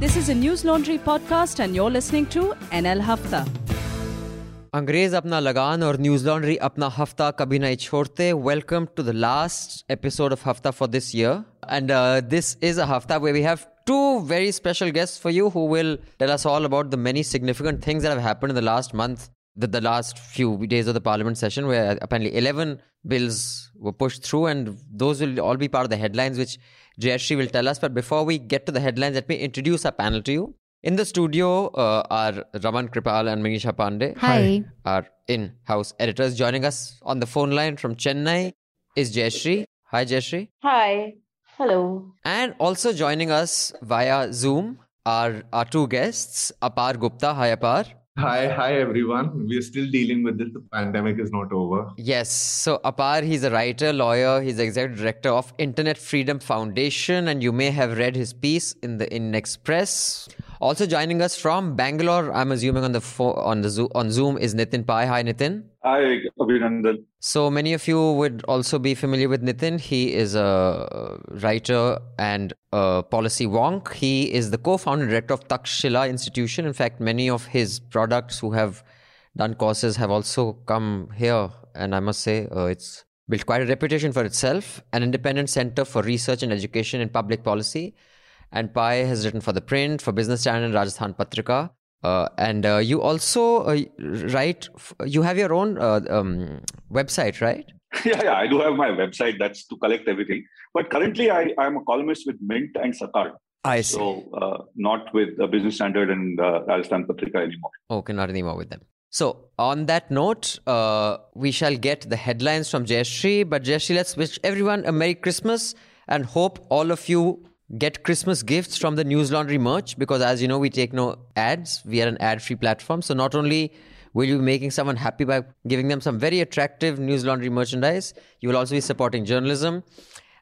This is a News Laundry podcast, and you're listening to NL Hafta. अंग्रेज अपना लगान और न्यूज लॉन्ड्री अपना हफ्ता कभी नहीं छोड़ते welcome to the last episode of हफ्ता for this year and this is a हफ्ता way we have two very special guests for you who will tell us all about the many significant things that have happened in the last month the, the last few days of the parliament session where apparently 11 bills were pushed through and those will all be part of the headlines which Jayashree will tell us but before we get to the headlines let me introduce our panel to you in the studio uh, are Raman Kripal and Manisha Pandey. Hi. Our in-house editors joining us on the phone line from Chennai is Jayashree. Hi, Jayashree. Hi. Hello. And also joining us via Zoom are our two guests, Apar Gupta. Hi, Apar. Hi, hi everyone. We are still dealing with this. The pandemic is not over. Yes. So Apar, he's a writer, lawyer. He's executive director of Internet Freedom Foundation, and you may have read his piece in the in Express. Also joining us from Bangalore, I'm assuming on the fo- on the Zo- on Zoom is Nitin Pai. Hi, Nitin. Hi, Abhinandan. So many of you would also be familiar with Nitin. He is a writer and a policy wonk. He is the co-founder and director of Takshashila Institution. In fact, many of his products who have done courses have also come here, and I must say uh, it's built quite a reputation for itself. An independent center for research and education in public policy and Pai has written for The Print, for Business Standard, and Rajasthan Patrika. Uh, and uh, you also uh, write, you have your own uh, um, website, right? Yeah, yeah, I do have my website that's to collect everything. But currently, I, I'm a columnist with Mint and Sakar. I see. So, uh, not with the Business Standard and uh, Rajasthan Patrika anymore. Okay, not anymore with them. So, on that note, uh, we shall get the headlines from Jayashree. But, Jayashree, let's wish everyone a Merry Christmas and hope all of you get Christmas gifts from the News Laundry merch because, as you know, we take no ads. We are an ad free platform. So, not only will you be making someone happy by giving them some very attractive News Laundry merchandise, you will also be supporting journalism.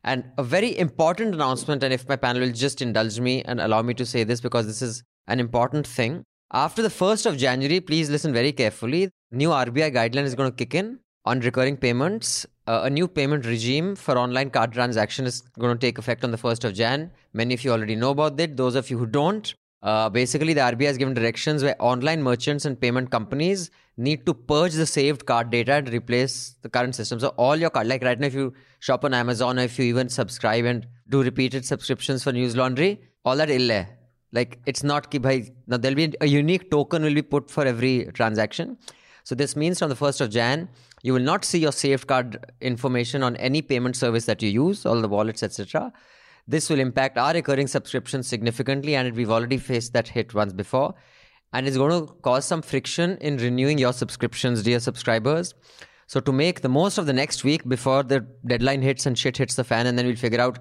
And a very important announcement, and if my panel will just indulge me and allow me to say this because this is an important thing. After the 1st of January, please listen very carefully. New RBI guideline is going to kick in on recurring payments uh, a new payment regime for online card transaction is going to take effect on the 1st of Jan. Many of you already know about it. Those of you who don't, uh, basically the RBI has given directions where online merchants and payment companies need to purge the saved card data and replace the current system. So all your card, like right now, if you shop on Amazon or if you even subscribe and do repeated subscriptions for News Laundry, all that ille. Like it's not ki bhai, now there'll be a unique token will be put for every transaction. So this means from the 1st of Jan, you will not see your safeguard information on any payment service that you use, all the wallets, etc. This will impact our recurring subscriptions significantly, and we've already faced that hit once before. And it's going to cause some friction in renewing your subscriptions, dear subscribers. So, to make the most of the next week before the deadline hits and shit hits the fan, and then we'll figure out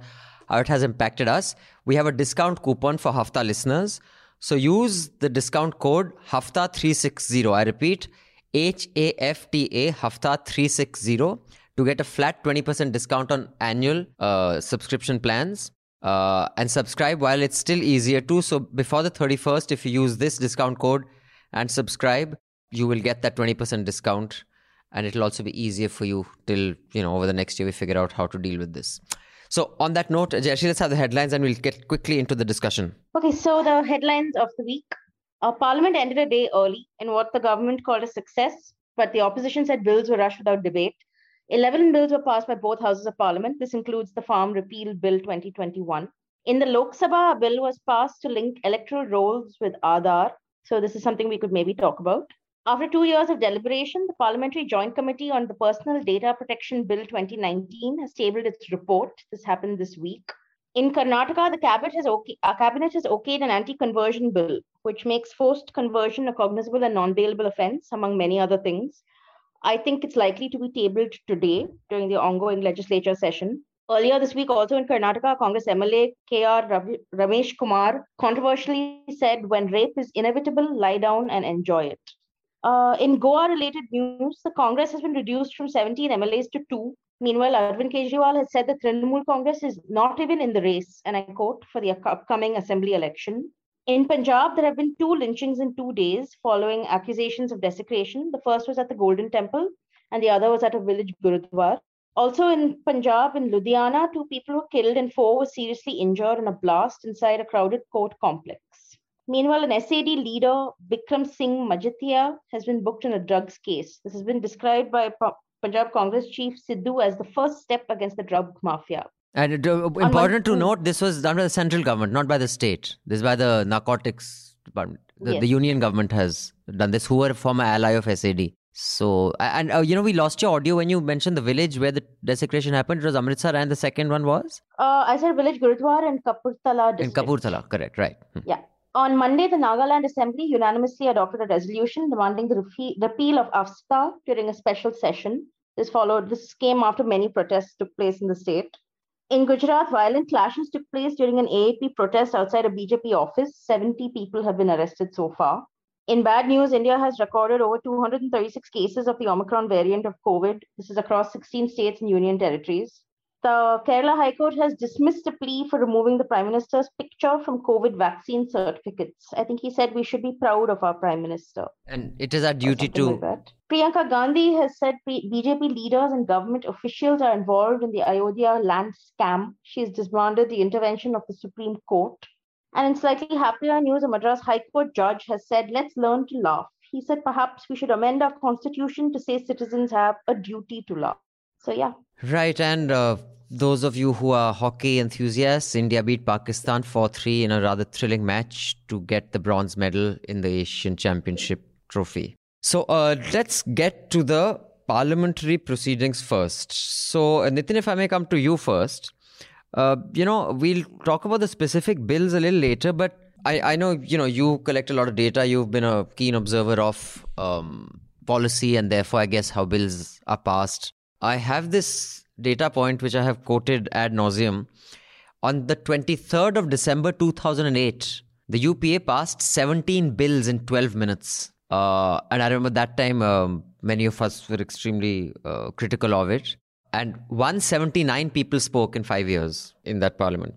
how it has impacted us, we have a discount coupon for Hafta listeners. So, use the discount code HAFTA360. I repeat, HAFTA Hafta 360 to get a flat 20% discount on annual uh, subscription plans. Uh, and subscribe while it's still easier to. So before the 31st, if you use this discount code and subscribe, you will get that 20% discount. And it'll also be easier for you till, you know, over the next year we figure out how to deal with this. So on that note, Jayashree, let's have the headlines and we'll get quickly into the discussion. Okay, so the headlines of the week. Uh, Parliament ended a day early in what the government called a success, but the opposition said bills were rushed without debate. 11 bills were passed by both houses of parliament. This includes the Farm Repeal Bill 2021. In the Lok Sabha, a bill was passed to link electoral rolls with Aadhaar. So, this is something we could maybe talk about. After two years of deliberation, the Parliamentary Joint Committee on the Personal Data Protection Bill 2019 has tabled its report. This happened this week. In Karnataka, the cabinet has, okay, uh, cabinet has okayed an anti-conversion bill, which makes forced conversion a cognizable and non-bailable offense, among many other things. I think it's likely to be tabled today during the ongoing legislature session. Earlier this week, also in Karnataka, Congress MLA KR Ramesh Kumar controversially said, When rape is inevitable, lie down and enjoy it. Uh, in Goa related news, the Congress has been reduced from 17 MLAs to two Meanwhile, Arvind Kejriwal has said that Trinamool Congress is not even in the race, and I quote, for the upcoming assembly election. In Punjab, there have been two lynchings in two days following accusations of desecration. The first was at the Golden Temple, and the other was at a village Gurudwar. Also in Punjab, in Ludhiana, two people were killed and four were seriously injured in a blast inside a crowded court complex. Meanwhile, an SAD leader, Bikram Singh Majithia, has been booked in a drugs case. This has been described by Punjab Congress chief Sidhu as the first step against the drug mafia. And uh, important to note, this was done by the central government, not by the state. This is by the narcotics department. The, yes. the union government has done this, who were a former ally of SAD. So, and uh, you know, we lost your audio when you mentioned the village where the desecration happened. It was Amritsar, and the second one was? Uh, I said village Gurudwara in Kapurthala district. In Kapurthala, correct, right. Hmm. Yeah. On Monday, the Nagaland Assembly unanimously adopted a resolution demanding the repeal of AFSPA during a special session. This followed. This came after many protests took place in the state. In Gujarat, violent clashes took place during an AAP protest outside a BJP office. 70 people have been arrested so far. In bad news, India has recorded over 236 cases of the Omicron variant of COVID. This is across 16 states and union territories. The Kerala High Court has dismissed a plea for removing the Prime Minister's picture from COVID vaccine certificates. I think he said we should be proud of our Prime Minister. And it is our duty to. Like Priyanka Gandhi has said BJP leaders and government officials are involved in the Ayodhya land scam. She's demanded the intervention of the Supreme Court. And in slightly happier news, a Madras High Court judge has said, let's learn to laugh. He said, perhaps we should amend our constitution to say citizens have a duty to laugh. So, yeah. Right. And uh, those of you who are hockey enthusiasts, India beat Pakistan 4 3 in a rather thrilling match to get the bronze medal in the Asian Championship trophy. So, uh, let's get to the parliamentary proceedings first. So, uh, Nitin, if I may come to you first. Uh, you know, we'll talk about the specific bills a little later, but I, I know, you know, you collect a lot of data. You've been a keen observer of um, policy and therefore, I guess, how bills are passed. I have this data point which I have quoted ad nauseum. On the 23rd of December 2008, the UPA passed 17 bills in 12 minutes. Uh, and I remember that time um, many of us were extremely uh, critical of it and 179 people spoke in five years in that parliament.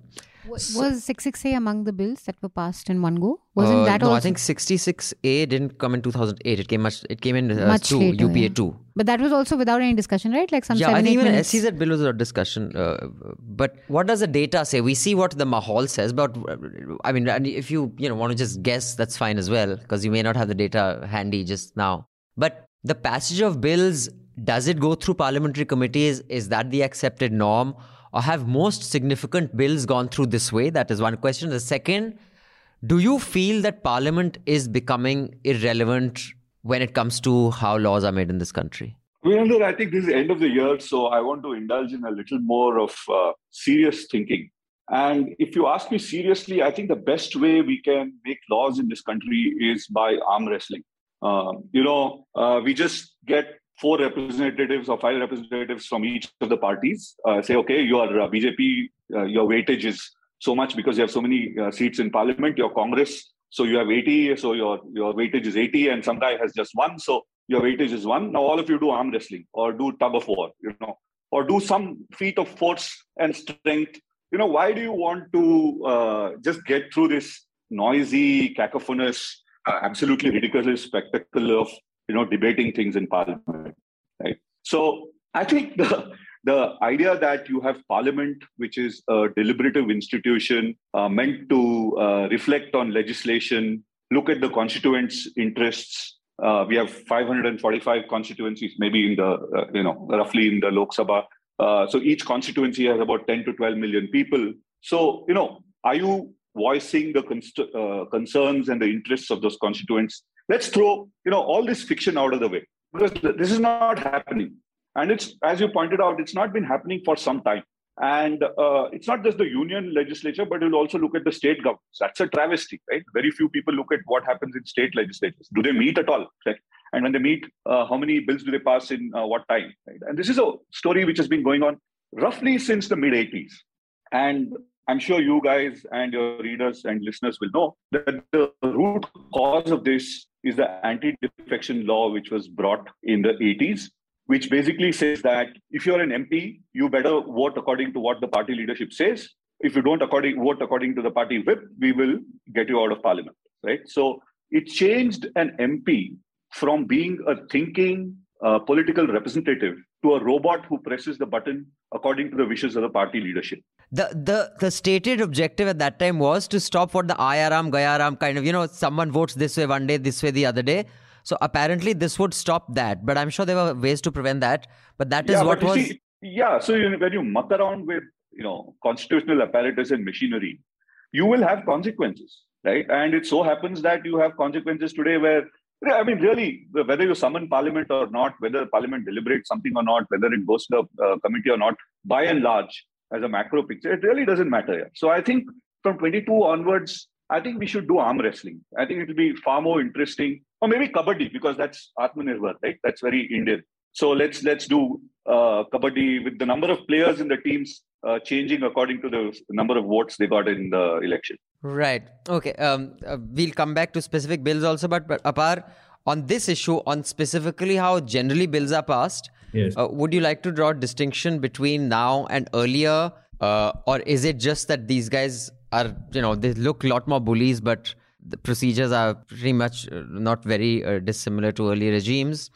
Was 66A among the bills that were passed in one go? Wasn't uh, that no, also? I think 66A didn't come in 2008. It came much. It came in uh, much two, later, UPA yeah. two. But that was also without any discussion, right? Like some yeah. Seven, I think even minutes. SEZ bill was without discussion. Uh, but what does the data say? We see what the Mahal says, but uh, I mean, if you you know want to just guess, that's fine as well because you may not have the data handy just now. But the passage of bills does it go through parliamentary committees? Is that the accepted norm? Or have most significant bills gone through this way? That is one question. The second, do you feel that parliament is becoming irrelevant when it comes to how laws are made in this country? Virender, I think this is the end of the year, so I want to indulge in a little more of uh, serious thinking. And if you ask me seriously, I think the best way we can make laws in this country is by arm wrestling. Uh, you know, uh, we just get four representatives or five representatives from each of the parties uh, say, okay, your uh, BJP, uh, your weightage is so much because you have so many uh, seats in parliament, your Congress, so you have 80, so your, your weightage is 80, and some guy has just one, so your weightage is one. Now all of you do arm wrestling or do tug of war, you know, or do some feat of force and strength. You know, why do you want to uh, just get through this noisy, cacophonous, uh, absolutely ridiculous spectacle of you know, debating things in parliament, right? So I think the the idea that you have parliament, which is a deliberative institution uh, meant to uh, reflect on legislation, look at the constituents' interests. Uh, we have 545 constituencies, maybe in the uh, you know roughly in the Lok Sabha. Uh, so each constituency has about 10 to 12 million people. So you know, are you voicing the const- uh, concerns and the interests of those constituents let's throw you know all this fiction out of the way. Because this is not happening. And it's as you pointed out it's not been happening for some time. And uh, it's not just the union legislature but you'll also look at the state governments that's a travesty right? Very few people look at what happens in state legislatures. Do they meet at all right? and when they meet uh, how many bills do they pass in uh, what time right? and this is a story which has been going on roughly since the mid 80s and I'm sure you guys and your readers and listeners will know that the root cause of this is the anti defection law, which was brought in the 80s, which basically says that if you're an MP, you better vote according to what the party leadership says. If you don't according, vote according to the party whip, we will get you out of parliament. Right. So it changed an MP from being a thinking uh, political representative to a robot who presses the button according to the wishes of the party leadership. The the the stated objective at that time was to stop what the ayaram gayaram kind of you know someone votes this way one day this way the other day so apparently this would stop that but i'm sure there were ways to prevent that but that is yeah, what was see, yeah. So you, when you muck around with you know constitutional apparatus and machinery, you will have consequences, right? And it so happens that you have consequences today where I mean, really, whether you summon parliament or not, whether parliament deliberates something or not, whether it goes to a uh, committee or not, by and large, as a macro picture, it really doesn't matter. Yet. So I think from 22 onwards, I think we should do arm wrestling. I think it will be far more interesting, or maybe kabaddi because that's Atmanirbhar, right? That's very Indian. So let's let's do uh, kabaddi with the number of players in the teams uh, changing according to the number of votes they got in the election. Right. Okay. Um, uh, we'll come back to specific bills also, but, but Apar on this issue, on specifically how generally bills are passed, Yes. uh, would you like to draw a distinction between now and earlier, uh, or is it just that these guys are, you know, they look a lot more bullies, but the procedures are pretty much uh, not very uh, dissimilar to earlier regimes?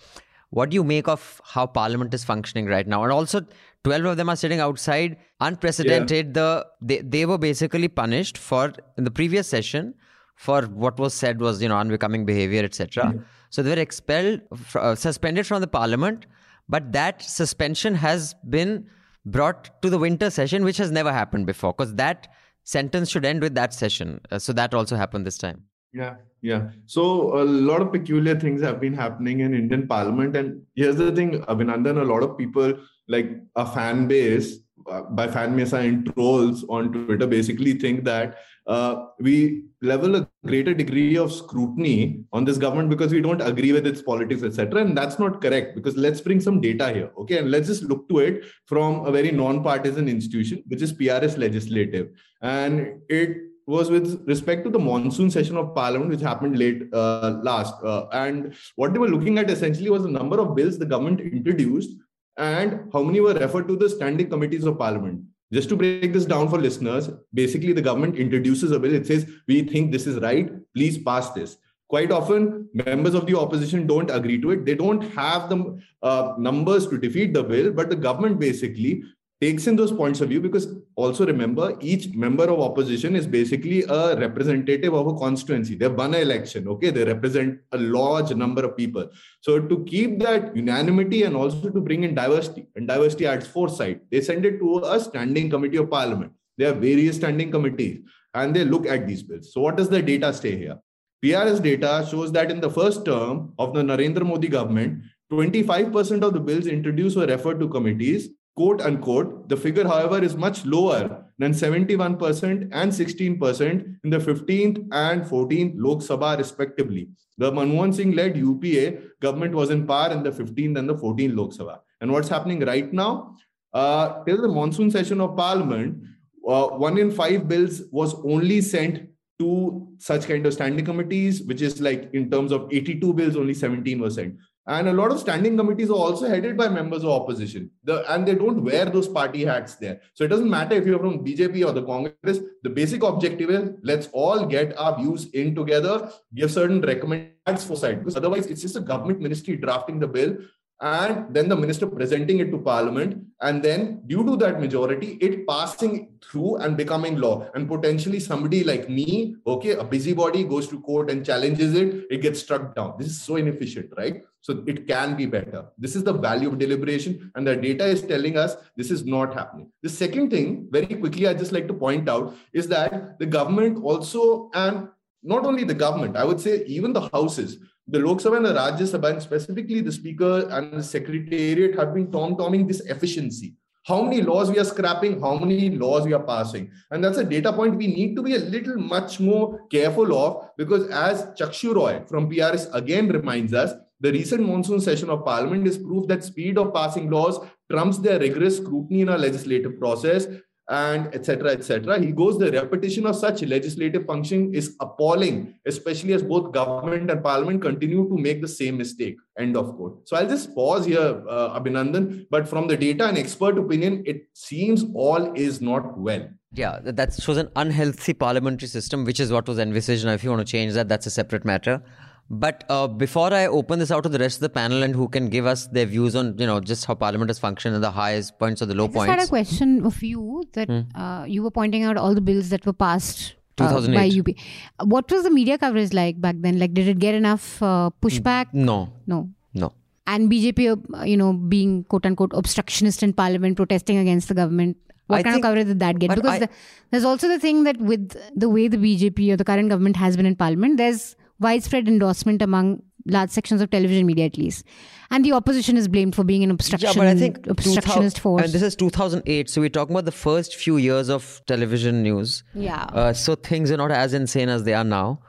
What do you make of how Parliament is functioning right now? And also, 12 of them are sitting outside, unprecedented. The they, they were basically punished for, in the previous session, for what was said was, you know, unbecoming behavior, etc. So they were expelled, uh, suspended from the Parliament, but that suspension has been brought to the winter session, which has never happened before, because that sentence should end with that session. Uh, so that also happened this time. Yeah, yeah. So a lot of peculiar things have been happening in Indian Parliament, and here's the thing, Abhinandan. A lot of people like a fan base. Uh, by fan base, mean trolls on Twitter basically think that uh, we level a greater degree of scrutiny on this government because we don't agree with its politics, etc. And that's not correct because let's bring some data here, okay? And let's just look to it from a very non-partisan institution, which is PRS Legislative, and it was with respect to the monsoon session of parliament which happened late uh, last uh, and what they were looking at essentially was the number of bills the government introduced and how many were referred to the standing committees of parliament just to break this down for listeners basically the government introduces a bill. It says we think this is right. Please pass this. Quite often members of the opposition don't agree to it. They don't have the uh, numbers to defeat the bill but the government basically takes in those points of view because also remember each member of opposition is basically a representative of a constituency. They've won an election okay? They represent a large number of people. So to keep that unanimity and also to bring in diversity and diversity adds foresight they send it to a standing committee of parliament. There are various standing committees and they look at these bills. So what does the data say here? Prs data shows that in the first term of the narendra modi government 25% of the bills introduced were referred to committees quote unquote. The figure, however, is much lower than 71% and 16% in the 15th and 14th Lok Sabha, respectively. The Manmohan Singh led UPA government was in power in the 15th and the 14th Lok Sabha. And what's happening right now? Uh, till the monsoon session of Parliament, uh, one in five bills was only sent to such kind of standing committees, which is like in terms of 82 bills, only 17 were sent. And a lot of standing committees are also headed by members of opposition. The, and they don't wear those party hats there. So it doesn't matter if you're from BJP or the Congress. The basic objective is let's all get our views in together, give certain recommendations for side. Because otherwise, it's just a government ministry drafting the bill and then the minister presenting it to parliament and then due to that majority it passing through and becoming law. And potentially somebody like me okay a busybody goes to court and challenges it it gets struck down. This is so inefficient right? So it can be better. This is the value of deliberation and the data is telling us this is not happening. The second thing very quickly i just like to point out is that the government also and not only the government i would say even the houses the Lok Sabha and the Rajya Sabha, and specifically the Speaker and the Secretariat, have been tom-tomming this efficiency. How many laws we are scrapping, how many laws we are passing. And that's a data point we need to be a little much more careful of because as Chakshu Roy from PRS again reminds us, the recent monsoon session of parliament is proof that speed of passing laws trumps their rigorous scrutiny in our legislative process and etc etc he goes the repetition of such legislative function is appalling especially as both government and parliament continue to make the same mistake end of quote so i'll just pause here uh, abhinandan but from the data and expert opinion it seems all is not well Yeah, that shows an unhealthy parliamentary system, which is what was envisaged. Now, if you want to change that, that's a separate matter. But uh, before I open this out to the rest of the panel and who can give us their views on you know just how Parliament has functioned and the highest points or the low I just had a question of you that uh, you were pointing out all the bills that were passed uh, by 2008. UP. What was the media coverage like back then? Like, did it get enough uh, pushback? No, No. no. And BJP, uh, you know, being quote unquote obstructionist in parliament, protesting against the government. What I kind think- of coverage did that get? Because I- the, there's also the thing that with the way the BJP or the current government has been in parliament, there's widespread endorsement among large sections of television media, at least. And the opposition is blamed for being an obstruction, Yeah, but I think obstructionist 2000 force. And this is 2008, so we're talking about the first few years of television news. Yeah. Uh, so things are not as insane as they are now.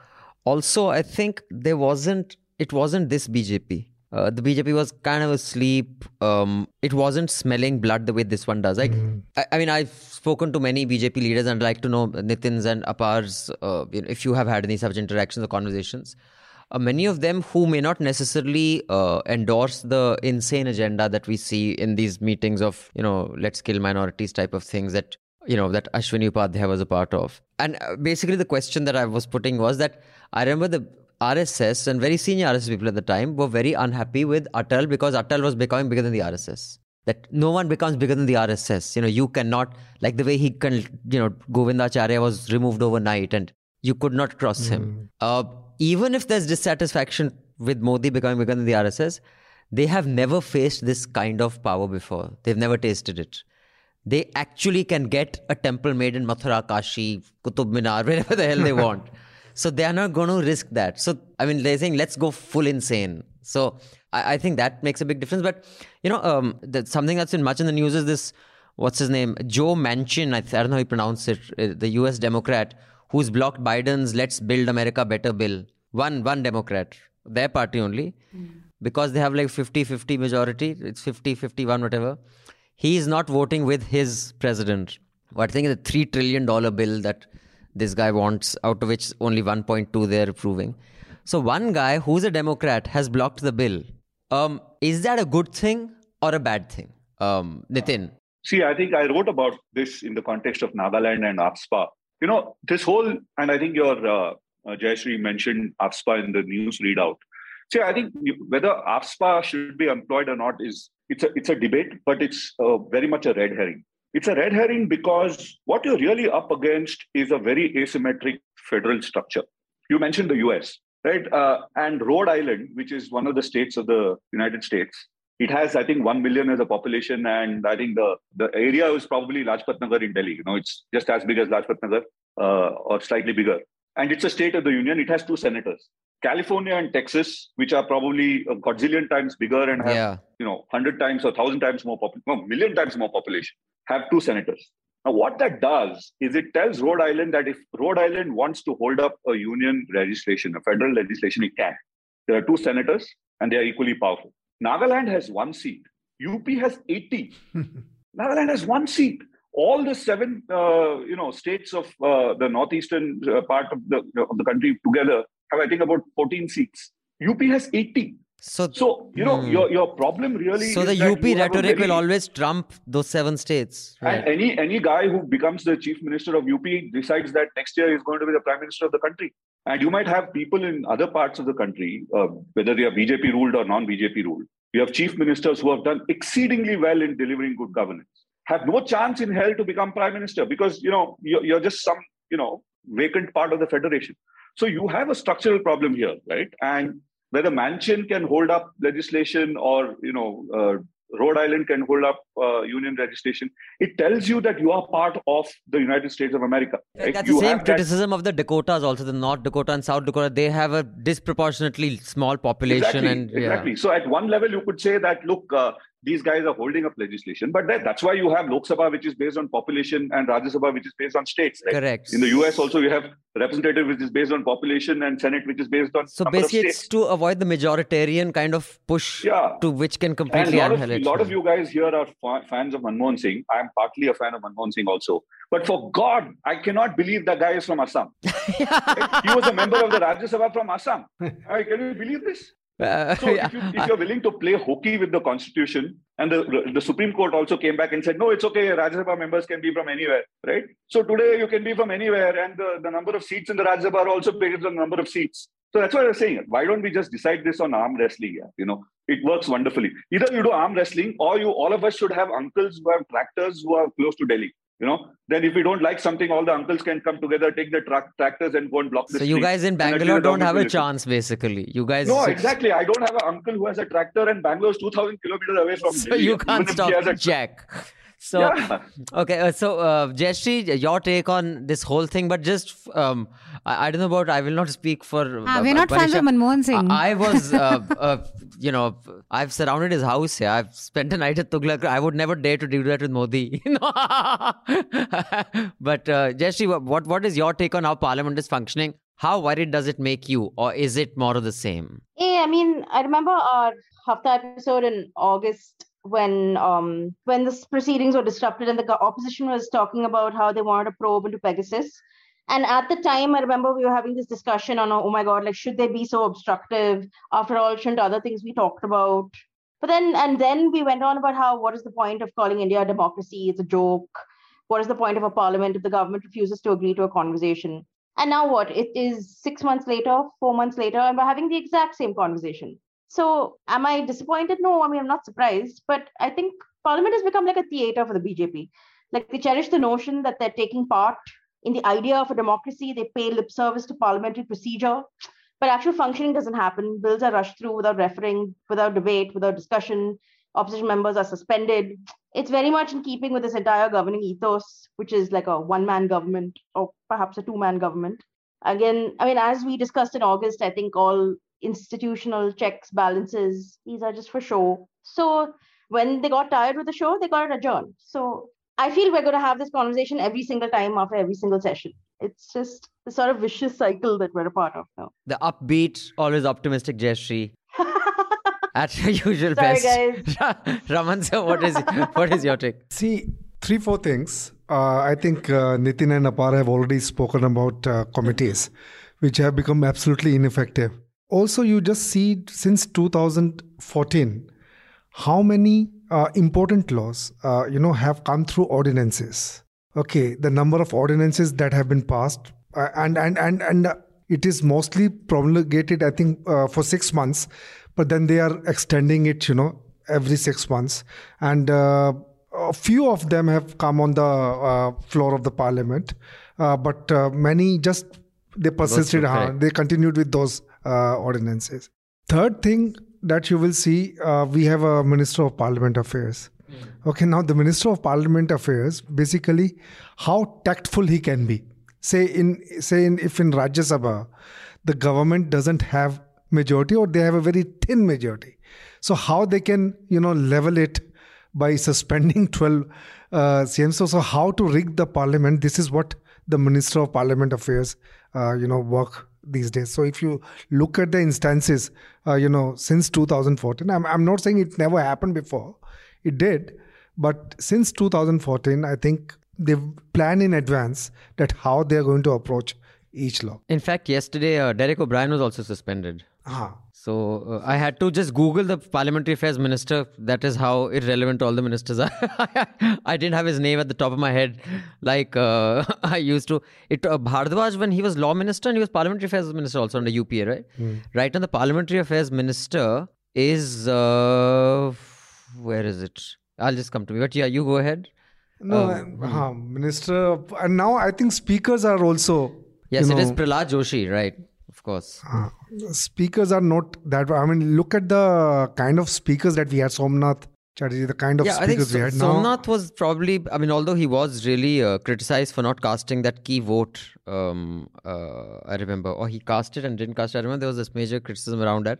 Also, I think there wasn't. It wasn't this BJP. Uh, the BJP was kind of asleep. Um, it wasn't smelling blood the way this one does. Like, I, I mean, I've spoken to many BJP leaders and I'd like to know Nitin's and Apar's, uh, you know, if you have had any such interactions or conversations. Uh, many of them who may not necessarily uh, endorse the insane agenda that we see in these meetings of, you know, let's kill minorities type of things that, you know, that Ashwini Upadhyay was a part of. And uh, basically, the question that I was putting was that I remember the RSS and very senior RSS people at the time were very unhappy with Atal because Atal was becoming bigger than the RSS. That no one becomes bigger than the RSS. You know, you cannot, like the way he can, you know, Govindacharya was removed overnight and you could not cross him. Uh, even if there's dissatisfaction with Modi becoming bigger than the RSS, they have never faced this kind of power before. They've never tasted it. They actually can get a temple made in Mathura, Kashi, Qutub Minar, wherever the hell they want. So they are not going to risk that. So, I mean, they're saying, let's go full insane. So I, I think that makes a big difference. But, you know, um, that something that's been much in the news is this, what's his name? Joe Manchin, I, th- I don't know how you pronounce it, uh, the US Democrat, who's blocked Biden's Let's Build America Better bill. One, one Democrat, their party only, because they have like 50 50 majority, it's 50 51, whatever. He is not voting with his president. What I think is a $3 trillion bill that this guy wants, out of which only 1.2 they're approving. So one guy who's a Democrat has blocked the bill. Um, is that a good thing or a bad thing? Um, Nitin. See, I think I wrote about this in the context of Nagaland and AFSPA. You know, this whole, and I think your uh, uh, Jayashree mentioned AFSPA in the news readout. See, I think whether AFSPA should be employed or not is it's a it's a debate, but it's uh, very much a red herring. It's a red herring because what you're really up against is a very asymmetric federal structure. You mentioned the US, right? Uh, and Rhode Island, which is one of the states of the United States, it has, I think, 1 million as a population. And I think the, the area is probably Lajpat Nagar in Delhi. You know, it's just as big as Lajpat Nagar uh, or slightly bigger. And it's a state of the union. It has two senators. California and Texas, which are probably a godzillion times bigger and have, Yeah. you know, 100 times or 1,000 times more population, no, million times more population, have two senators. Now, what that does is it tells Rhode Island that if Rhode Island wants to hold up a union legislation, a federal legislation, it can. There are two senators and they are equally powerful. Nagaland has one seat. UP has 80. Nagaland has one seat. All the seven, uh, you know, states of uh, the northeastern uh, part of the of the country together have, I think, about 14 seats. UP has 80. So, So you know, Hmm. your your problem really. so is the UP you have a rhetoric very- will always trump those seven states. Right? and any any guy who becomes the chief minister of UP decides that next year he's going to be the prime minister of the country. And you might have people in other parts of the country, uh, whether they are BJP ruled or non-BJP ruled. You have chief ministers who have done exceedingly well in delivering good governance, have no chance in hell to become prime minister because you know you're, you're just some you know vacant part of the federation. So you have a structural problem here, right? And whether Manchin can hold up legislation or you know uh, Rhode Island can hold up uh, union registration. it tells you that you are part of the United States of America. right? That's You the same have that- criticism of the Dakotas, also the North Dakota and South Dakota. They have a disproportionately small population, Exactly, and yeah. exactly. So at one level, you could say that look, uh, these guys are holding up legislation, but that, that's why you have Lok Sabha, which is based on population, and Rajya Sabha, which is based on states. Right? correct. In the US, also you have representative, which is based on population, and Senate, which is based on so basically, it's to avoid the majoritarian kind of push Yeah. to which can And completely a lot, of, annihilate. lot of you guys here are fa- fans of Manmohan Singh. I am partly a fan of Manmohan Singh also. But for God, I cannot believe that guy is from Assam. he was a member of the Rajya Sabha from Assam. Can you believe this? Uh, So if, you, if you're willing to play hooky with the constitution, and the, the Supreme Court also came back and said, no, it's okay, Rajya Sabha members can be from anywhere, right? So today you can be from anywhere, and the, the number of seats in the Rajya Sabha also based on the number of seats. So that's what I was saying. Why don't we just decide this on arm wrestling? Yeah? You know, it works wonderfully. Either you do arm wrestling, or you all of us should have uncles who have tractors who are close to Delhi. You know, then if we don't like something, all the uncles can come together, take the tra- tractors, and go and block the So you guys in Bangalore don't have a chance, basically. You guys. No, exactly. I don't have an uncle who has a tractor, and Bangalore is 2,000 kilometers away from So you can't stop a- Jack. So Yeah. okay, uh, so uh, Jayashree, your take on this whole thing, but just um, I, I don't know about. I will not speak for. Ah, uh, we're not fans of Manmohan Singh. I, I was, uh, uh, you know, I've surrounded his house here. I've spent a night at Tughlaq. I would never dare to do that with Modi. but uh, Jayashree, what what is your take on how Parliament is functioning? How worried does it make you, or is it more of the same? Yeah, I mean, I remember our Hafta episode in August when um when the proceedings were disrupted and the opposition was talking about how they wanted a probe into Pegasus. And at the time, I remember we were having this discussion on, oh my God, like, should they be so obstructive? After all, shouldn't other things we talked about? But then, and then we went on about how, what is the point of calling India a democracy? It's a joke. What is the point of a parliament if the government refuses to agree to a conversation? And now what? It is six months later, four months later, and we're having the exact same conversation. So am I disappointed? No, I mean, I'm not surprised. But I think Parliament has become like a theater for the BJP. Like they cherish the notion that they're taking part in the idea of a democracy. They pay lip service to parliamentary procedure. But actual functioning doesn't happen. Bills are rushed through without referring, without debate, without discussion. Opposition members are suspended. It's very much in keeping with this entire governing ethos, which is like a one man government or perhaps a two man government. Again, I mean, as we discussed in August, I think all institutional checks, balances, these are just for show. So when they got tired with the show, they got it adjourned. So I feel we're going to have this conversation every single time after every single session. It's just the sort of vicious cycle that we're a part of now. The upbeat, always optimistic Jayashree. At your usual Sorry, best. Raman sir, what is what is your take? See, three, four things. Uh, I think uh, Nitin and Apar have already spoken about uh, committees, which have become absolutely ineffective. Also, you just see since 2014 how many uh, important laws, uh, you know, have come through ordinances. Okay, the number of ordinances that have been passed, uh, and and and and it is mostly promulgated, I think, uh, for six months, but then they are extending it, you know, every six months, and uh, a few of them have come on the uh, floor of the parliament, uh, but uh, many just they persisted, huh, they continued with those ordinances. Third thing that you will see, uh, we have a Minister of Parliament Affairs. Okay, now the Minister of Parliament Affairs, basically, how tactful he can be. Say in say in if in Rajya Sabha, the government doesn't have majority or they have a very thin majority. So how they can you know level it by suspending 12 uh, CMs. So, so how to rig the parliament? This is what the Minister of Parliament Affairs uh, you know work these days. So if you look at the instances, uh, you know, since 2014, I'm, I'm not saying it never happened before, it did, but since 2014, I think they've planned in advance that how they're going to approach each law. In fact, yesterday uh, Derek O'Brien was also suspended. Ah, So uh, I had to just Google the Parliamentary Affairs Minister. That is how irrelevant all the ministers are. I didn't have his name at the top of my head like uh, I used to. It uh, Bhardwaj when he was Law Minister and he was Parliamentary Affairs Minister also under UPA, right? Right. And the Parliamentary Affairs Minister is uh, where is it? I'll just come to me. But yeah, you go ahead. no, uh, Minister, and now I think speakers are also. Yes, it is know, Prahlad Joshi, right? Course. Uh, speakers are not that. I mean, look at the kind of speakers that we had. Somnath Chatterjee, the kind of yeah, I think speakers we had. so, now, Somnath was probably. I mean, although he was really uh, criticized for not casting that key vote, um, uh, I remember, or he cast it and didn't cast it. I remember there was this major criticism around that.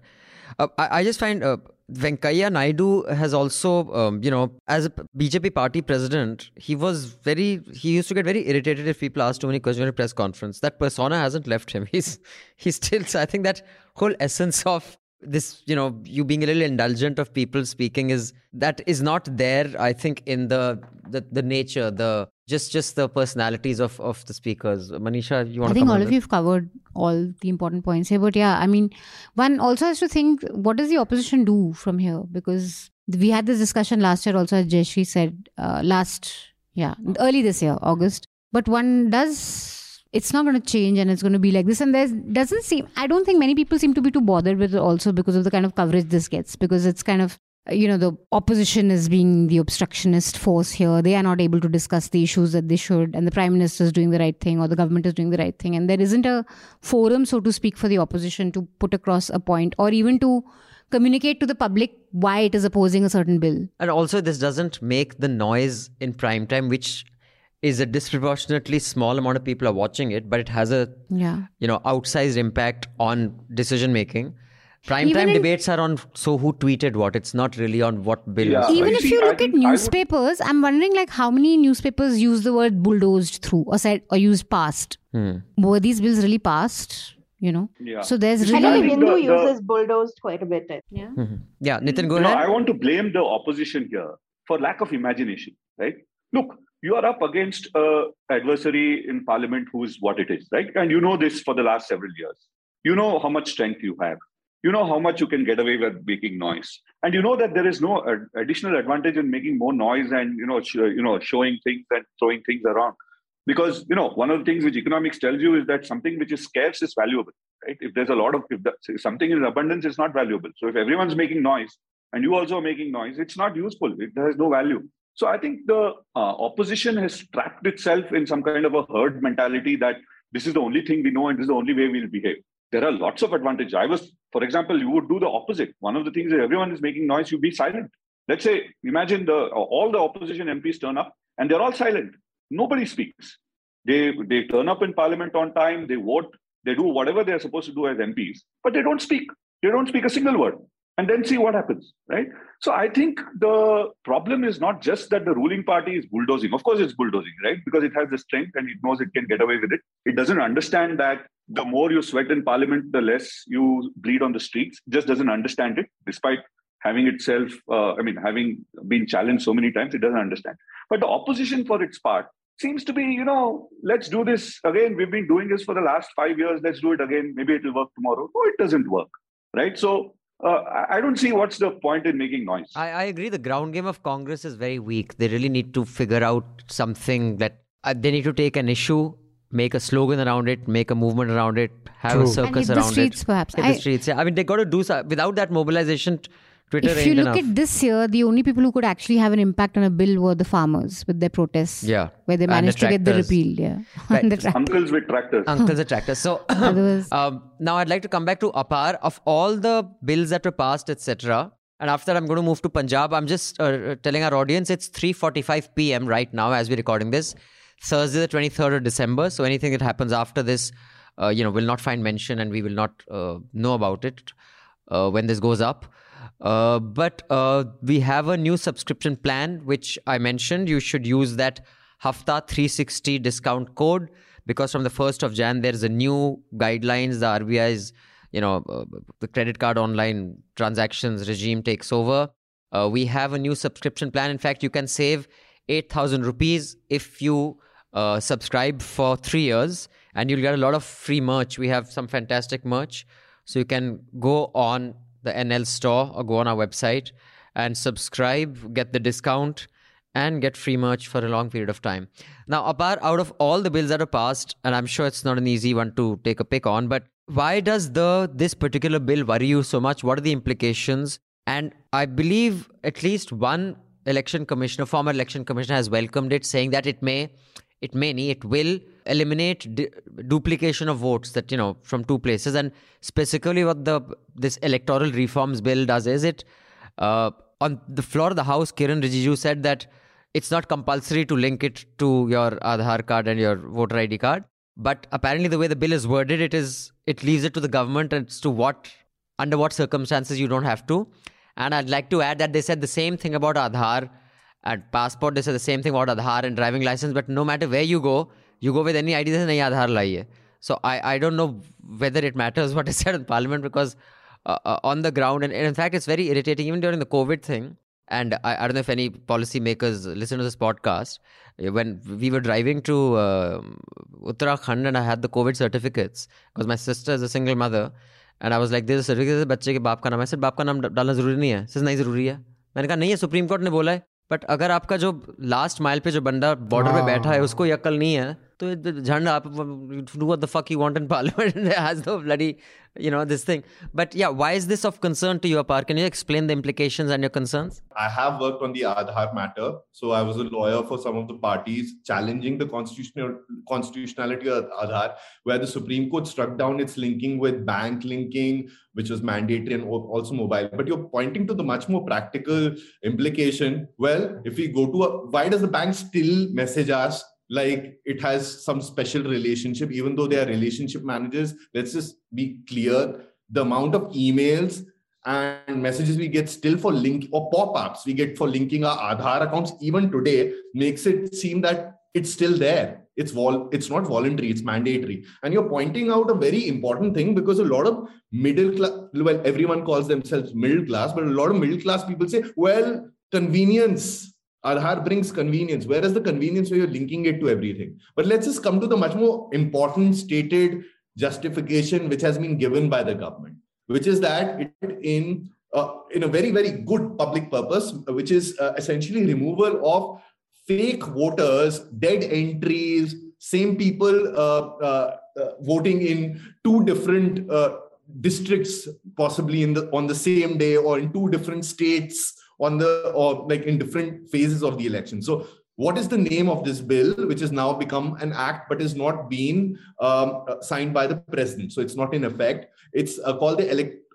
Uh, I, I just find uh, Venkaiah Naidu has also, um, you know, as a BJP party president, he was very. He used to get very irritated if people asked too many questions in a press conference. That persona hasn't left him. He's he's still. I think that whole essence of this you know you being a little indulgent of people speaking is that is not there i think in the the, the nature the just just the personalities of of the speakers manisha you want I to think all of you have covered all the important points here. But yeah, I mean, one also has to think what does the opposition do from here? Because we had this discussion last year also, as Jayashree said, uh, last, yeah, early this year, August. But one does it's not going to change and it's going to be like this. And there doesn't seem, I don't think many people seem to be too bothered with it also because of the kind of coverage this gets, because it's kind of, you know, the opposition is being the obstructionist force here. They are not able to discuss the issues that they should, and the prime minister is doing the right thing or the government is doing the right thing. And there isn't a forum, so to speak, for the opposition to put across a point or even to communicate to the public why it is opposing a certain bill. And also, this doesn't make the noise in prime time, which is a disproportionately small amount of people are watching it, but it has a Yeah. you know outsized impact on decision making. Prime Even time in- debates are on so who tweeted what. It's not really on what bill. Yeah. Even you if see, you I look at think I would- newspapers, I'm wondering like how many newspapers use the word bulldozed through or said or used passed. Hmm. Were these bills really passed? You know. Yeah. So there's You see, I really think Hindu the- the- uses bulldozed quite a bit. Yeah. Mhm. Yeah, Nitin, go You know, ahead. I want to blame the opposition here for lack of imagination, right? Look, you are up against a adversary in parliament who is what it is, right? And you know this for the last several years. You know how much strength you have. You know how much you can get away with making noise, and you know that there is no ad- additional advantage in making more noise and you know, sh- you know, showing things and throwing things around. Because you know, one of the things which economics tells you is that something which is scarce is valuable, right? If there's a lot of, if, the, something is in abundance, it's not valuable. So if everyone's making noise, and you also are making noise, it's not useful. It has no value. So I think the uh, opposition has trapped itself in some kind of a herd mentality that this is the only thing we know and this is the only way we'll behave. There are lots of advantages. I was, for example, you would do the opposite. One of the things that everyone is making noise, you be silent. Let's say, imagine the all the opposition MPs turn up and they're all silent. Nobody speaks. They they turn up in parliament on time. They vote. They do whatever they're supposed to do as MPs, but they don't speak. They don't speak a single word and then see what happens, right? So I think the problem is not just that the ruling party is bulldozing. Of course, it's bulldozing, right? Because it has the strength and it knows it can get away with it. It doesn't understand that the more you sweat in parliament, the less you bleed on the streets. It just doesn't understand it, despite having itself, uh, I mean, having been challenged so many times, it doesn't understand. But the opposition, for its part, seems to be, you know, let's do this again. We've been doing this for the last five years. Let's do it again. Maybe it'll work tomorrow. No, it doesn't work, right? So uh, I I don't see what's the point in making noise. I, I agree. The ground game of Congress is very weak. They really need to figure out something that uh, they need to take an issue, make a slogan around it, make a movement around it, have True. a And circus hit the around streets, it. perhaps. Hit I- the streets. Yeah. I mean, they got to do so. Without that mobilization, t- Twitter if you look enough. at this year, the only people who could actually have an impact on a bill were the farmers with their protests. Yeah. Where they And the managed to get the repeal. Yeah. Right. And the tra- Uncles with tractors. Uncles attractors. So um, now I'd like to come back to Apar. Of all the bills that were passed, etc., and after that, I'm going to move to Punjab. I'm just uh, telling our audience it's 3:45 p.m. right now as we're recording this, Thursday the 23rd of December. So anything that happens after this, uh, you know, will not find mention, and we will not uh, know about it uh, when this goes up. Uh, but uh, we have a new subscription plan, which I mentioned. You should use that Hafta 360 discount code because from the 1st of Jan, there's a new guidelines. The RBI's, you know, uh, the credit card online transactions regime takes over. Uh, we have a new subscription plan. In fact, you can save 8,000 rupees if you uh, subscribe for three years and you'll get a lot of free merch. We have some fantastic merch. So you can go on the NL store or go on our website and subscribe, get the discount, and get free merch for a long period of time. Now, Apar out of all the bills that are passed, and I'm sure it's not an easy one to take a pick on, but why does the this particular bill worry you so much? What are the implications? And I believe at least one election commissioner, former election commissioner, has welcomed it, saying that it may, it may, nahi, it will eliminate du- duplication of votes that you know from two places. And specifically, what the this electoral reforms bill does is it uh, on the floor of the House, Kiran Rijiju said that it's not compulsory to link it to your Aadhaar card and your voter ID card. But apparently, the way the bill is worded, it is it leaves it to the government as to what under what circumstances you don't have to. And I'd like to add that they said the same thing about Aadhaar and passport. They said the same thing about Aadhaar and driving license. But no matter where you go, you go with any ID. They say nahi Aadhaar lai hai. So I, I don't know whether it matters what is said in Parliament because uh, uh, on the ground, and, and in fact, it's very irritating even during the COVID thing. And I, I don't know if any policymakers listen to this podcast. Uh, When we were driving to uh, Uttarakhand and I had the COVID certificates because my sister is a single mother. And I was like, there's a certificate बच्चे के बाप का नाम है sir बाप का नाम डालना जरूरी नहीं है सर नहीं जरूरी है मैंने कहा नहीं है सुप्रीम कोर्ट ने बोला है बट अगर आपका जो लास्ट माइल पे जो बंदा बॉर्डर पे बैठा है उसको ये अक्ल नहीं है Jhanda, do what the fuck you want in parliament and has no bloody, you know, this thing. But yeah, why is this of concern to you, Apar? Can you explain the implications and your concerns? I have worked on the Aadhaar matter. So I was a lawyer for some of the parties challenging the constitutional constitutionality of Aadhaar, where the Supreme Court struck down its linking with bank linking, which was mandatory and also mobile. But you're pointing to the much more practical implication. Well, if we go to why does the bank still message us like it has some special relationship, even though they are relationship managers. Let's just be clear the amount of emails and messages we get still for link or pop-ups we get for linking our Aadhaar accounts even today makes it seem that it's still there. It's vol it's not voluntary, it's mandatory. And you're pointing out a very important thing because a lot of middle class well, everyone calls themselves middle class, but a lot of middle class people say, well, convenience Aadhaar brings convenience. Where is the convenience where you're linking it to everything? But let's just come to the much more important stated justification which has been given by the government, which is that it in uh, in a very very good public purpose, which is uh, essentially removal of fake voters, dead entries, same people uh, uh, uh voting in two different uh, districts, possibly in the on the same day or in two different states on the or like in different phases of the election so what is the name of this bill which has now become an act but is not been um, uh, signed by the president so it's not in effect it's uh, called the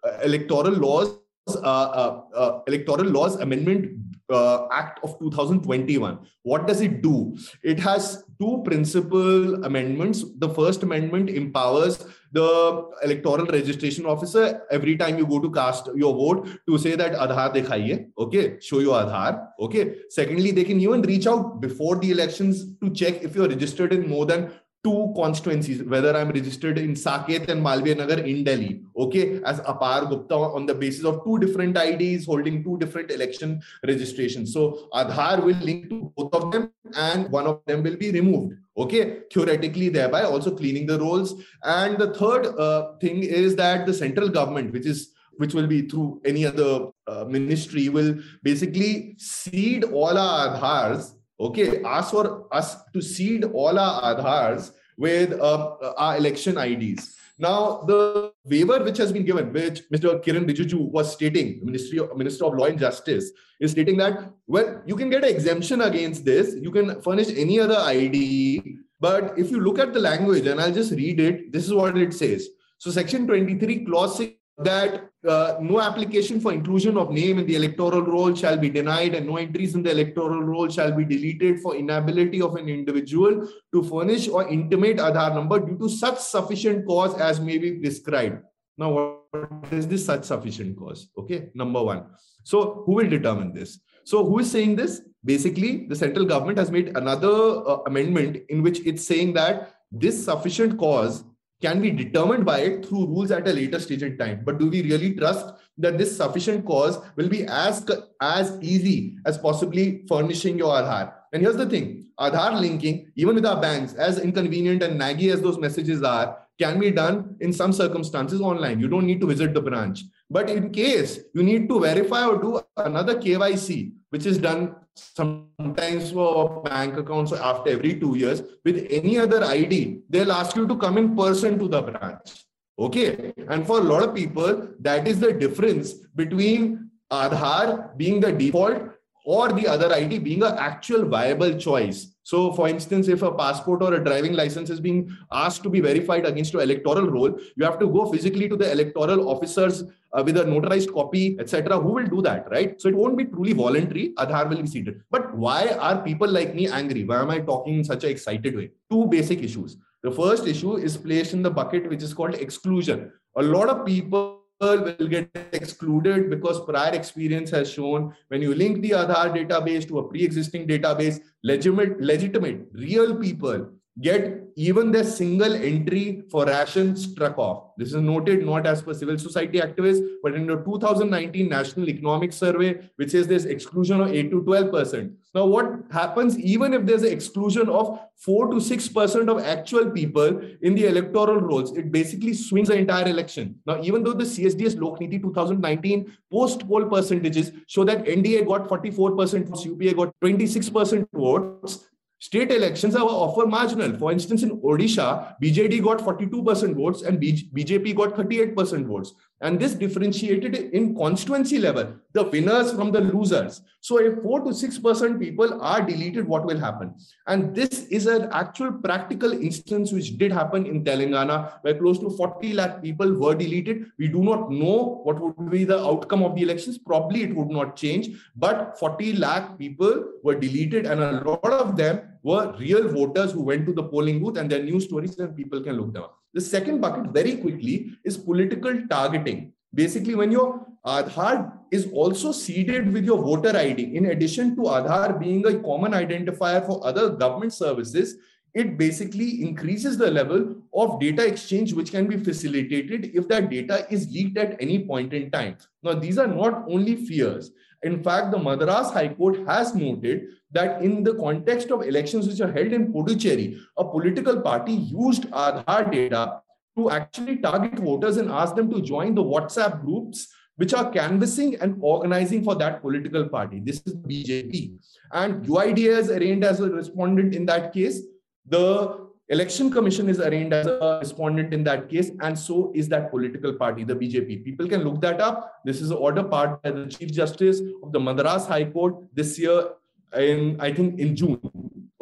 uh, electoral laws uh, uh, electoral laws amendment Act of 2021. What does it do? It has two principal amendments. The first amendment empowers the electoral registration officer every time you go to cast your vote to say that Aadhaar dikhaiye, okay, show your Aadhaar, okay. Secondly, they can even reach out before the elections to check if you're registered in more than two constituencies, whether I'm registered in Saket and Malviya Nagar in Delhi, okay, as Apar Gupta on the basis of two different IDs holding two different election registrations. So Aadhaar will link to both of them and one of them will be removed, okay, theoretically, thereby also cleaning the rolls. And the third uh, thing is that the central government, which is which will be through any other uh, ministry, will basically seed all our Aadhaars okay, ask for us to seed all our Aadhaars with uh, our election IDs. Now, the waiver which has been given, which Mr. Kiran Rijiju was stating, Ministry of, Minister of Law and Justice, is stating that, well, you can get an exemption against this. You can furnish any other ID. But if you look at the language, and I'll just read it, this is what it says. So, Section 23, Clause 6 that uh, no application for inclusion of name in the electoral roll shall be denied and no entries in the electoral roll shall be deleted for inability of an individual to furnish or intimate Aadhaar number due to such sufficient cause as may be prescribed. Now, what is this such sufficient cause? Okay, number one. So, who will determine this? So, who is saying this? Basically, the central government has made another uh, amendment in which it's saying that this sufficient cause can be determined by it through rules at a later stage in time. But do we really trust that this sufficient cause will be as, as easy as possibly furnishing your Aadhaar? And here's the thing Aadhaar linking, even with our banks, as inconvenient and naggy as those messages are, can be done in some circumstances online. You don't need to visit the branch. But in case you need to verify or do another KYC, which is done sometimes for bank accounts after every two years with any other ID, they'll ask you to come in person to the branch. Okay. And for a lot of people, that is the difference between Aadhaar being the default or the other ID being an actual viable choice. So, for instance, if a passport or a driving license is being asked to be verified against your electoral roll, you have to go physically to the electoral officers uh, with a notarized copy, etc. Who will do that, right? So it won't be truly voluntary. Aadhaar will be seated. But why are people like me angry? Why am I talking in such an excited way? Two basic issues. The first issue is placed in the bucket which is called exclusion. A lot of people will get excluded because prior experience has shown when you link the Aadhaar database to a pre-existing database, legitimate, legitimate, real people get even their single entry for ration struck off. This is noted not as per civil society activists, but in the 2019 National Economic Survey, which says there's exclusion of 8 to 12%. Now, what happens even if there's an exclusion of 4 to 6% of actual people in the electoral rolls, it basically swings the entire election. Now, even though the CSDS Lokniti 2019 post poll percentages show that NDA got 44%, UPA got 26% votes, State elections are often marginal. For instance, in Odisha, BJD got 42% votes and BJP got 38% votes. And this differentiated in constituency level the winners from the losers. So if 4 to 6% people are deleted, what will happen? And this is an actual practical instance which did happen in Telangana, where close to 40 lakh people were deleted. We do not know what would be the outcome of the elections. Probably it would not change, but 40 lakh people were deleted, and a lot of them were real voters who went to the polling booth and their news stories and people can look them up. The second bucket, very quickly, is political targeting. Basically, when your Aadhaar is also seeded with your voter ID, in addition to Aadhaar being a common identifier for other government services, it basically increases the level of data exchange which can be facilitated if that data is leaked at any point in time. Now, these are not only fears. In fact, the Madras High Court has noted that in the context of elections which are held in Puducherry, a political party used Aadhaar data to actually target voters and ask them to join the WhatsApp groups which are canvassing and organizing for that political party. This is BJP. And UIDAI is arraigned as a respondent in that case. The Election Commission is arraigned as a respondent in that case, and so is that political party, the BJP. People can look that up. This is an order part by the Chief Justice of the Madras High Court this year in I think in June.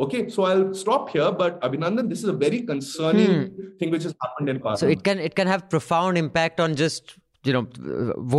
Okay, so I'll stop here. But Abhinandan, this is a very concerning hmm. thing which has happened in Parliament. So it can it can have profound impact on just you know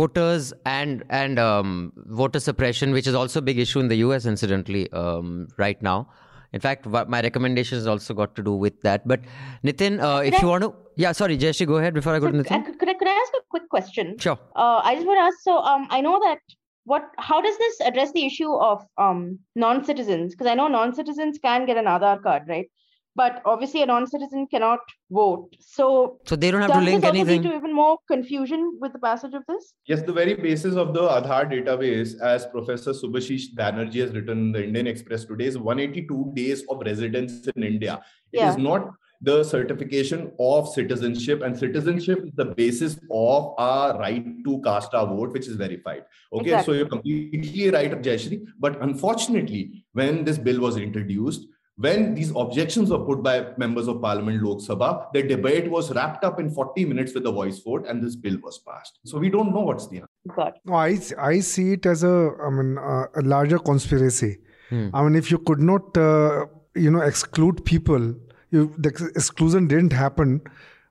voters and and um, voter suppression, which is also a big issue in the U.S. Incidentally, um, right now. In fact, my recommendation has also got to do with that. But Nitin, uh, if I, you want to, yeah, sorry, Jayashree, go ahead before I go to Nitin. Could, could, I, could I ask a quick question? Sure. Uh, I just want to ask. So, um, I know that what how does this address the issue of um, non-citizens because i know non-citizens can get an Aadhaar card right but obviously a non-citizen cannot vote. So so they don't have to link anything? to even more confusion with the passage of this? Yes the very basis of the Aadhaar database as professor subhashish banerjee has written in the indian express today is 182 days of residence in india. It yeah. is not the certification of citizenship and citizenship is the basis of our right to cast our vote which is verified. Okay exactly. so you're completely right jayashree. But unfortunately when this bill was introduced when these objections were put by members of parliament lok sabha the debate was wrapped up in 40 minutes with a voice vote and this bill was passed so we don't know what's the answer no, I, I see it as a i mean uh, a larger conspiracy hmm. i mean if you could not uh, you know exclude people you, the exclusion didn't happen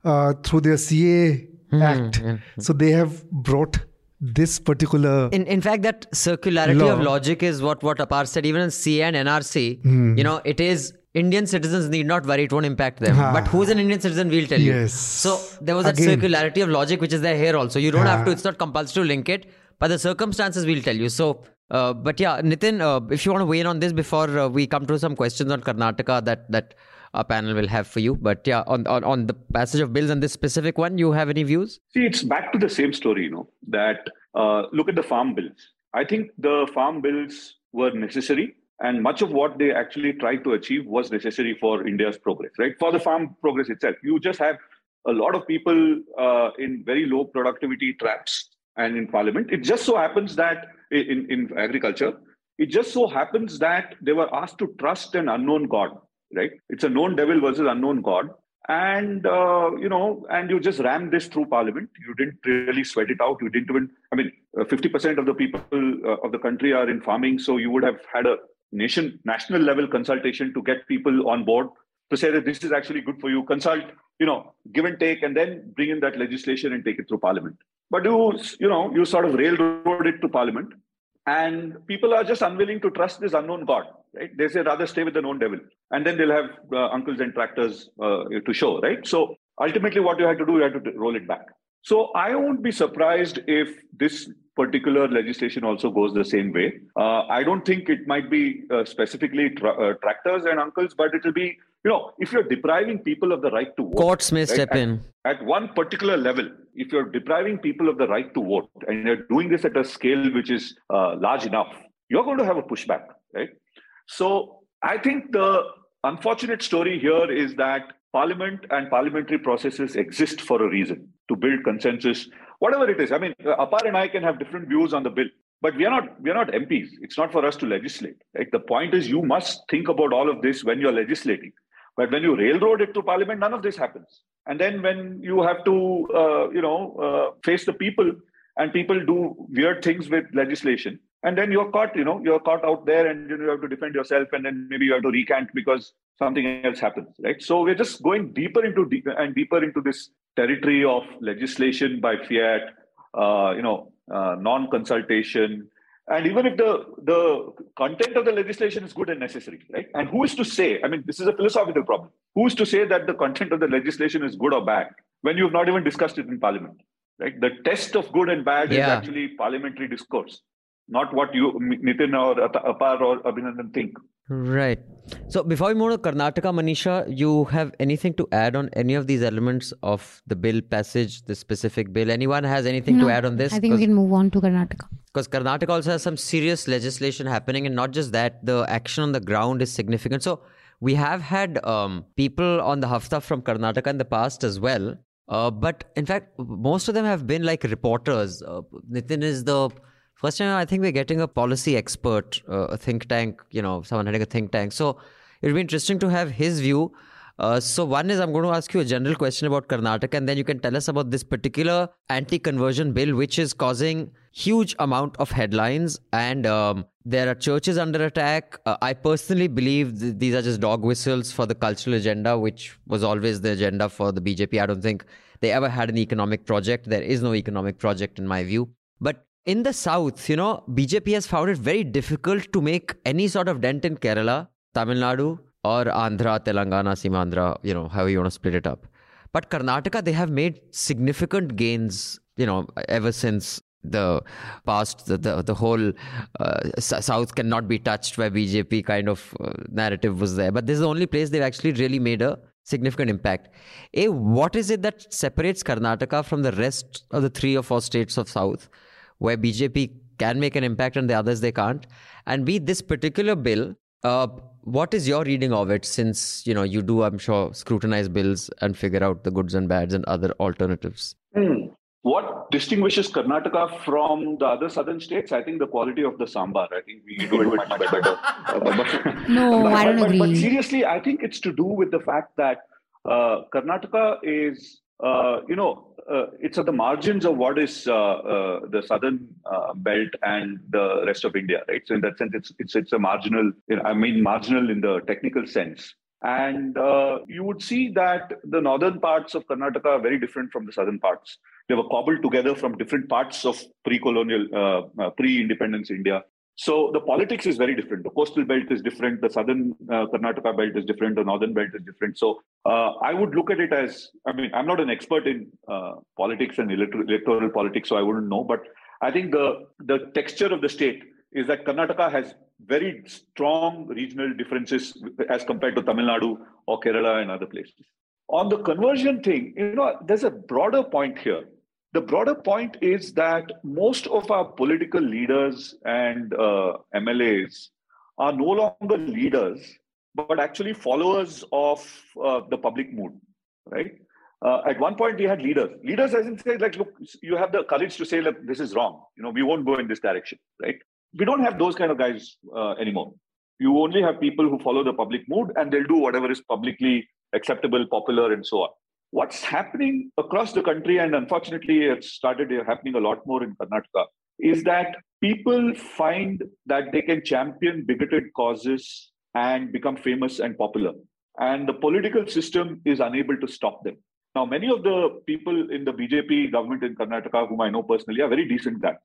uh, through their CA act. Mm-hmm. So they have brought this particular. In in fact, that circularity law. of logic is what what Apar said. Even in CA and NRC, mm. you know, it is Indian citizens need not worry; it won't impact them. Ah. But who's an Indian citizen? We'll tell you. Yes. So there was that Again. circularity of logic, which is there here also. You don't ah. have to. It's not compulsory to link it, but the circumstances we'll tell you. So. Uh, but yeah, Nitin, uh, if you want to weigh in on this before uh, we come to some questions on Karnataka that that our panel will have for you. But yeah, on, on, on the passage of bills and this specific one, you have any views? See, it's back to the same story, you know, that uh, look at the farm bills. I think the farm bills were necessary and much of what they actually tried to achieve was necessary for India's progress, right? For the farm progress itself. You just have a lot of people uh, in very low productivity traps and in parliament. It just so happens that in, in agriculture, it just so happens that they were asked to trust an unknown God right? It's a known devil versus unknown God. And, uh, you know, and you just ran this through parliament. You didn't really sweat it out. You didn't even, I mean, uh, 50% of the people uh, of the country are in farming. So you would have had a nation, national level consultation to get people on board to say that this is actually good for you. Consult, you know, give and take, and then bring in that legislation and take it through parliament. But you, you know, you sort of railroad it to parliament and people are just unwilling to trust this unknown god right? They say rather stay with the known devil. And then they'll have uh, uncles and tractors uh, to show right? So ultimately what you have to do you have to roll it back. So i won't be surprised if this particular legislation also goes the same way. Uh, i don't think it might be uh, specifically tra- uh, tractors and uncles but it will be you know if you're depriving people of the right to vote courts may right, step at, in at one particular level if you're depriving people of the right to vote and you're doing this at a scale which is uh, large enough, you're going to have a pushback, right? So I think the unfortunate story here is that parliament and parliamentary processes exist for a reason to build consensus, whatever it is. I mean, uh, Apar and I can have different views on the bill, but we are not we are not MPs. It's not for us to legislate. Right? The point is you must think about all of this when you're legislating. But when you railroad it to parliament, none of this happens. And then when you have to uh, you know uh, face the people and people do weird things with legislation, and then you're caught you know you're caught out there and you, know, you have to defend yourself, and then maybe you have to recant because something else happens, right? So we're just going deeper into and deeper into this territory of legislation by fiat, uh, you know, uh, non-consultation, and even if the the content of the legislation is good and necessary, right? And who is to say? I mean, this is a philosophical problem. Who is to say that the content of the legislation is good or bad when you have not even discussed it in Parliament? Right? The test of good and bad Yeah. is actually parliamentary discourse, not what you, Nitin or Apar or Abhinandan think. Right. So before we move to Karnataka, Manisha, you have anything to add on any of these elements of the bill passage, the specific bill? Anyone has anything No, to add on this? I think we can move on to Karnataka. because Karnataka also has some serious legislation happening, and not just that, the action on the ground is significant. So we have had um, people on the Hafta from Karnataka in the past as well, uh, but in fact, most of them have been like reporters. Uh, Nitin is the first time I think we're getting a policy expert, uh, a think tank, you know, someone heading a think tank. So it'll be interesting to have his view. Uh, so one is I'm going to ask you a general question about Karnataka, and then you can tell us about this particular anti-conversion bill, which is causing huge amount of headlines, and um, there are churches under attack. Uh, I personally believe th- these are just dog whistles for the cultural agenda, which was always the agenda for the BJP. I don't think they ever had an economic project. There is no economic project in my view, but in the south, you know, BJP has found it very difficult to make any sort of dent in Kerala, Tamil Nadu, or Andhra, Telangana, Seemandhra, you know, however you want to split it up. But Karnataka, they have made significant gains, you know, ever since the past, the, the, the whole uh, South cannot be touched by BJP kind of uh, narrative was there. But this is the only place they've actually really made a significant impact. A, what is it that separates Karnataka from the rest of the three or four states of South? Where BJP can make an impact and the others they can't? And B, this particular bill, uh, what is your reading of it? Since you know you do, I'm sure, scrutinize bills and figure out the goods and bads and other alternatives. What distinguishes Karnataka from the other southern states? I think the quality of the sambar. I think we do it much, much better. No, but, I don't but, But agree. seriously, I think it's to do with the fact that uh, Karnataka is, uh, you know, uh, it's at the margins of what is uh, uh, the southern uh, belt and the rest of India, right? So in that sense, it's it's it's a marginal. You know, I mean, marginal in the technical sense. And you would see that the northern parts of Karnataka are very different from the southern parts. They were cobbled together from different parts of pre-colonial, pre-independence India. So the politics is very different. The coastal belt is different. The southern uh, Karnataka belt is different. The northern belt is different. So uh, I would look at it as, I mean, I'm not an expert in uh, politics and electoral, electoral politics, so I wouldn't know. But I think the the texture of the state is that Karnataka has very strong regional differences as compared to Tamil Nadu or Kerala and other places. On the conversion thing, you know, there's a broader point here. The broader point is that most of our political leaders and uh, MLAs are no longer leaders, but actually followers of uh, the public mood, right? Uh, at one point, we had leaders. Leaders, as in say, like, look, you have the courage to say, look, this is wrong. You know, we won't go in this direction, right? We don't have those kind of guys uh, anymore. You only have people who follow the public mood, and they'll do whatever is publicly acceptable, popular, and so on. What's happening across the country, and unfortunately, it's started happening a lot more in Karnataka, is that people find that they can champion bigoted causes and become famous and popular. And the political system is unable to stop them. Now, many of the people in the BJP government in Karnataka, whom I know personally, are very decent guys.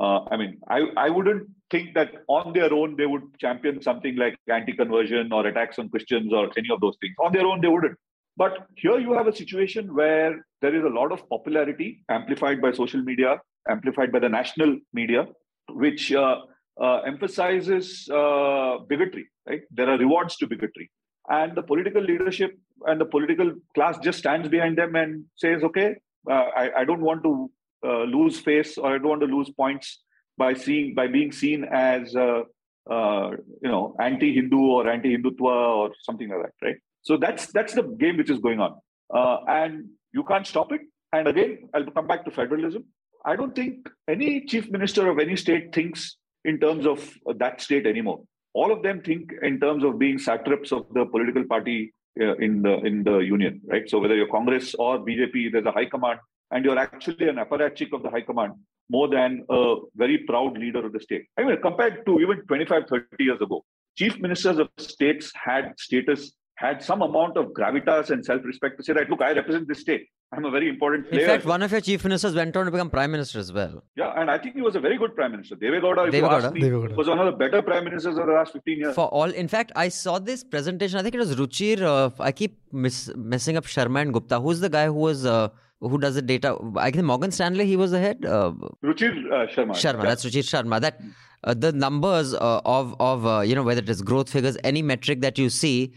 Uh, I mean, I, I wouldn't think that on their own they would champion something like anti conversion or attacks on Christians or any of those things. On their own, they wouldn't. But here you have a situation where there is a lot of popularity amplified by social media, amplified by the national media, which uh, uh, emphasizes uh, bigotry, right? There are rewards to bigotry. And the political leadership and the political class just stands behind them and says, okay, uh, I, I don't want to uh, lose face or I don't want to lose points by seeing by being seen as uh, you know anti-Hindu or anti-Hindutva or something like that, right? So that's that's the game which is going on, uh, and you can't stop it. And again, I'll come back to federalism. I don't think any chief minister of any state thinks in terms of that state anymore. All of them think in terms of being satraps of the political party uh, in the in the union, right? So whether you're Congress or BJP, there's a high command, and you're actually an apparatchik of the high command more than a very proud leader of the state. I mean, compared to even 25, 30 years ago, chief ministers of states had status had some amount of gravitas and self-respect to say that, look, I represent this state. I'm a very important player. In fact, one of your chief ministers went on to become prime minister as well. Yeah, and I think he was a very good prime minister. Deve Gowda, if you ask me, Devegowda. was one of the better prime ministers of the last 15 years. For all, in fact, I saw this presentation. I think it was Ruchir. Uh, I keep miss, messing up Sharma and Gupta. Who's the guy who was uh, who does the data? I think Morgan Stanley. He was the head. Uh, Ruchir uh, Sharma. Sharma. Yeah. That's Ruchir Sharma. That uh, the numbers uh, of of uh, you know whether it is growth figures, any metric that you see,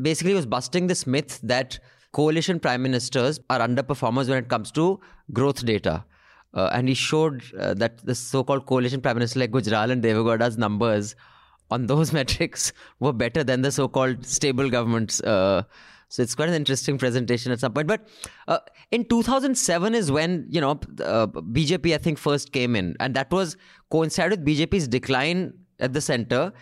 basically was busting this myth that coalition prime ministers are underperformers when it comes to growth data. Uh, and he showed uh, that the so-called coalition prime minister like Gujral and Devegowda's numbers on those metrics were better than the so-called stable governments. Uh, so it's quite an interesting presentation at some point. But uh, in 2007 is when you know uh, BJP I think first came in, and that was coincided with BJP's decline at the center.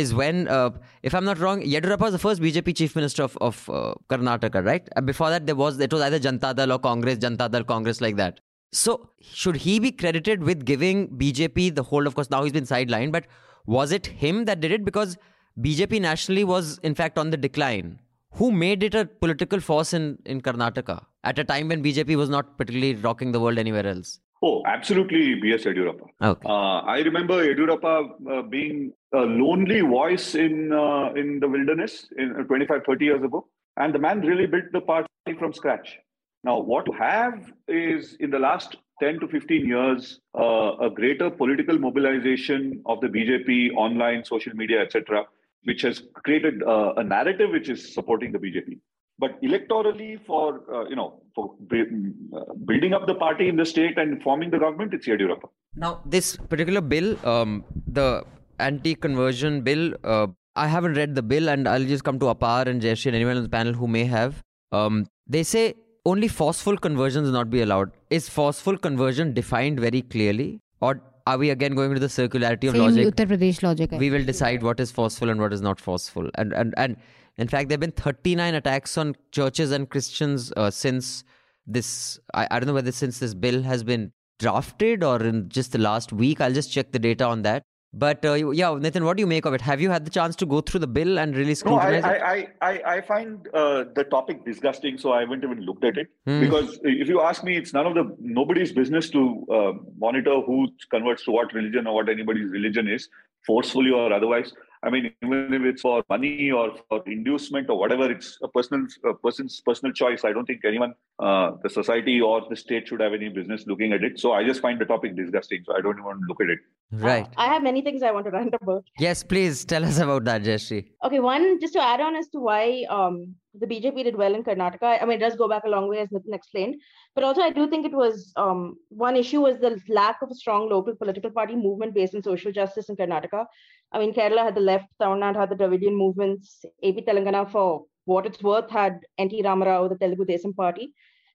Is when, uh, if I'm not wrong, Yediyurappa was the first BJP chief minister of, of uh, Karnataka, right? Before that, there was it was either Janata Dal or Congress, Janata Dal, Congress, like that. So should he be credited with giving BJP the hold? Of course, now he's been sidelined, but was it him that did it? Because BJP nationally was in fact on the decline. Who made it a political force in, in Karnataka at a time when BJP was not particularly rocking the world anywhere else? Oh, absolutely, B.S. Yediyurappa. Okay. Uh, I remember Yediyurappa uh, being a lonely voice in uh, in the wilderness in uh, 25, 30 years ago, and the man really built the party from scratch. Now, what you have is in the last 10 to 15 years, uh, a greater political mobilization of the BJP, online, social media, etc., which has created uh, a narrative which is supporting the BJP. But electorally, for uh, you know, for bu- uh, building up the party in the state and forming the government, it's Yediyurappa. Now, this particular bill, um, the anti-conversion bill, uh, I haven't read the bill, and I'll just come to Apar and Jayashree and anyone on the panel who may have. Um, they say only forceful conversions will not be allowed. Is forceful conversion defined very clearly, or are we again going to the circularity of Same logic? Uttar Pradesh logic. I we will decide what is forceful and what is not forceful. And and and in fact, there have been 39 attacks on churches and Christians uh, since this. I, I don't know whether since this bill has been drafted or in just the last week. I'll just check the data on that. But uh, yeah, Nathan, what do you make of it? Have you had the chance to go through the bill and really No, scrutinize it? I, I, I I find uh, the topic disgusting, so I haven't even looked at it. Hmm. Because if you ask me, it's none of the nobody's business to uh, monitor who converts to what religion or what anybody's religion is, forcefully or otherwise. I mean, even if it's for money or for inducement or whatever, it's a personal a person's personal choice. I don't think anyone, uh, the society or the state, should have any business looking at it. So I just find the topic disgusting. So I don't even want to look at it. right. I have many things I want to rant about. Yes, please tell us about that, Jayashree. Okay, one just to add on as to why um, the BJP did well in Karnataka. I mean, it does go back a long way, as Nitin explained. But also, I do think it was um, one issue was the lack of a strong local political party movement based on social justice in Karnataka. I mean, Kerala had the left, Tamil Nadu had the Dravidian movements, AP Telangana, for what it's worth, had NT Ramarao, the Telugu Desam party.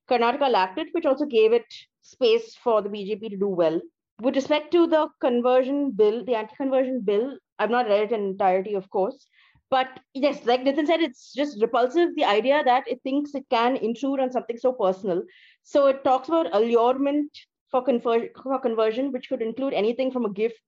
Karnataka lacked it, which also gave it space for the BJP to do well. With respect to the conversion bill, the anti-conversion bill, I've not read it in entirety, of course. But yes, like Nitin said, it's just repulsive. The idea that it thinks it can intrude on something so personal. So it talks about allurement for, conver- for conversion, which could include anything from a gift,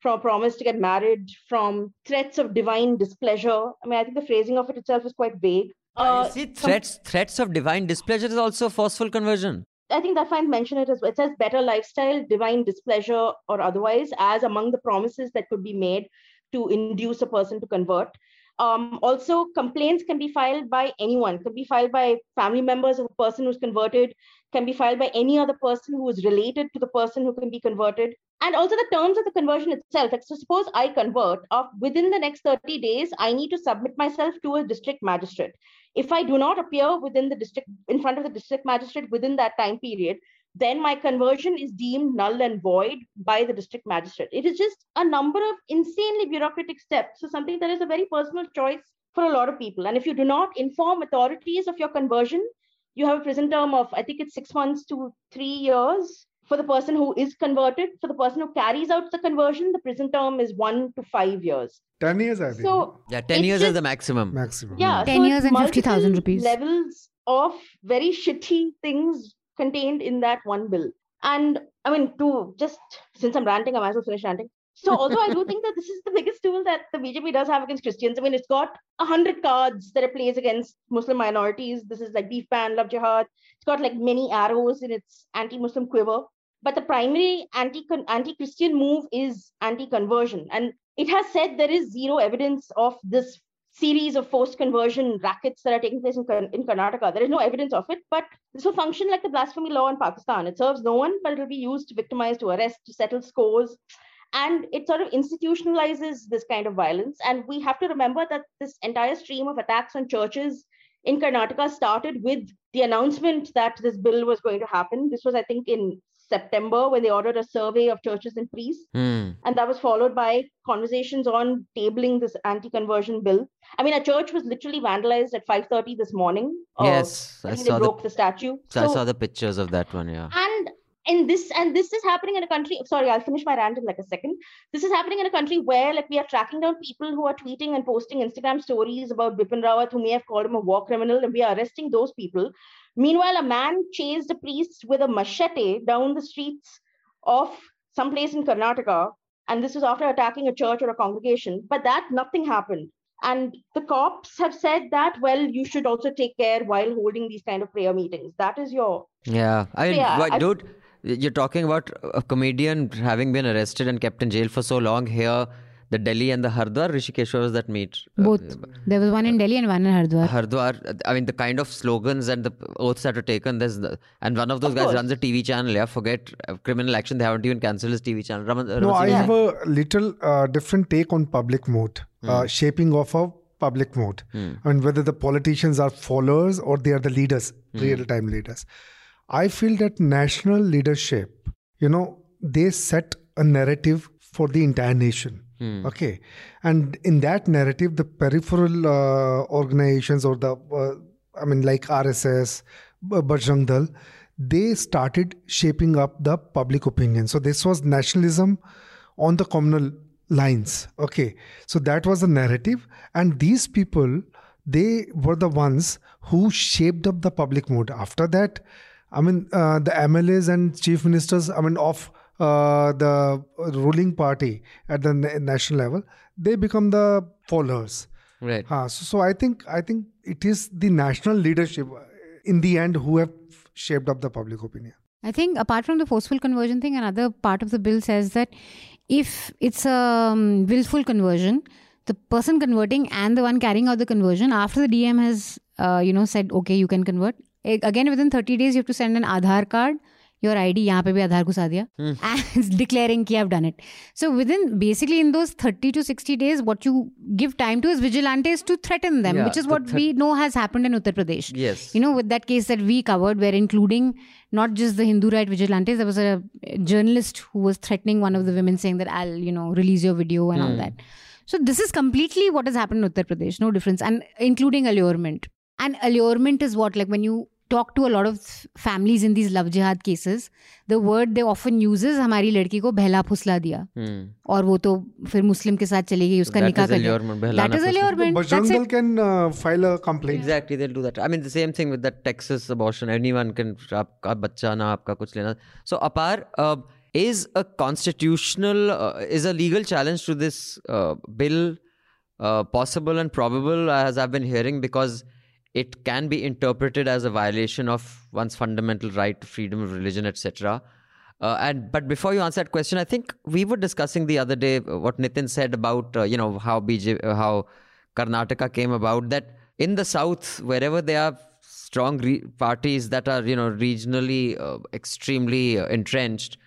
from a promise to get married, from threats of divine displeasure. I mean, I think the phrasing of it itself is quite vague. Uh, See, some- threats threats of divine displeasure is also forceful conversion. I think that fine mention it as well. It says better lifestyle, divine displeasure, or otherwise, as among the promises that could be made to induce a person to convert. Um, also, complaints can be filed by anyone, can be filed by family members of a person who's converted, can be filed by any other person who is related to the person who can be converted. And also the terms of the conversion itself. Like, so suppose I convert, uh, within the next 30 days, I need to submit myself to a district magistrate. If I do not appear within the district, in front of the district magistrate within that time period, then my conversion is deemed null and void by the district magistrate. It is just a number of insanely bureaucratic steps. So, something that is a very personal choice for a lot of people. And if you do not inform authorities of your conversion, you have a prison term of, I think it's six months to three years. For the person who is converted, for the person who carries out the conversion, the prison term is one to five years. 10 years, I think. So Yeah, 10 It's years is the maximum. maximum. yeah, 10 so years and 50,000 multiple rupees. Levels of very shitty things contained in that one bill. And I mean, to just since I'm ranting, I might as well finish ranting. So, although I do think that this is the biggest tool that the BJP does have against Christians, I mean, it's got a hundred cards that it plays against Muslim minorities. This is like beef ban, love jihad. It's got like many arrows in its anti-Muslim quiver. But the primary anti anti-Christian move is anti-conversion, and it has said there is zero evidence of this series of forced conversion rackets that are taking place in, in Karnataka. There is no evidence of it, but this will function like the blasphemy law in Pakistan. It serves no one, but it will be used to victimize, to arrest, to settle scores. And it sort of institutionalizes this kind of violence. And we have to remember that this entire stream of attacks on churches in Karnataka started with the announcement that this bill was going to happen. This was, I think, in September when they ordered a survey of churches and priests Hmm. and that was followed by conversations on tabling this anti-conversion bill. I mean, a church was literally vandalized at 5:30 this morning. Uh, Yes, I think saw they the- broke the, statue. So, I saw the pictures of that one, yeah. and in this and this is happening in a country. Sorry, I'll finish my rant in like a second. This is happening in a country where like we are tracking down people who are tweeting and posting Instagram stories about Bipin Rawat, who may have called him a war criminal, and we are arresting those people. Meanwhile, a man chased a priest with a machete down the streets of some place in Karnataka, and this was after attacking a church or a congregation. But that nothing happened. And the cops have said that, well, you should also take care while holding these kind of prayer meetings. That is your Yeah, I mean, yeah, I- dude, you're talking about a comedian having been arrested and kept in jail for so long. Here, the Delhi and the Hardwar, Rishikesh, where was that meet? Uh, Both. There was one in Delhi and one in Hardwar. Hardwar, I mean, the kind of slogans and the oaths that are taken. There's the, and one of those Of guys course. runs a TV channel. Yeah, forget uh, criminal action. They haven't even cancelled his TV channel. Raman, No, Raman I Singh have a little uh, different take on public mode, uh, shaping of a public mode, and whether the politicians are followers or they are the leaders, real time leaders. I feel that national leadership, you know, they set a narrative for the entire nation. Okay, and in that narrative, the peripheral uh, organizations or the, uh, I mean, like RSS, Bajrang Dal, they started shaping up the public opinion. So this was nationalism on the communal lines. Okay, so that was the narrative, and these people they were the ones who shaped up the public mood. After that, I mean, uh, the MLAs and chief ministers, I mean, of the ruling party at the na- national level, they become the followers. Right. Uh, so, so I think I think it is the national leadership uh, in the end who have shaped up the public opinion. I think apart from the forceful conversion thing, another part of the bill says that if it's a um, willful conversion, the person converting and the one carrying out the conversion, after the DM has uh, you know said okay you can convert, again within 30 days you have to send an Aadhaar card, your ID यहाँ पे भी आधार घुसा दिया and declaring कि I've done it. So within basically in those 30 to 60 days, what you give time to is vigilantes to threaten them, Yeah, which is the what thir- we know has happened in Uttar Pradesh Yes. you know, with that case that we covered, where including not just the Hindu right vigilantes, there was a journalist who was threatening one of the women, saying that I'll, you know, release your video and all that. So this is completely what has happened in Uttar Pradesh, no difference, and including allurement. And allurement is what, like when you talk to a lot of families in these love jihad cases the word they often uses हमारी लड़की को बहला फुसला दिया. और वो तो फिर मुस्लिम के साथ चली गई उसका निकाह कर that is allurement can file a complaint exactly they do that I mean the same thing with Texas abortion anyone can आपका बच्चा ना आपका कुछ लेना। सो अपार is a constitutional is a legal challenge to this bill possible and uh, I and probable as i've it can be interpreted as a violation of one's fundamental right to freedom of religion, etc. Uh, and but before you answer that question, I think we were discussing the other day uh, what Nitin said about uh, you know how BJ uh, how Karnataka came about. That in the south, wherever there are strong re- parties that are you know regionally uh, extremely uh, entrenched,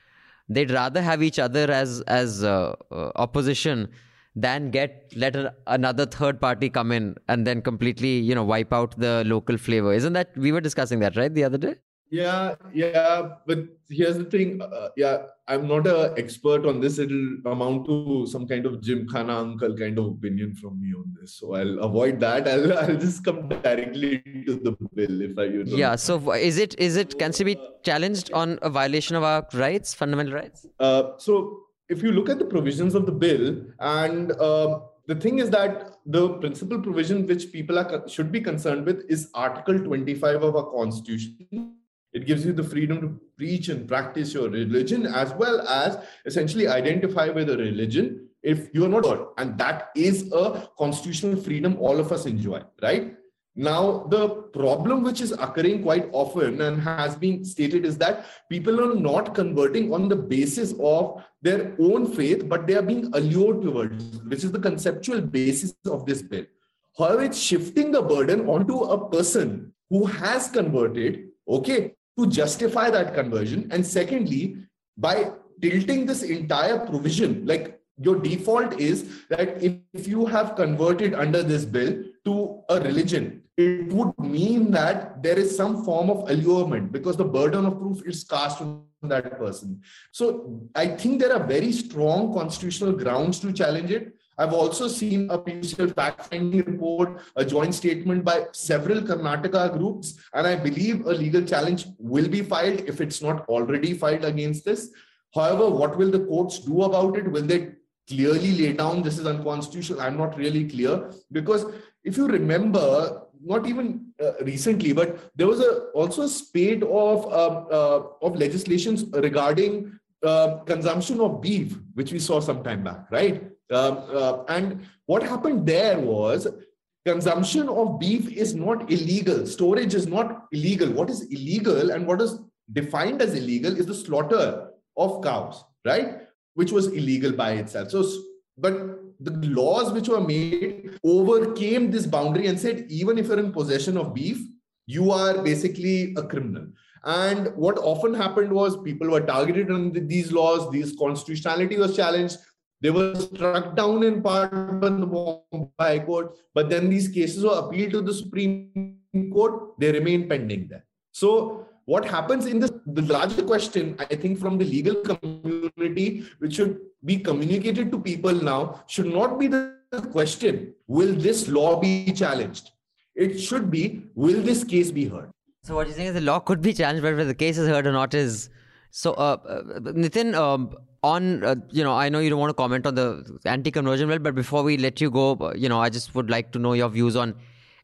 they'd rather have each other as as opposition than get let a, another third party come in and then completely you know wipe out the local flavor. Isn't that we were discussing that right the other day? Yeah, yeah, but here's the thing. Uh, yeah, I'm not an expert on this. It'll amount to some kind of Gymkhana uncle kind of opinion from me on this. So I'll avoid that. I'll, I'll just come directly to the bill if I. You know. Yeah. So is it is it can she be challenged on a violation of our rights, fundamental rights? Uh, so if you look at the provisions of the bill, and uh, the thing is that the principal provision which people are should be concerned with is Article 25 of our Constitution it gives you the freedom to preach and practice your religion as well as essentially identify with a religion if you're not. And that is a constitutional freedom all of us enjoy, right? Now, the problem which is occurring quite often and has been stated is that people are not converting on the basis of their own faith, but they are being allured towards, which is the conceptual basis of this bill. However, it's shifting the burden onto a person who has converted, okay, to justify that conversion. And secondly, by tilting this entire provision, like your default is that if you have converted under this bill to a religion, it would mean that there is some form of allurement because the burden of proof is cast on that person. So I think there are very strong constitutional grounds to challenge it. I've also seen a PUCL fact-finding report, a joint statement by several Karnataka groups, and I believe a legal challenge will be filed if it's not already filed against this. However, what will the courts do about it? Will they clearly lay down this is unconstitutional? I'm not really clear because if you remember, not even uh, recently, but there was a also a spate of um, uh, of legislations regarding uh, consumption of beef, which we saw some time back, right? Um, uh, and what happened there was consumption of beef is not illegal. Storage is not illegal. What is illegal and what is defined as illegal is the slaughter of cows, right? Which was illegal by itself. So, but the laws which were made overcame this boundary and said even if you're in possession of beef, you are basically a criminal. And what often happened was people were targeted under these laws, these constitutionality was challenged, they were struck down in part by the Bombay Court, but then these cases were appealed to the Supreme Court. They remain pending there. So, what happens in this, the larger question, I think, from the legal community, which should be communicated to people now, should not be the question will this law be challenged? It should be will this case be heard? So, what you're saying is the law could be challenged, but whether the case is heard or not is. So, uh, uh, Nitin, um, on uh, you know i know you don't want to comment on the anti-conversion bill but before we let you go uh, you know i just would like to know your views on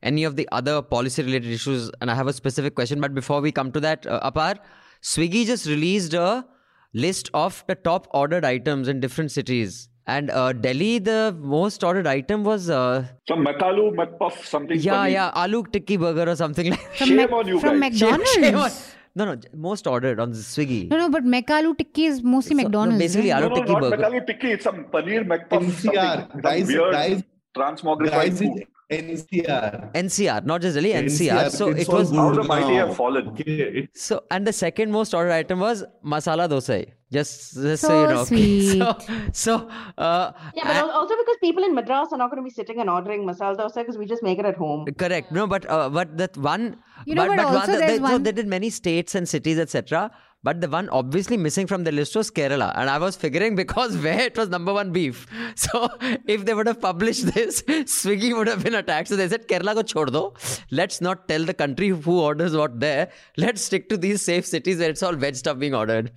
any of the other policy related issues and i have a specific question but before we come to that uh, apar swiggy just released a list of the top ordered items in different cities and uh, Delhi, the most ordered item was uh, some McAloo, McPuff, something. Yeah, funny. yeah, aloo tikki burger or something like. Shame Mac- on you from guys. McDonald's. Shame on- no, no, most ordered on Swiggy. No, no, but McAloo tikki is mostly So, no, McDonald's. basically, right? aloo No, no, tikki not burger. McAloo tikki. It's some paneer McPuff. NCR, something, guys, weird guys, transmogrified guys, food. it's NCR. NCR, not just Delhi, NCR. So it's it was. How the good mighty have fallen. Okay, So and the second most ordered item was masala dosa. Just, just so, So you know. sweet. So, so uh, Yeah, but and- also because people in Madras are not going to be sitting and ordering masala dosa because we just make it at home. correct. No, but uh, but that one. You know, but one, also the- there's they, so one- they did many states and cities, etc. But the one obviously missing from the list was Kerala, and I was figuring because where it was number one beef. So if they would have published this, Swiggy would have been attacked. So they said Kerala ko chhod do. Let's not tell the country who orders what there. Let's stick to these safe cities where it's all veg stuff being ordered.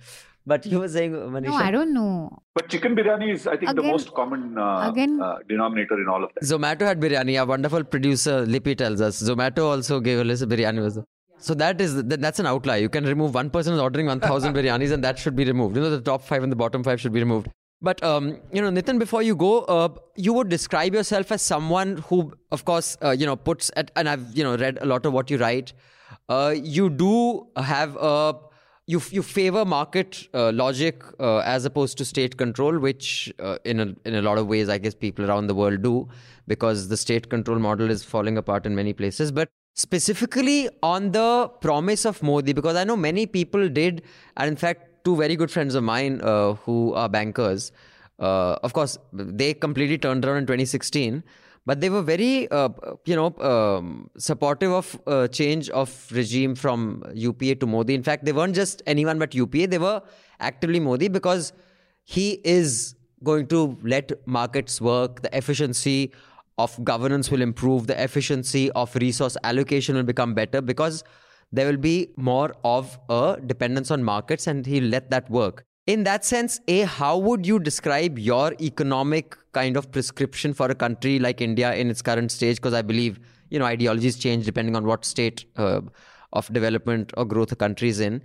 But you were saying, Manisha. No, I don't know. But chicken biryani is, I think, the most common uh, again- uh, denominator in all of that. Zomato had biryani. Our wonderful producer Lippy tells us Zomato also gave a list of biryani. Was so that is that- that's an outlier. You can remove one person is ordering one thousand biryanis, and that should be removed. You know the top five and the bottom five should be removed. But um, you know, Nitin, before you go, uh, you would describe yourself as someone who, of course, uh, you know, puts at, and I've you know read a lot of what you write. Uh, you do have a you you favor market uh, logic uh, as opposed to state control, which uh, in a in a lot of ways I guess people around the world do, because the state control model is falling apart in many places. But specifically on the promise of Modi, because I know many people did, and in fact, two very good friends of mine uh, who are bankers, uh, of course, they completely turned around in 2016. but they were very, uh, you know, um, supportive of uh, change of regime from UPA to Modi. In fact, they weren't just anyone but UPA; they were actively Modi because he is going to let markets work. The efficiency of governance will improve. The efficiency of resource allocation will become better because there will be more of a dependence on markets, and he'll let that work in that sense, A, how would you describe your economic kind of prescription for a country like India in its current stage? Because I believe, you know, ideologies change depending on what state uh, of development or growth a country is in.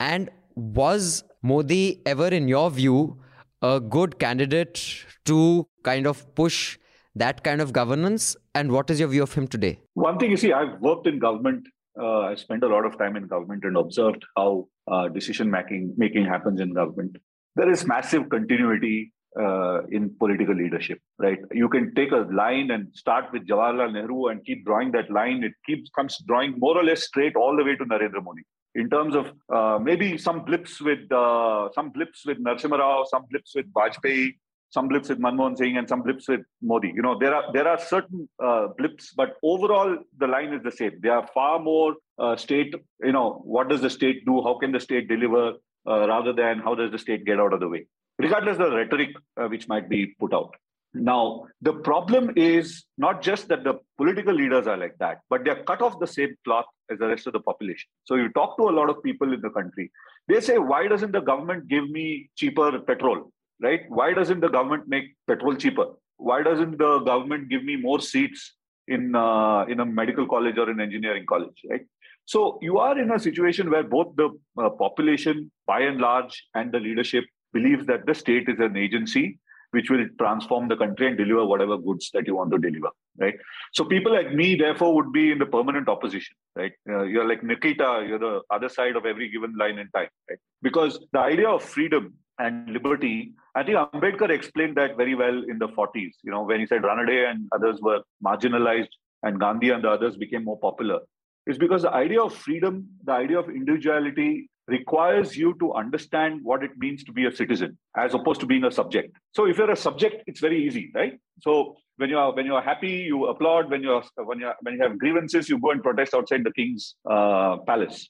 And was Modi ever, in your view, a good candidate to kind of push that kind of governance? And what is your view of him today? One thing you see, I've worked in government uh, I spent a lot of time in government and observed how uh, decision making making happens in government. There is massive continuity uh, in political leadership, right? You can take a line and start with Jawaharlal Nehru and keep drawing that line. It keeps comes drawing more or less straight all the way to Narendra Modi. In terms of uh, maybe some blips with uh, some blips with Narasimha Rao, some blips with Vajpayee, some blips with Manmohan Singh and some blips with Modi. You know, there are there are certain uh, blips, but overall the line is the same. They are far more uh, state. You know, what does the state do? How can the state deliver? Uh, rather than how does the state get out of the way, regardless of the rhetoric uh, which might be put out. Now, the problem is not just that the political leaders are like that, but they're cut off the same cloth as the rest of the population. So you talk to a lot of people in the country, they say, why doesn't the government give me cheaper petrol? Right? Why doesn't the government make petrol cheaper? Why doesn't the government give me more seats in uh, in a medical college or an engineering college, right? So you are in a situation where both the uh, population, by and large, and the leadership believes that the state is an agency which will transform the country and deliver whatever goods that you want to deliver, right? So people like me, therefore, would be in the permanent opposition, right? Uh, you're like Nikita, you're the other side of every given line in time, right? Because the idea of freedom and liberty. I think Ambedkar explained that very well in the 40s, you know, when he said Ranade and others were marginalized and Gandhi and the others became more popular. It's because the idea of freedom, the idea of individuality requires you to understand what it means to be a citizen as opposed to being a subject. So if you're a subject, it's very easy, right? So when you are when you are happy, you applaud. When you are when you when you have grievances, you go and protest outside the king's uh, palace.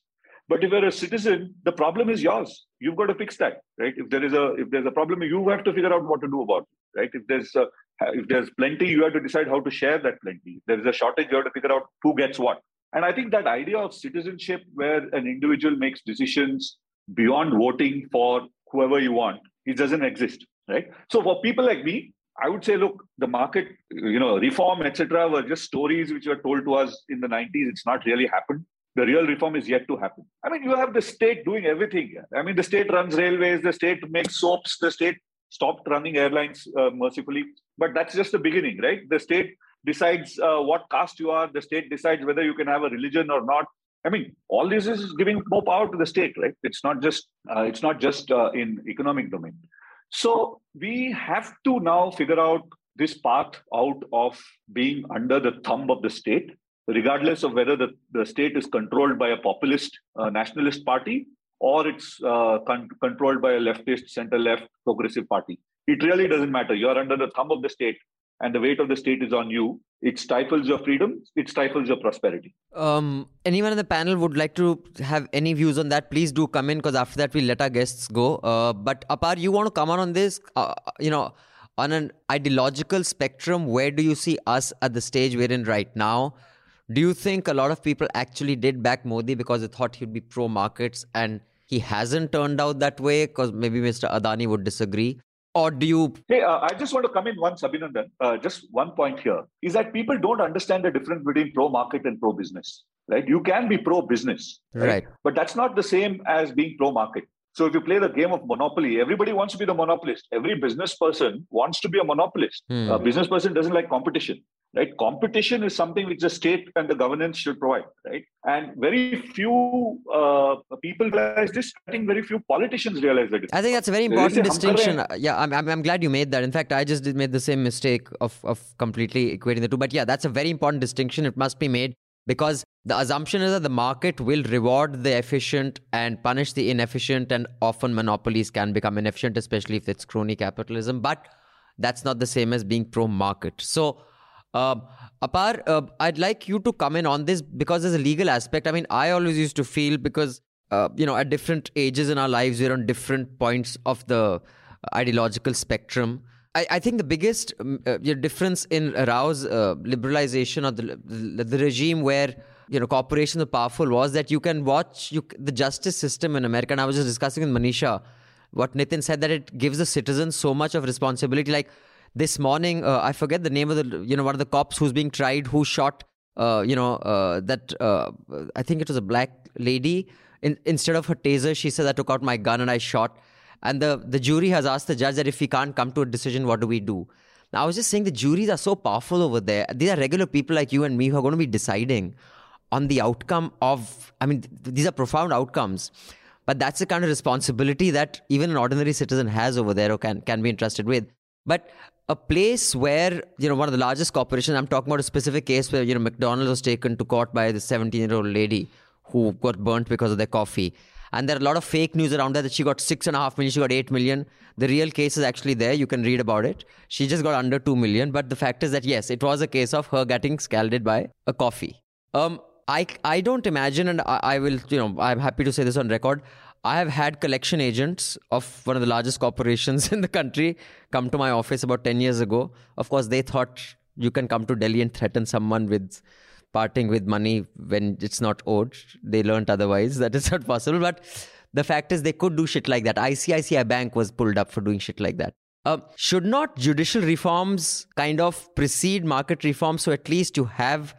But if you're a citizen, the problem is yours. You've got to fix that, right? If there is a if there's a problem, you have to figure out what to do about it, right? If there's a, if there's plenty, you have to decide how to share that plenty. If there is a shortage, you have to figure out who gets what. And I think that idea of citizenship, where an individual makes decisions beyond voting for whoever you want, it doesn't exist, right? So for people like me, I would say, look, the market, you know, reform, etc., were just stories which were told to us in the 90s. It's not really happened the real reform is yet to happen. I mean, you have the state doing everything. I mean, the state runs railways, the state makes soaps, the state stopped running airlines uh, mercifully. But that's just the beginning, right? The state decides uh, what caste you are, the state decides whether you can have a religion or not. I mean, all this is giving more power to the state, right? It's not just uh, it's not just uh, in economic domain. So we have to now figure out this path out of being under the thumb of the state regardless of whether the, the state is controlled by a populist uh, nationalist party or it's uh, con- controlled by a leftist, center left, progressive party. It really doesn't matter. You're under the thumb of the state, and the weight of the state is on you. It stifles your freedom, it stifles your prosperity. Um, anyone in the panel would like to have any views on that? Please do come in because after that, we'll let our guests go. Uh, but Apar, you want to come on on this? Uh, you know, on an ideological spectrum, where do you see us at the stage we're in right now? Do you think a lot of people actually did back Modi because they thought he'd be pro markets and he hasn't turned out that way? Because maybe Mr. Adani would disagree. Or do you? Hey, uh, I just want to come in once, Abhinandan. Uh, just one point here is that people don't understand the difference between pro market and pro business. Right? You can be pro business, right? right? But that's not the same as being pro market. So if you play the game of monopoly, everybody wants to be the monopolist. Every business person wants to be a monopolist. Hmm. A business person doesn't like competition right? Competition is something which the state and the governance should provide right? And very few uh, people realize this. I think very few politicians realize that i think that's a very important distinction. Yeah I'm, I'm, I'm glad you made that. In fact i just did made the same mistake of, of completely equating the two. But yeah that's a very important distinction. It must be made because the assumption is that the market will reward the efficient and punish the inefficient and often monopolies can become inefficient especially if it's crony capitalism. But that's not the same as being pro market so Um, Apar, uh, I'd like you to come in on this because there's a legal aspect. I mean, I always used to feel because, uh, you know, at different ages in our lives, we're on different points of the ideological spectrum. I, I think the biggest um, uh, difference in Rao's uh, liberalization of the, the, the regime where you know corporations are powerful was that you can watch you, the justice system in America. And I was just discussing with Manisha what Nitin said that it gives the citizens so much of responsibility. Like this morning, uh, I forget the name of the you know one of the cops who's being tried who shot uh, you know uh, that uh, I think it was a black lady. In, instead of her taser, she said, "I took out my gun and I shot." And the the jury has asked the judge that if we can't come to a decision, what do we do? Now, I was just saying the juries are so powerful over there. These are regular people like you and me who are going to be deciding on the outcome of. I mean, th- these are profound outcomes. But that's the kind of responsibility that even an ordinary citizen has over there or can, can be entrusted with. But a place where, you know, one of the largest corporations, I'm talking about a specific case where, you know, McDonald's was taken to court by the 17 year old lady who got burnt because of their coffee. And there are a lot of fake news around that that she got six and a half million, she got eight million. The real case is actually there. You can read about it. She just got under two million. But the fact is that yes, it was a case of her getting scalded by a coffee. Um, I, I don't imagine, and I, I will, you know, I'm happy to say this on record. I have had collection agents of one of the largest corporations in the country come to my office about 10 years ago. Of course, they thought you can come to Delhi and threaten someone with parting with money when it's not owed. They learned otherwise that is not possible. But the fact is, they could do shit like that. ICICI Bank was pulled up for doing shit like that. Uh, should not judicial reforms kind of precede market reforms? So at least you have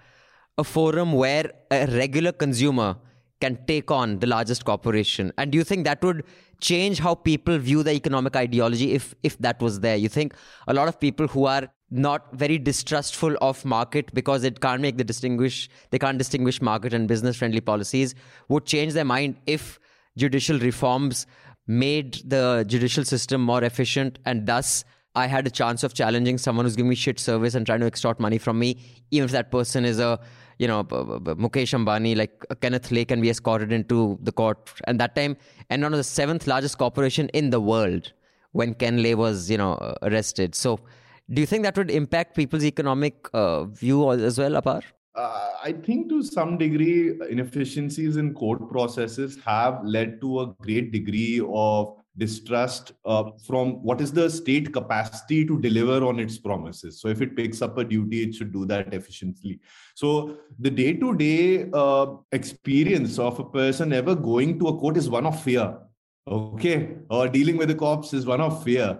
a forum where a regular consumer can take on the largest corporation. And do you think that would change how people view the economic ideology if if that was there? You think a lot of people who are not very distrustful of market because it can't make the distinguish they can't distinguish market and business friendly policies would change their mind if judicial reforms made the judicial system more efficient and thus I had a chance of challenging someone who's giving me shit service and trying to extort money from me, even if that person is a you know, Mukesh Ambani, like uh, Kenneth Lay can be escorted into the court. And that time, and one of the seventh largest corporation in the world when Ken Lay was, you know, uh, arrested. So do you think that would impact people's economic uh, view as well, Apar? Uh, I think to some degree, inefficiencies in court processes have led to a great degree of distrust uh, from what is the state capacity to deliver on its promises. So if it picks up a duty, it should do that efficiently. So the day-to-day uh, experience of a person ever going to a court is one of fear. Okay, or dealing with the cops is one of fear.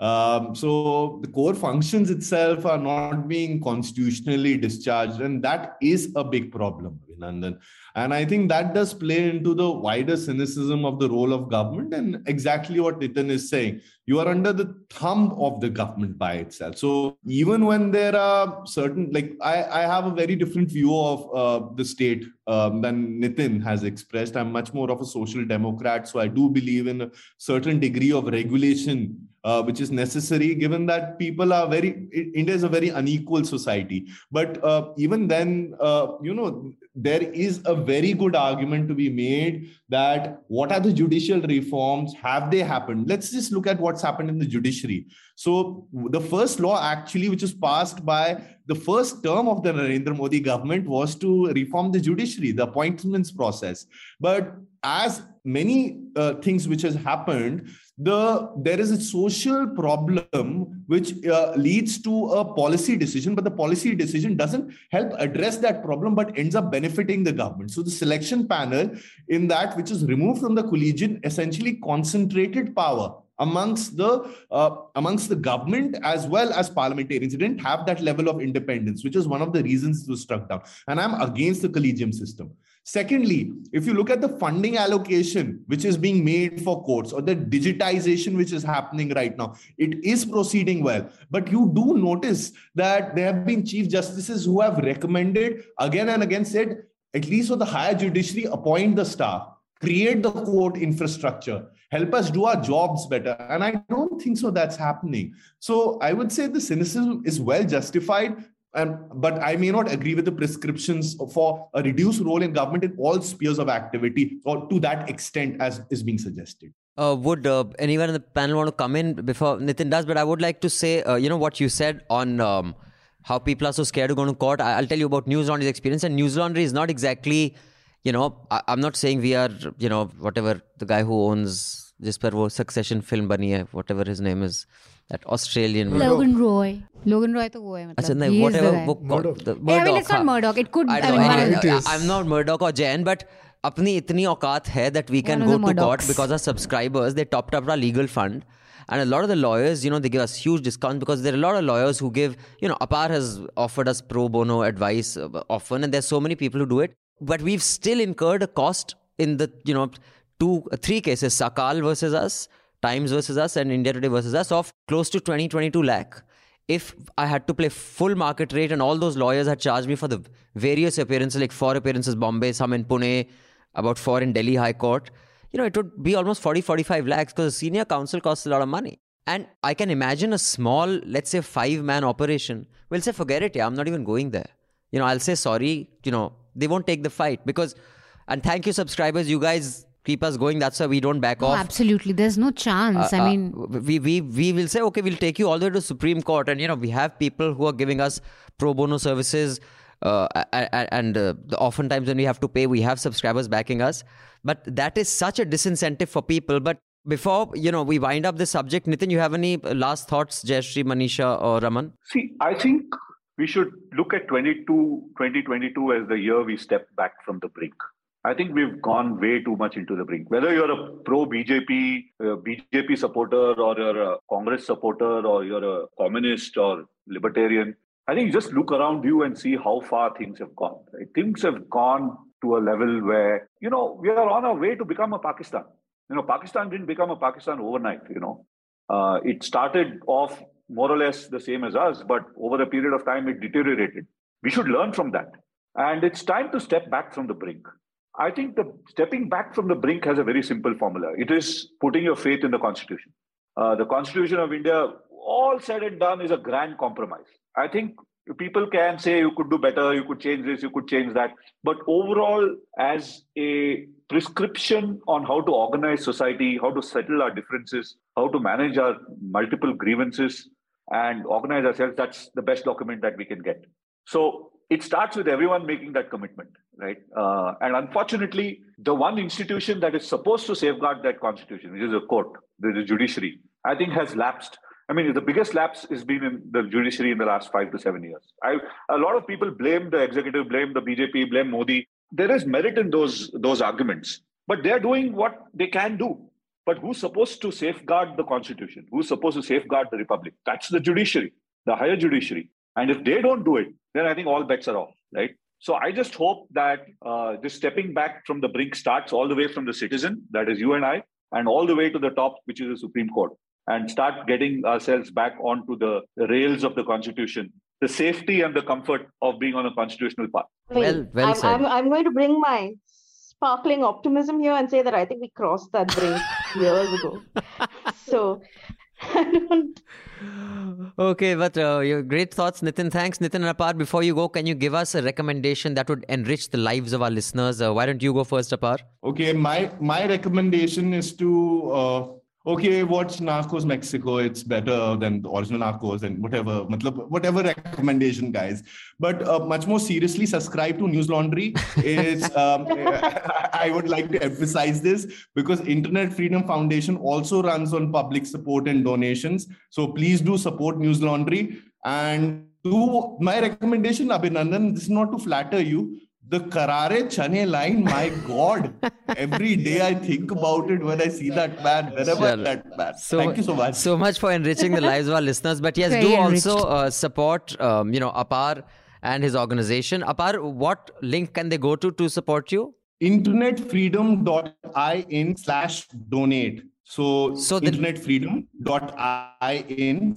Um, so the core functions itself are not being constitutionally discharged, and that is a big problem, London. And I think that does play into the wider cynicism of the role of government and exactly what Nitin is saying. You are under the thumb of the government by itself. So even when there are certain, like I, I have a very different view of uh, the state um, than Nitin has expressed. I'm much more of a social democrat. So I do believe in a certain degree of regulation uh, which is necessary given that people are very india is a very unequal society. But uh, even then uh, you know there is a very good argument to be made that what are the judicial reforms? Have they happened? Let's just look at what's happened in the judiciary. So the first law actually which was passed by the first term of the narendra modi government was to reform the judiciary the appointments process. But as many uh, things which has happened the there is a social problem which uh, leads to a policy decision but the policy decision doesn't help address that problem but ends up benefiting the government so the selection panel in that which is removed from the collegium essentially concentrated power amongst the uh, amongst the government as well as parliamentarians. It didn't have that level of independence, which is one of the reasons it was struck down. And I'm against the collegium system. Secondly, if you look at the funding allocation which is being made for courts or the digitization which is happening right now, it is proceeding well. But you do notice that there have been chief justices who have recommended again and again said, at least for the higher judiciary, appoint the staff, create the court infrastructure, help us do our jobs better. And I don't think so that's happening. So I would say the cynicism is well justified and but I may not agree with the prescriptions for a reduced role in government in all spheres of activity or to that extent as is being suggested. Uh, would uh, anyone in the panel want to come in before Nitin does? But I would like to say, uh, you know, what you said on um, how people are so scared of going to court. I- will tell you about News Laundry's experience. And News Laundry is not exactly, you know, I- am not saying we are, you know, whatever the guy who owns this wo succession film bunny, whatever his name is that Australian Logan Roy. Logan Roy तो वो है अच्छा मतलब. नहीं he is the whatever guy. वो Murdoch. the Yeah, I mean, it's not हाँ. Murdoch. It could. I I don't mean, know. one of Anyway, the- It is. I'm not Murdoch or Jan, but अपनी इतनी औकात है that we can One of go the to court Murdochs. because our subscribers they topped up our legal fund. And a lot of the lawyers, you know, they give us huge discounts because there are a lot of lawyers who give, you know, Apar has offered us pro bono advice uh, often, and there's so many people who do it. But we've still incurred a cost in the, you know, two, three cases Sakal versus us, Times versus us, and India Today versus us of close to 20, 22 lakh if I had to play full market rate and all those lawyers had charged me for the various appearances, like four appearances Bombay, some in Pune, about four in Delhi High Court, you know, it would be almost 40, 45 lakhs because the senior counsel costs a lot of money. And I can imagine a small, let's say, five man operation will say, forget it, yeah, I'm not even going there. You know, I'll say sorry, you know, they won't take the fight because, and thank you, subscribers, you guys keep us going. That's why we don't back Oh, off. absolutely. There's no chance. Uh, I uh, mean, we, we we will say okay we'll take you all the way to supreme court and you know we have people who are giving us pro bono services uh, a- a- and uh, the oftentimes when we have to pay we have subscribers backing us but that is such a disincentive for people but before you know we wind up this subject nitin you have any last thoughts jayashree manisha or raman See, I think we should look at 22, 2022 as the year we step back from the brink. I think we've gone way too much into the brink. Whether you're a pro BJP, BJP supporter, or you're a Congress supporter, or you're a communist or libertarian, I think just look around you and see how far things have gone. right? Things have gone to a level where, you know, we are on our way to become a Pakistan. You know, Pakistan didn't become a Pakistan overnight, you know. Uh, it started off more or less the same as us, but over a period of time, it deteriorated. We should learn from that. And it's time to step back from the brink. I think the stepping back from the brink has a very simple formula. It is putting your faith in the Constitution. Uh, the Constitution of India, all said and done, is a grand compromise. I think people can say you could do better, you could change this, you could change that. But overall, as a prescription on how to organize society, how to settle our differences, how to manage our multiple grievances, and organize ourselves, that's the best document that we can get. So it starts with everyone making that commitment, right? Uh, and unfortunately, the one institution that is supposed to safeguard that constitution, which is the court, the, judiciary, I think has lapsed. I mean, the biggest lapse has been in the judiciary in the last five to seven years. I, a lot of people blame the executive, blame the BJP, blame Modi. There is merit in those those arguments, but they're doing what they can do. But who's supposed to safeguard the constitution? Who's supposed to safeguard the republic? That's the judiciary, the higher judiciary. And if they don't do it, then I think all bets are off, right? So I just hope that uh, this stepping back from the brink starts all the way from the citizen, that is you and I, and all the way to the top, which is the Supreme Court, and start getting ourselves back onto the rails of the Constitution, the safety and the comfort of being on a constitutional path. Well- well I'm, said. I'm, I'm going to bring my sparkling optimism here and say that I think we crossed that brink years ago. So I don't Okay, but uh, your great thoughts, Nitin. Thanks, Nitin and Apar. Before you go, can you give us a recommendation that would enrich the lives of our listeners? Uh, why don't you go first, Apar? Okay, my my recommendation is to uh, okay watch Narcos Mexico. It's better than the original Narcos and whatever, whatever recommendation, guys. But uh, much more seriously, subscribe to News Laundry. Is um, I would like to emphasize this because Internet Freedom Foundation also runs on public support and donations. So please do support News Laundry and. Do my recommendation, Abhinandan, this is not to flatter you, the Karare Chane line, my God. Every day I think about it when I see that man, wherever Sure. that man. So, Thank you so much. So much for enriching the lives of our listeners. But yes, Very do enriched. also uh, support, um, you know, Apar and his organization. Apar, what link can they go to to support you? internetfreedom.in slash donate. So, So the- internetfreedom.in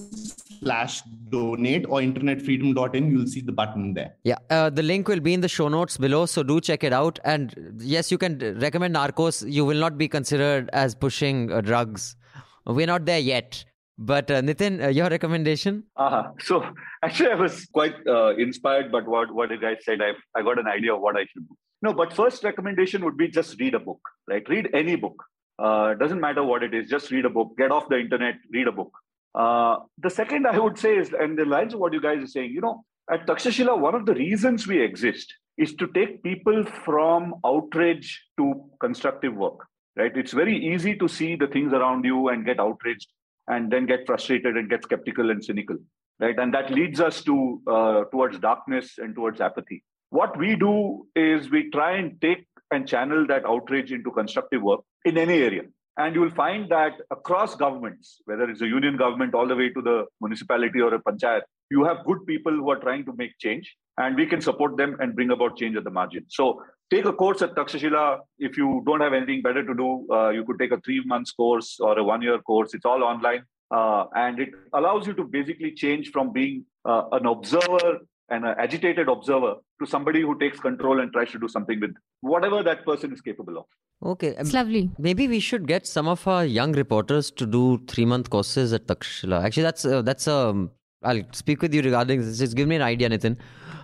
slash donate or internetfreedom.in, you'll see the button there. Yeah, uh, the link will be in the show notes below, so do check it out. And yes, you can recommend Narcos. You will not be considered as pushing uh, drugs. We're not there yet. But uh, Nitin, uh, your recommendation? Uh-huh. So actually, I was quite uh, inspired by what, what you guys said. I, I got an idea of what I should do. No, but first recommendation would be just read a book, right? Read any book. Uh, doesn't matter what it is, just read a book. Get off the internet, read a book. Uh, the second I would say is, and the lines of what you guys are saying, you know, At Takshashila, one of the reasons we exist is to take people from outrage to constructive work, right? It's very easy to see the things around you and get outraged and then get frustrated and get skeptical and cynical, right? And that leads us to uh, towards darkness and towards apathy. What we do is we try and take and channel that outrage into constructive work in any area. And you will find that across governments, whether it's a union government all the way to the municipality or a panchayat, you have good people who are trying to make change, and we can support them and bring about change at the margin. So take a course at Takshashila. If you don't have anything better to do, uh, you could take a three months course or a one year course. It's all online. Uh, and it allows you to basically change from being uh, an observer an agitated observer to somebody who takes control and tries to do something with whatever that person is capable of. Okay. um, It's lovely. Maybe we should get some of our young reporters to do three month courses at Takshila. Actually, that's uh, that's um. I'll speak with you regarding this. Just give me an idea, Nitin.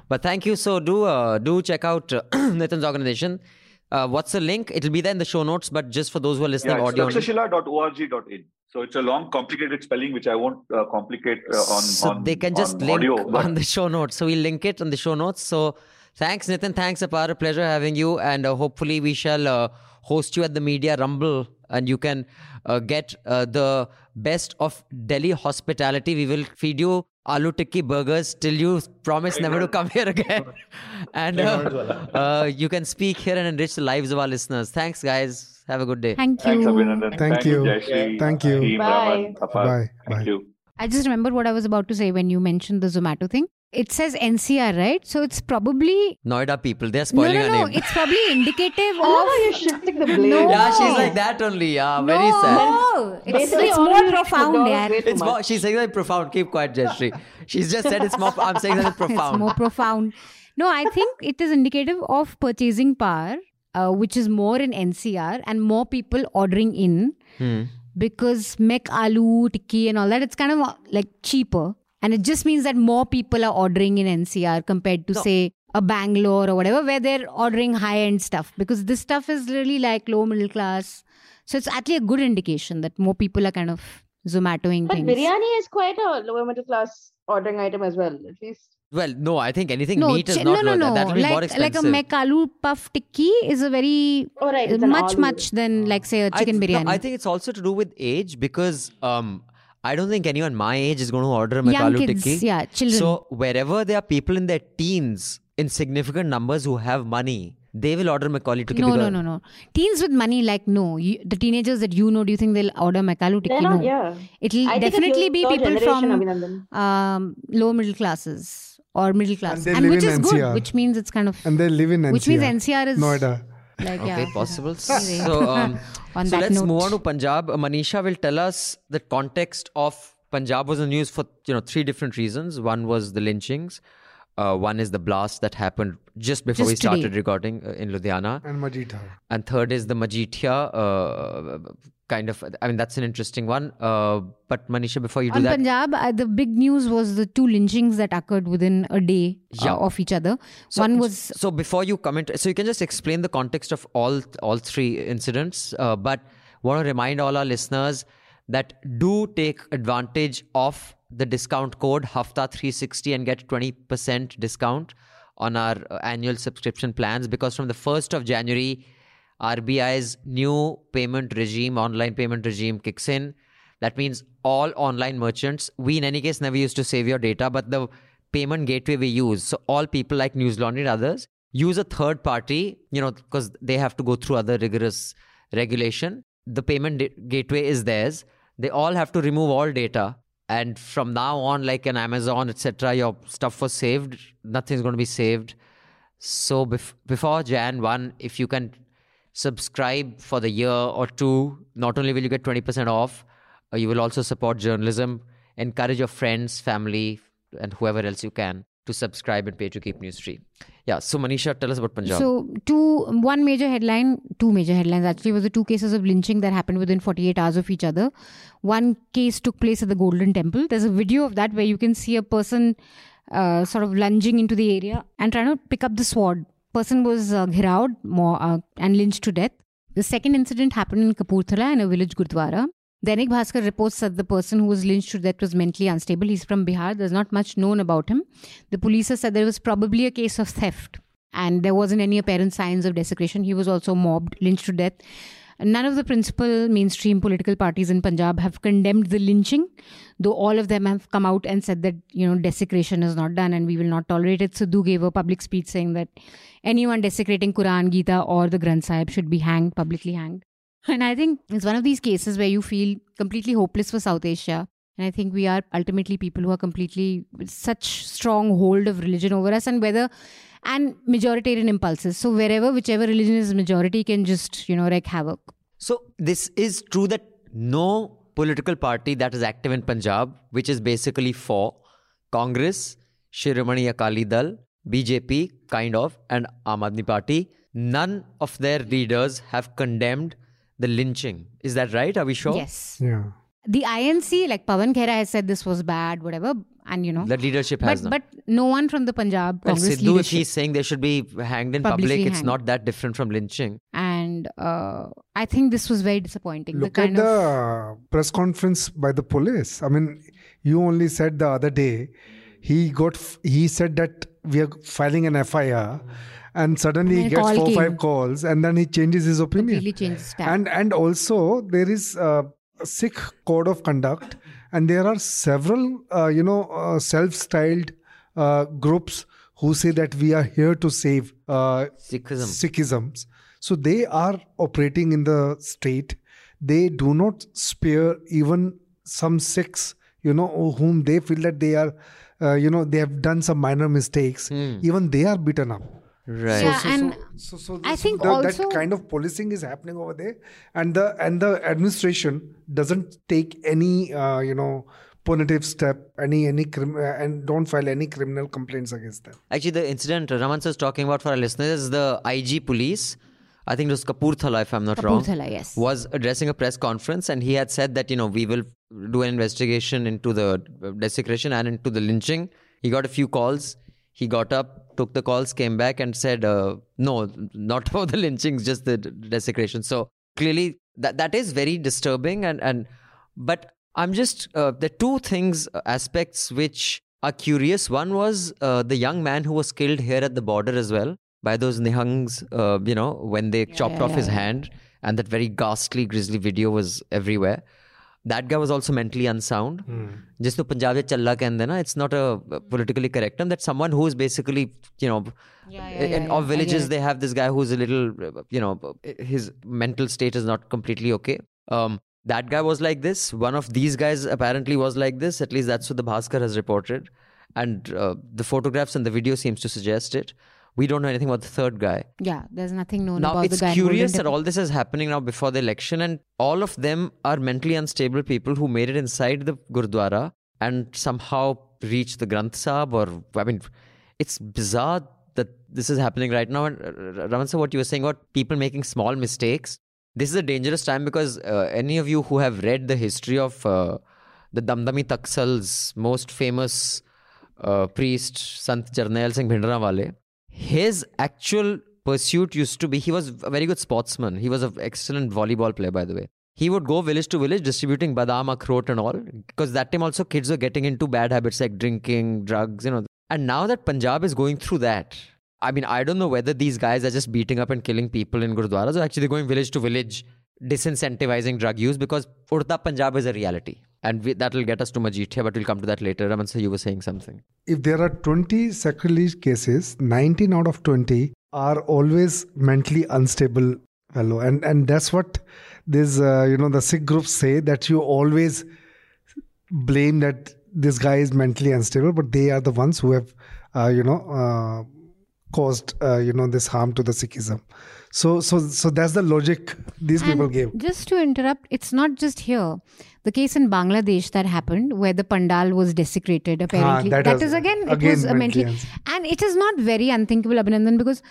But thank you. So do uh, do check out Nitin's organization. Uh, what's the link? It'll be there in the show notes. But just for those who are listening, Yeah, audio. only. takshashila.org.in. So it's a long, complicated spelling, which I won't uh, complicate uh, on, so on they can just on link audio. but- on the show notes. So we'll link it on the show notes. So thanks, Nitin. Thanks, Apar. A pleasure having you. And uh, hopefully we shall uh, host you at the Media Rumble and you can uh, get uh, the best of Delhi hospitality. We will feed you aloo tikki burgers till you promise never to come here again. and uh, uh, you can speak here and enrich the lives of our listeners. Thanks, guys. Have a good day. Thank Thanks, you. Abhinandan. Thank you. Jayashree, Thank you. Team Bye. Bye. Thank Bye. you. I just remembered what I was about to say when you mentioned the Zomato thing. It says NCR, right? So it's probably Noida people, they're no, spoiling no, our no. name. It's probably indicative I love how of you're shifting the blame. No. yeah, she's like that only. Yeah, very no, sad. it's, it's more profound, McDonald's yeah. It's more, she's saying that profound. Keep quiet, Jayashree. She's just said it's more. I'm saying that it's It's profound. more profound. No, I think it is indicative of purchasing power, uh, which is more in NCR and more people ordering in Hmm. because mek aloo tikki and all that. It's kind of uh, like cheaper, and it just means that more people are ordering in NCR compared to No. say a Bangalore or whatever, where they're ordering high end stuff because this stuff is really like low middle class. So it's actually a good indication that more people are kind of Zomatoing But things. biryani is quite a lower middle class ordering item as well, at least. Well, no, I think anything no, meat is ch- not no, no, no. That will be more like, like a mek aloo puff tikki is a very Oh, right. Much, aloo. much than like say a I chicken th- no, biryani. I think it's also to do with age because um, I don't think anyone my age is going to order a Young McAloo tikki. yeah, children. So wherever there are people in their teens in significant numbers who have money, they will order McAloo tikki. no, no, no, no. Teens with money, like no. You, the teenagers that you know, do you think they'll order McAloo tikki? They're not, no. yeah. It'll I definitely be people from Abhinandan. um, low middle classes or middle class, they and, live which in is NCR. good. Which means it's kind of And they live in NCR. which means NCR is Noida. like Okay, yeah. possible. Anyway. So, um, On so that let's note. move on to Punjab. Manisha will tell us the context of Punjab was in the news for you know three different reasons. One was the lynchings. Uh, one is the blast that happened just before Just we started today. recording uh, in Ludhiana, And Majithia. and third is the Majithia. Uh, kind of, I mean, that's an interesting one. Uh, but Manisha, before you do On that, Punjab, uh, the big news was the two lynchings that occurred within a day uh, Yeah. of each other. So- One was so before you comment so you can just explain the context of all all three incidents uh, but want to remind all our listeners that do take advantage of the discount code hafta 360 and get 20% discount on our uh, annual subscription plans because from the 1st of january RBI's new payment regime, online payment regime kicks in. That means all online merchants, we in any case never used to save your data, but the payment gateway we use, so all people like News Laundry and others, use a third party, you know, because they have to go through other rigorous regulation. The payment gateway is theirs. They all have to remove all data. And from now on, like an Amazon, etc., your stuff was saved. Nothing's going to be saved. So bef- before Jan 1, if you can subscribe for the year or two, not only will you get 20% off, uh, you will also support journalism, encourage your friends, family, and whoever else you can to subscribe and pay to keep news free. Yeah, so Manisha, tell us about Punjab. So, two, one major headline, two major headlines actually was the two cases of lynching that happened within 48 hours of each other. One case took place at the Golden Temple. There's a video of that where you can see a person uh, sort of lunging into the area and trying to pick up the sword. Person was uh, more, uh, and lynched to death. The second incident happened in Kapurthala in a village Gurdwara. Dainik Bhaskar reports that the person who was lynched to death was mentally unstable. He's from Bihar. There's not much known about him. The police said there was probably a case of theft and there wasn't any apparent signs of desecration. He was also mobbed, lynched to death. None of the principal mainstream political parties in Punjab have condemned the lynching, though all of them have come out and said that you know desecration is not done and we will not tolerate it. Sidhu gave a public speech saying that anyone desecrating Quran, Gita, or the Granth Sahib should be hanged, publicly hanged. And I think it's one of these cases where you feel completely hopeless for South Asia. And I think we are ultimately people who are completely such strong hold of religion over us, and whether and majoritarian impulses. So wherever, whichever religion is majority, can just you know wreak havoc. So this is true that no political party that is active in Punjab, which is basically for Congress, Shiromani Akali Dal, BJP, kind of, and Aam Aadmi Party, none of their leaders have condemned the lynching. Is that right? Are we sure? Yes. Yeah. The INC, like Pawan Khera has said this was bad, whatever, and you know. The leadership has but not. but no one from the Punjab Well, Congress Sidhu, if leadership. he's saying they should be hanged in Publicly public, it's not that different from lynching. and uh, I think this was very disappointing. Look the at the of press conference by the police. I mean, you only said the other day he got f- he said that we are filing an FIR, and suddenly he gets four came. five calls, and then he changes his opinion. completely changed stand. And and also there is a Sikh code of conduct, and there are several uh, you know uh, self-styled uh, groups who say that we are here to save uh, Sikhism. Sikhisms. So they are operating in the state. They do not spare even some Sikhs, you know, whom they feel that they are, uh, you know, they have done some minor mistakes. Even they are beaten up. Right. Yeah, So, and so, so, I so think the- also- that kind of policing is happening over there, and the and the administration doesn't take any, uh, you know, punitive step, any any crim- uh, and don't file any criminal complaints against them. Actually, the incident Raman was talking about for our listeners is the IG police. I think it was Kapurthala, if I'm not wrong. Kapurthala, yes. Was addressing a press conference and he had said that, you know, we will do an investigation into the desecration and into the lynching. He got a few calls. He got up, took the calls, came back and said, uh, no, not about the lynchings, just the desecration. So clearly that, that is very disturbing. And, and but I'm just, uh, the two things, uh, aspects which are curious. One was uh, the young man who was killed here at the border as well by those Nihangs, uh, you know, when they chopped yeah, off yeah, his hand and that very ghastly, grisly video was everywhere that guy was also mentally unsound. Just to punjab challa it's not a uh, politically correct term that someone who is basically you know yeah, yeah, in yeah, all yeah. villages they have this guy who's a little uh, you know uh, his mental state is not completely okay. Um, that guy was like this. One of these guys apparently was like this. At least that's what the bhaskar has reported. And uh, the photographs and the video seems to suggest it we don't know anything about the third guy yeah, there's nothing known now about it's the guy. in curious that all this is happening now before the election and all of them are mentally unstable people who made it inside the gurdwara and somehow reached the granth sahib or i mean it's bizarre that this is happening right now and uh, raman sir what you were saying about people making small mistakes this is a dangerous time because uh, any of you who have read the history of uh, the damdami taksal's most famous uh, priest sant jarnail singh bhindranwale his actual pursuit used to be he was a very good sportsman. He was an excellent volleyball player by the way. He would go village to village distributing badam akhrot and all because that time also kids were getting into bad habits like drinking drugs you know. And now that punjab is going through that i mean i don't know whether these guys are just beating up and killing people in gurdwaras or actually going village to village disincentivizing drug use because udta punjab is a reality and we, that will get us to majithia but we'll come to that later. Raman sir you were saying something. If there are 20 sacrilege cases 19 out of 20 are always mentally unstable fellow. And and that's what this uh, you know the sikh groups say that you always blame that this guy is mentally unstable but they are the ones who have uh, you know uh, caused uh, you know this harm to the sikhism so so so that's the logic these people gave Just to interrupt, it's not just here. The case in Bangladesh that happened where the pandal was desecrated, apparently. that that has- is again, it was a mentally mentally. And it is not very unthinkable, Abhinandan, because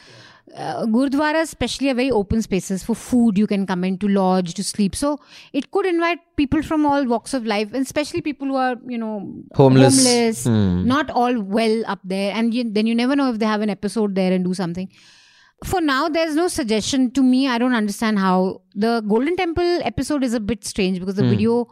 uh, Gurdwaras, especially, are very open spaces for food. You can come in to lodge, to sleep. So it could invite people from all walks of life, and especially people who are, you know, Homeless. homeless, Hmm. not all well up there. And you, then you never know if they have an episode there and do something. For now, there's no suggestion to me. I don't understand how the Golden Temple episode is a bit strange because the Hmm. video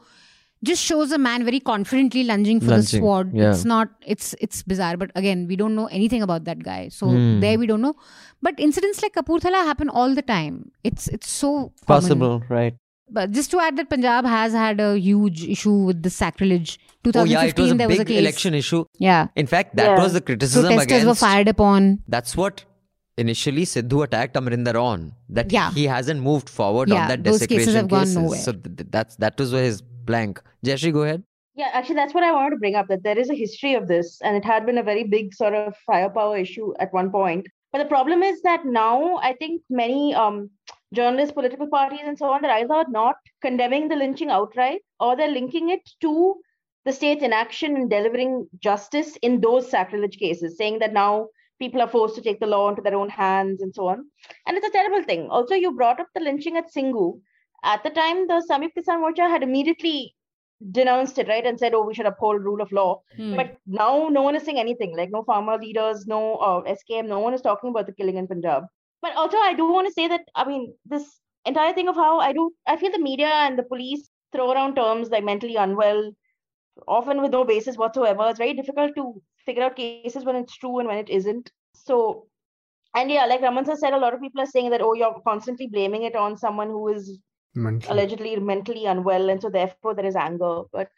just shows a man very confidently lunging for the sword. yeah. It's not. It's it's bizarre. But again, we don't know anything about that guy. So Hmm. there we don't know. But incidents like Kapurthala happen all the time. It's it's so common. Possible, right? But just to add that Punjab has had a huge issue with the sacrilege. 2015 Oh yeah, it was a there big was a case. election issue. Yeah. In fact, that Yeah. was the criticism Protesters against. were fired upon. That's what initially Sidhu attacked Amrinder on. That Yeah. he hasn't moved forward Yeah, on that those desecration cases have gone nowhere. So th- th- that's that was his blank. Jayashree, go ahead. Yeah, actually, that's what I wanted to bring up that there is a history of this, and it had been a very big sort of firepower issue at one point. But the problem is that now I think many um, journalists, political parties, and so on, they're either not condemning the lynching outright or they're linking it to the state's inaction in delivering justice in those sacrilege cases, saying that now people are forced to take the law into their own hands and so on. And it's a terrible thing. Also, you brought up the lynching at Singhu. At the time, the Samyukt Kisan Morcha had immediately denounced it, right, and said, "Oh, we should uphold rule of law." Hmm. But now, no one is saying anything. Like no farmer leaders, no uh, SKM, no one is talking about the killing in Punjab. But also, I do want to say that I mean this entire thing of how I do, I feel the media and the police throw around terms like mentally unwell, often with no basis whatsoever. It's very difficult to figure out cases when it's true and when it isn't. So. And yeah, like Raman said, a lot of people are saying that, oh, you're constantly blaming it on someone who is Mentally. allegedly mentally unwell and so therefore there is anger but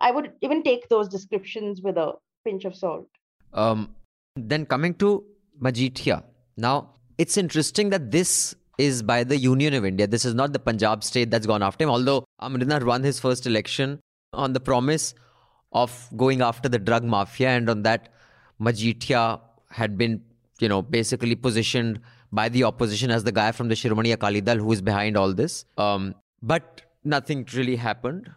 i would even take those descriptions with a pinch of salt Um, then coming to Majithia. Now, it's interesting that this is by the Union of India. This is not the Punjab state that's gone after him, although Amrinder won his first election on the promise of going after the drug mafia, and on that, Majithia had been, you know, basically positioned by the opposition as the guy from the Shiromani Akali Dal who is behind all this. Um, but nothing really happened.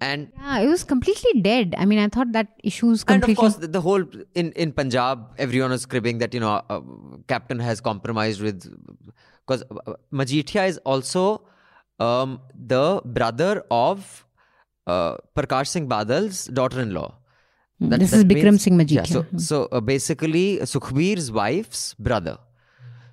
And Yeah, it was completely dead. I mean, I thought that issue's and of course, the, the whole in in Punjab, everyone was cribbing that you know uh, captain has compromised with because Majithia is also um, the brother of uh, Prakash Singh Badal's daughter-in-law. That- this that is Bikram means- Singh Yeah, Majithia. so so uh, basically, Sukhbir's wife's brother.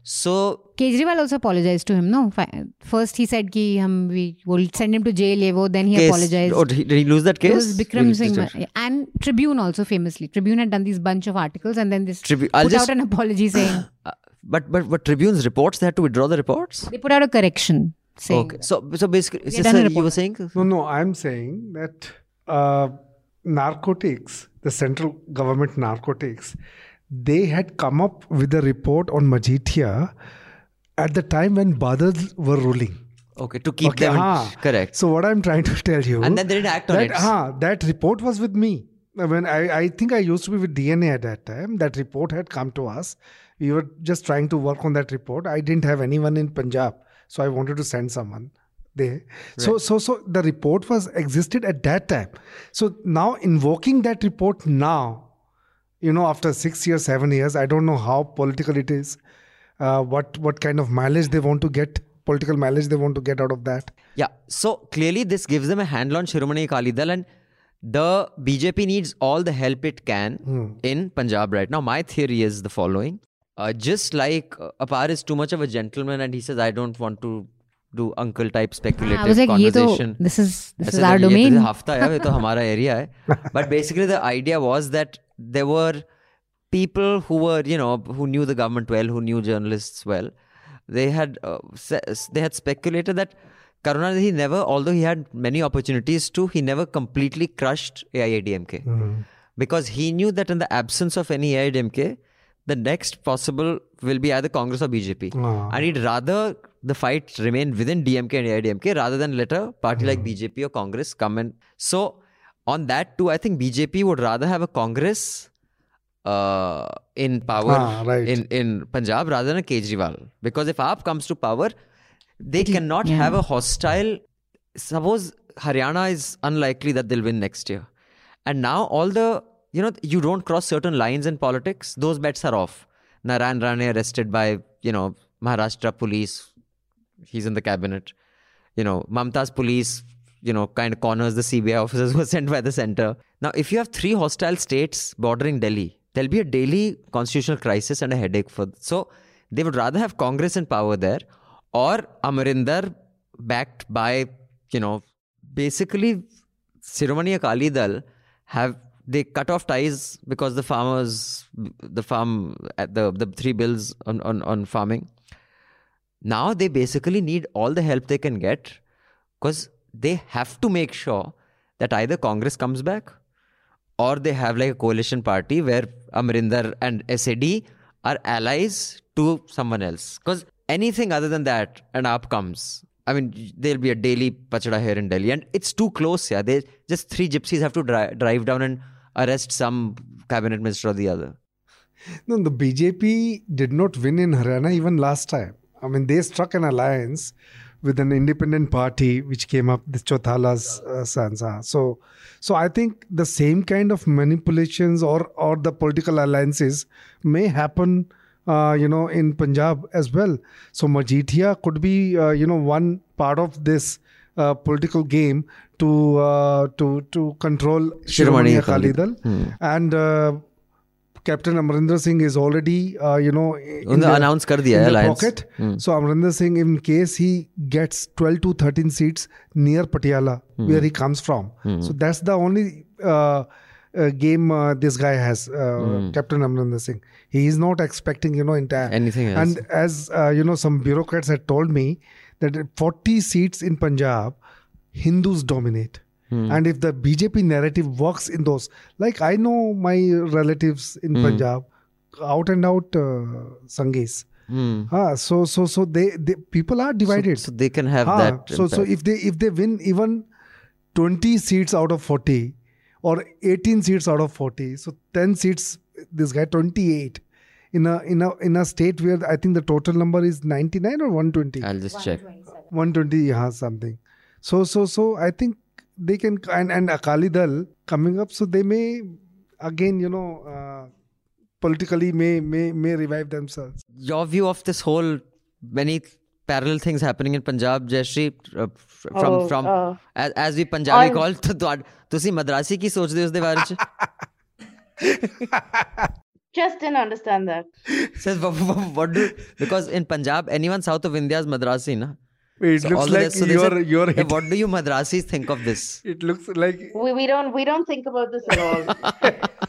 So Kejriwal also apologized to him. No, first he said ki hum we will send him to jail. ye wo. Then he case- apologized. Oh, did he, lose that case? It was Bikram Singh and Tribune also famously. Tribune had done these bunch of articles and then this Tribu- put just- out an apology saying Uh, but but but Tribune's reports they had to withdraw the reports. they put out a correction saying Okay, so so basically, We had done sister, you were saying No, no, I'm saying that uh, narcotics, the central government narcotics, they had come up with a report on Majithia at the time when Badals were ruling. okay to keep Okay, them in- correct. So what I'm trying to tell you, And then they didn't act on that, it. हाँ, that report was with me. When I, I think I used to be with DNA at that time. That report had come to us. We were just trying to work on that report. I didn't have anyone in Punjab, so I wanted to send someone there. So so so the report was existed at that time. So now invoking that report now, you know, after six years, seven years, I don't know how political it is. Uh, what what kind of mileage they want to get, political mileage they want to get out of that. Yeah. So clearly, this gives them a handle on Shiromani Akali Dal, and the BJP needs all the help it can in Punjab right now. My theory is the following: uh, just like uh, Apar is too much of a gentleman and he says, I don't want to do uncle type speculative I was like, conversation. This is, this I is said, our domain. This is hai, to hamara area hai. But basically, the idea was that there were people who were, you know, who knew the government well, who knew journalists well. They had uh, they had speculated that Karunanidhi never, although he had many opportunities to, he never completely crushed AIADMK. Mm. Mm-hmm. Because he knew that in the absence of any AIADMK, the next possible will be either Congress or BJP Ah. and he'd rather the fight remain within DMK and AIDMK rather than let a party like BJP or Congress come in. So, on that too, I think BJP would rather have a Congress uh, in power Ah, right. in, in Punjab rather than a Kejriwal. Because if AAP comes to power, they cannot yeah. have a hostile. Suppose Haryana is unlikely that they'll win next year. And now all the, you know, you don't cross certain lines in politics, those bets are off. Narayan Rane arrested by, you know, Maharashtra police. He's in the cabinet. You know, Mamta's police, you know, kind of corners the CBI officers who were sent by the center. Now, if you have three hostile states bordering Delhi, there'll be a daily constitutional crisis and a headache for. So, they would rather have Congress in power there or Amarinder backed by, you know, basically Shiromani Akali Dal have they cut off ties because the farmers, the farm, at the the three bills on, on, on farming. Now they basically need all the help they can get because they have to make sure that either Congress comes back or they have like a coalition party where Amarinder and SAD are allies to someone else. Because anything other than that, an AAP comes. I mean, there'll be a daily pachada here in Delhi, and it's too close. Yeah, they just three gypsies have to dri- drive down and arrest some cabinet minister or the other. No, the BJP did not win in Haryana even last time. I mean, they struck an alliance with an independent party which came up, the Chautala's uh, Sansa. So, so I think the same kind of manipulations or or the political alliances may happen, uh, you know, in Punjab as well. So Majithia could be, uh, you know, one part of this uh, political game to uh, to to control Shiromani Akali Dal hmm. and uh, Captain Amarinder Singh is already uh, you know in the, announced kar diya in the pocket. Hmm. So Amarinder Singh, in case he gets 12 to 13 seats near Patiala, hmm. where he comes from, hmm. so that's the only. Uh, uh, game uh, this guy has, uh. Hmm. Captain Amarinder Singh. He is not expecting, you know, entire anything. Else. And as uh, you know, some bureaucrats had told me that 40 seats in Punjab Hindus dominate. Hmm. And if the BJP narrative works in those, like I know my relatives in Hmm. Punjab, out and out uh, Sanghis. Hmm. Ah, so so so they, they people are divided. So, so they can have Ah, that. so so if they if they win even 20 seats out of 40 or 18 seats out of 40, so 10 seats this guy 28 in a in a in a state where I think the total number is 99 or 120. I'll just check. 120 yeah something so so so I think they can and and Akali Dal coming up, so they may again you know uh, politically may may may revive themselves. Your view of this whole many parallel things happening in Punjab, Jayashree, uh, from oh, from uh, as, as we Punjabi I'm, call to ਤੁਸੀਂ ਮਦਰਾਸੀ ਕੀ ਸੋਚਦੇ ਉਸ ਦੇ ਬਾਰੇ just didn't understand that. What do because in Punjab anyone south of India is Madrasi, na? It So looks like so you're said, you're "Hey, what do you Madrasis think of this it looks like We, we don't we don't think about this at all.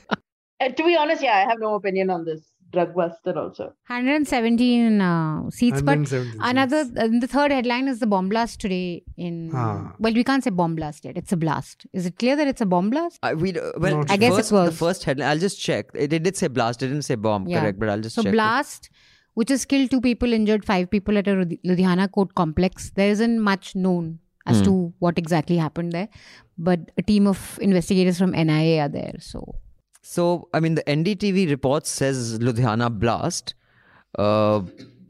Uh, to be honest, yeah, I have no opinion on this drug bust and also. 117 uh, seats, but 117 another seats. uh, the third headline is the bomb blast today in. Ah. Well, we can't say bomb blast yet. It's a blast. Is it clear that it's a bomb blast? I, we, uh, well, Not I guess it first, the first headline. I'll just check. It, it did say blast. It didn't say bomb. Yeah. Correct, but I'll just check. So check. it. Blast, which has killed two people, injured five people at a Ludhiana court complex. There isn't much known as Hmm. to what exactly happened there, but a team of investigators from NIA are there. So So, I mean, the NDTV report says Ludhiana blast. Uh,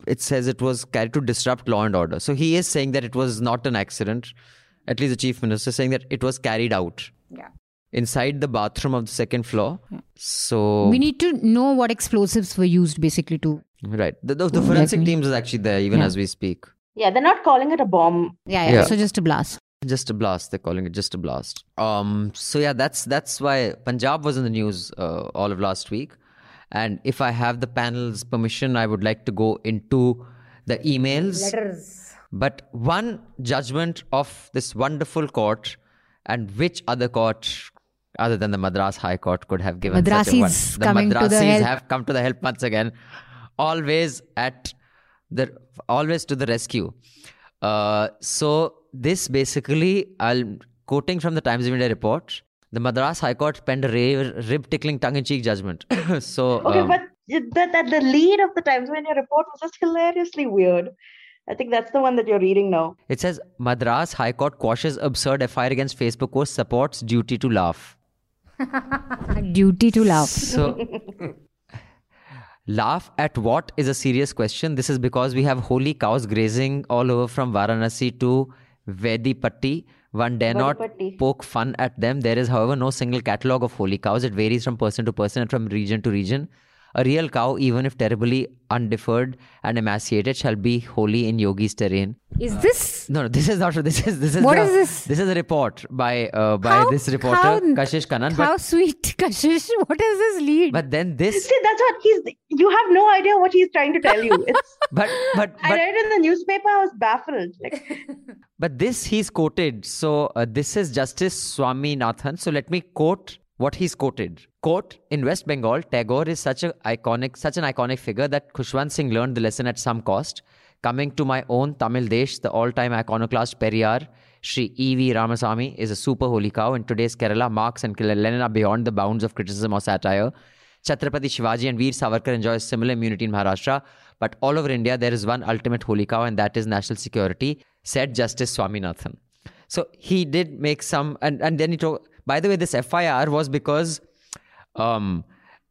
it says it was carried to disrupt law and order. So he is saying that it was not an accident. At least the chief minister is saying that it was carried out. Yeah. Inside the bathroom of the second floor. So we need to know what explosives were used basically to. Right, the, the, the forensic Exactly. teams is actually there even Yeah. as we speak. Yeah, they're not calling it a bomb. Yeah, yeah. Yeah. So just a blast. Just a blast. They're calling it just a blast. Um. So yeah, that's that's why Punjab was in the news uh, all of last week. And if I have the panel's permission, I would like to go into the emails. Letters. But one judgment of this wonderful court, and which other court other than the Madras High Court could have given such a one? The coming to the Madrasis help. have come to the help once again. Always at the always to the rescue. Uh, so this basically, I'll quoting from the Times of India report. The Madras High Court penned a rib-tickling, tongue-in-cheek judgment. so Okay, um, but that, that the lead of the Times of India report was just hilariously weird. I think that's the one that you're reading now. It says Madras High Court quashes absurd FIR against Facebook post supports duty to laugh. Duty to laugh. So, laugh at what is a serious question. This is because we have holy cows grazing all over from Varanasi to Vadipatti. One dare not poke fun at them. There is, however, no single catalogue of holy cows. It varies from person to person and from region to region. A real cow, even if terribly undeferred and emaciated, shall be holy in yogi's terrain. Is this No, no, this is not. This is this is What the- is this? This is a report by uh, by How- this reporter how- Kashish Kannan. how But sweet, Kashish? What is this lead? but then this. See, that's what he's. You have no idea what he's trying to tell you. It's. But but I read in the newspaper. I was baffled. Like, But this he's quoted. So uh, this is Justice Swaminathan. So let me quote what he's quoted. Quote In West Bengal, Tagore is such a iconic, such an iconic figure that Khushwant Singh learned the lesson at some cost. Coming to my own Tamil Desh, the all-time iconoclast Periyar, Sri E.V. Ramasamy is a super holy cow. In today's Kerala, Marx and Lenin are beyond the bounds of criticism or satire. Chhatrapati Shivaji and Veer Savarkar enjoy similar immunity in Maharashtra, but all over India there is one ultimate holy cow, and that is national security, said Justice Swaminathan. So he did make some, and, and then he told. By the way, this FIR was because um,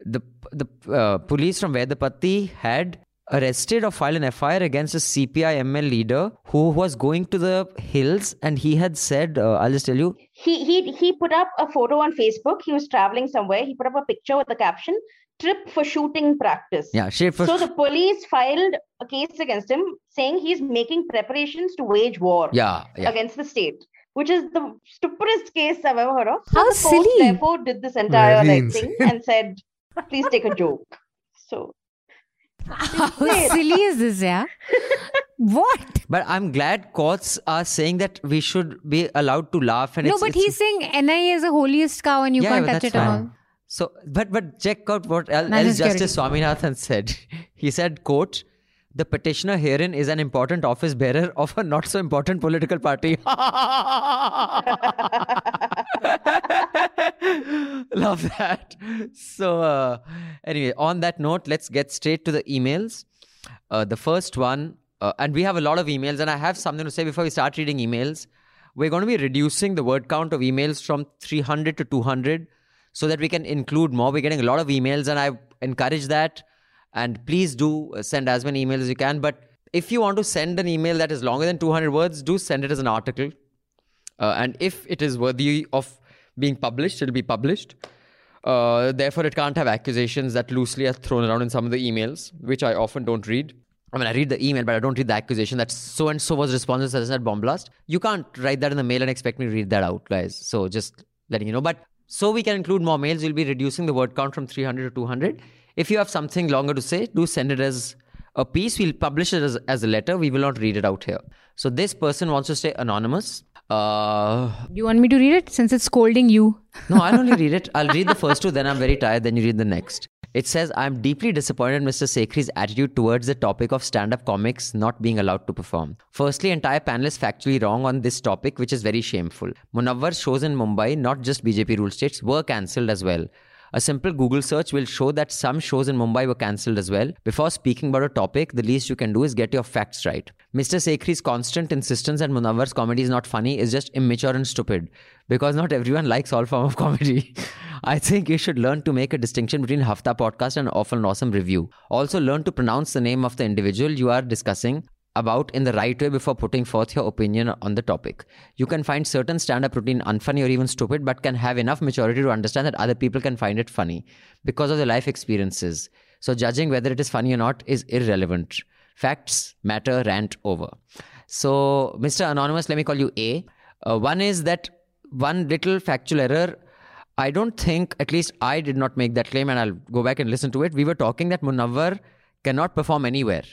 the the uh, police from Vadipatti had arrested or filed an FIR against a CPI ML leader who was going to the hills, and he had said, uh, "I'll just tell you, he he he put up a photo on Facebook. He was traveling somewhere. He put up a picture with the caption "Trip for shooting practice." yeah, shit for So the police filed a case against him, saying he's making preparations to wage war yeah, yeah." against the state, which is the stupidest case I've ever heard of. So How the court, silly. Therefore, did this entire Very like, thing and said, "Please take a joke." So How silly is this, yeah? what? But I'm glad courts are saying that we should be allowed to laugh. And No, it's, but it's- he's saying NIA is the holiest cow and you yeah, can't touch that's it at all. So, but but check out what else, National else Justice Swaminathan said. He said, "quote The petitioner herein is an important office bearer of a not so important political party." Love that. So, uh, anyway, on that note, let's get straight to the emails. Uh, the first one, uh, and we have a lot of emails, and I have something to say before we start reading emails. We're going to be reducing the word count of emails from 300 to 200 so that we can include more. We're getting a lot of emails, and I encourage that. And please do uh, send as many emails as you can. But if you want to send an email that is longer than 200 words, do send it as an article. Uh, and if it is worthy of being published, it'll be published. Uh, therefore, it can't have accusations that loosely are thrown around in some of the emails, which I often don't read. I mean, I read the email, but I don't read the accusation that so and so was responsible for that bomb blast. You can't write that in the mail and expect me to read that out, guys. So just letting you know. But so we can include more mails, we'll be reducing the word count from 300 to 200. If you have something longer to say, do send it as a piece. We'll publish it as, as a letter. We will not read it out here. So this person wants to stay anonymous. Uh, do You want me to read it since it's scolding you? no, I'll only read it. I'll read the first two, then I'm very tired, then you read the next. It says, I'm deeply disappointed in Mr. Sekhri's attitude towards the topic of stand up comics not being allowed to perform. Firstly, entire panel is factually wrong on this topic, which is very shameful. Munawwar's shows in Mumbai, not just BJP rule states, were cancelled as well. A simple Google search will show that some shows in Mumbai were cancelled as well. Before speaking about a topic, the least you can do is get your facts right. Mr. Sekhri's constant insistence that Munawwar's comedy is not funny is just immature and stupid because not everyone likes all form of comedy. I think you should learn to make a distinction between Hafta podcast and Awful and Awesome Review. Also, learn to pronounce the name of the individual you are discussing about in the right way before putting forth your opinion on the topic. You can find certain stand up routine unfunny or even stupid, but can have enough maturity to understand that other people can find it funny because of their life experiences. So, judging whether it is funny or not is irrelevant. Facts matter, rant over. So, Mr. Anonymous, let me call you A. Uh, one is that one little factual error. I don't think, at least I did not make that claim, and I'll go back and listen to it. We were talking that Munawar cannot perform anywhere.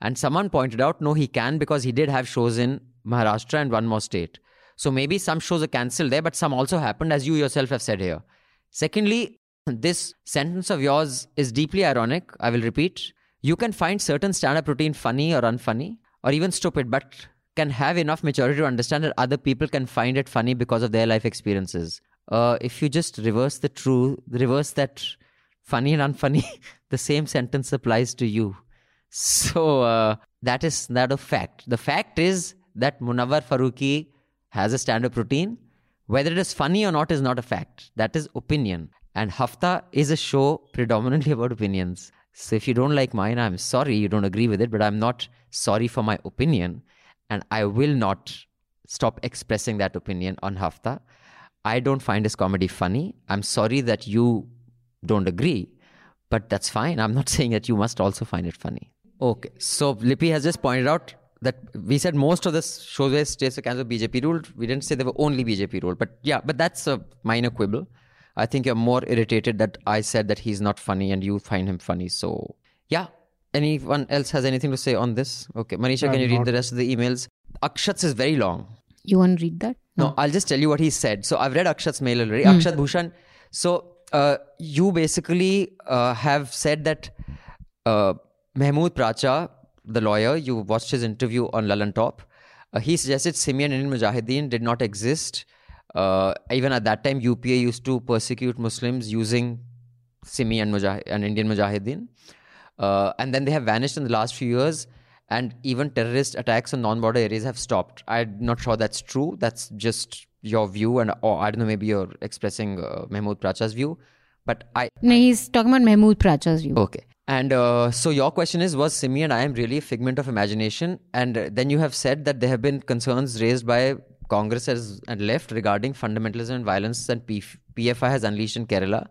And someone pointed out, no, he can because he did have shows in Maharashtra and one more state. So maybe some shows are cancelled there, but some also happened, as you yourself have said here. Secondly, this sentence of yours is deeply ironic. I will repeat. You can find certain stand up routine funny or unfunny or even stupid, but can have enough maturity to understand that other people can find it funny because of their life experiences. Uh, if you just reverse the true, reverse that funny and unfunny, the same sentence applies to you. So uh, that is that a fact. The fact is that Munawar Faruqi has a stand-up routine. Whether it is funny or not is not a fact. That is opinion. And Hafta is a show predominantly about opinions. So if you don't like mine, I'm sorry you don't agree with it, but I'm not sorry for my opinion. And I will not stop expressing that opinion on Hafta. I don't find his comedy funny. I'm sorry that you don't agree. but that's fine. I'm not saying that you must also find it funny. Okay, so Lippy has just pointed out that we said most of the shows where states are cancelled BJP ruled. We didn't say they were only BJP ruled, but yeah, but that's a minor quibble. I think you're more irritated that I said that he's not funny and you find him funny. So yeah. Anyone else has anything to say on this? Okay, Manisha, can I'm you read not- the rest of the emails? Akshat's is very long. You want to read that? No, I'll just tell you what he said. So I've read Akshat's mail already. Akshat Bhushan. So uh, you basically uh, have said that uh, Mahmood Pracha, the lawyer, you watched his interview on Lallantop. Uh, he suggested Simi and Indian Mujahideen did not exist. Uh, even at that time, UPA used to persecute Muslims using Simi and, Mujah- and Indian Mujahideen. Uh, and then they have vanished in the last few years. And even terrorist attacks on non-border areas have stopped. I'm not sure that's true. That's just your view, and or I don't know. Maybe you're expressing uh, Mahmood Pracha's view, but I No, he's talking about Mahmood Pracha's view. Okay. And uh, so your question is, was Simi and IM really a figment of imagination? And then you have said that there have been concerns raised by Congress as, and left regarding fundamentalism and violence that PFI has unleashed in Kerala.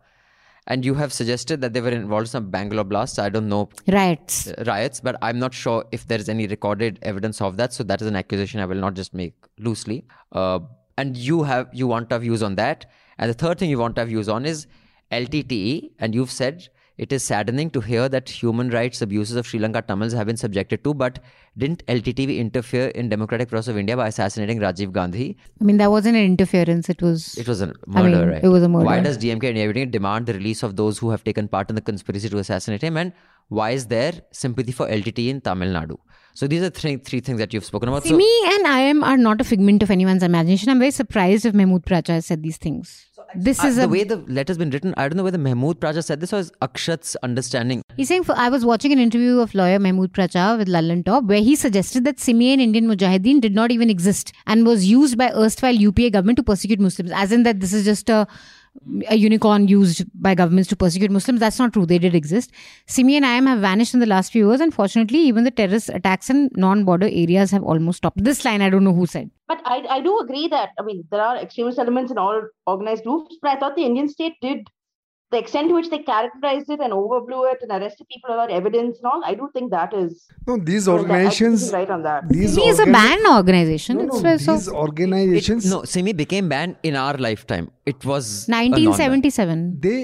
And you have suggested that they were involved in some Bangalore blasts. I don't know Riots. uh, riots, but I'm not sure if there is any recorded evidence of that. So that is an accusation I will not just make loosely. Uh, and you have you want our views on that. And the third thing you want our views on is LTTE, and you've said it is saddening to hear that human rights abuses of Sri Lanka Tamils have been subjected to, but didn't LTTE interfere in democratic process of India by assassinating Rajiv Gandhi? I mean, that wasn't an interference. It was. It was a I murder, mean, right? it was a murder. Why does DMK and everything demand the release of those who have taken part in the conspiracy to assassinate him? And why is there sympathy for LTT in Tamil Nadu? So these are three three things that you've spoken about. So, Simi and IM are not a figment of anyone's imagination. I'm very surprised if Mahmood Pracha has said these things. This uh, is the a way the letter's been written. I don't know whether Mahmood Pracha said this or is Akshat's understanding. He's saying, for, I was watching an interview of lawyer Mahmood Pracha with Lallantop, where he suggested that Simi and Indian Mujahideen did not even exist and was used by erstwhile UPA government to persecute Muslims. As in that this is just a, Mm. a unicorn used by governments to persecute Muslims. That's not true. They did exist. Simi and IM have vanished in the last few years, and fortunately, even the terrorist attacks in non-border areas have almost stopped. This line, I don't know who said. But I, I do agree that, I mean, there are extremist elements in all organized groups, but I thought the Indian state did the extent to which they characterized it and overblew it and arrested people without evidence and all. I do think that is. No, these I think that- I think organizations. right on that. These Simi is a organi- banned organization. No, It's no, so these organizations. No, Simi became banned in our lifetime. It was 1977. They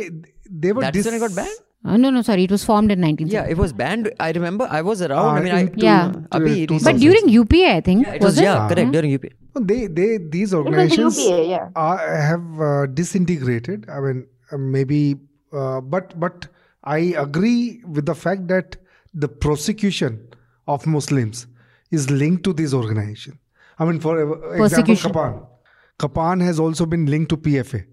they were. That's dis- when it got banned. Uh, no, no, sorry. It was formed in 1977. Yeah, it was banned. I remember I was around. I Uh, mean, I two- Yeah. Abhi, two- recently- But during UPA, I think. Yeah, it was, it? yeah, correct during UPA. No, They they these It was the organizations UPA, yeah. are, have uh, disintegrated. I mean, maybe, uh, but but I agree with the fact that the prosecution of Muslims is linked to this organization. I mean, for uh, example, Persecution. Kappan. Kappan has also been linked to PFI.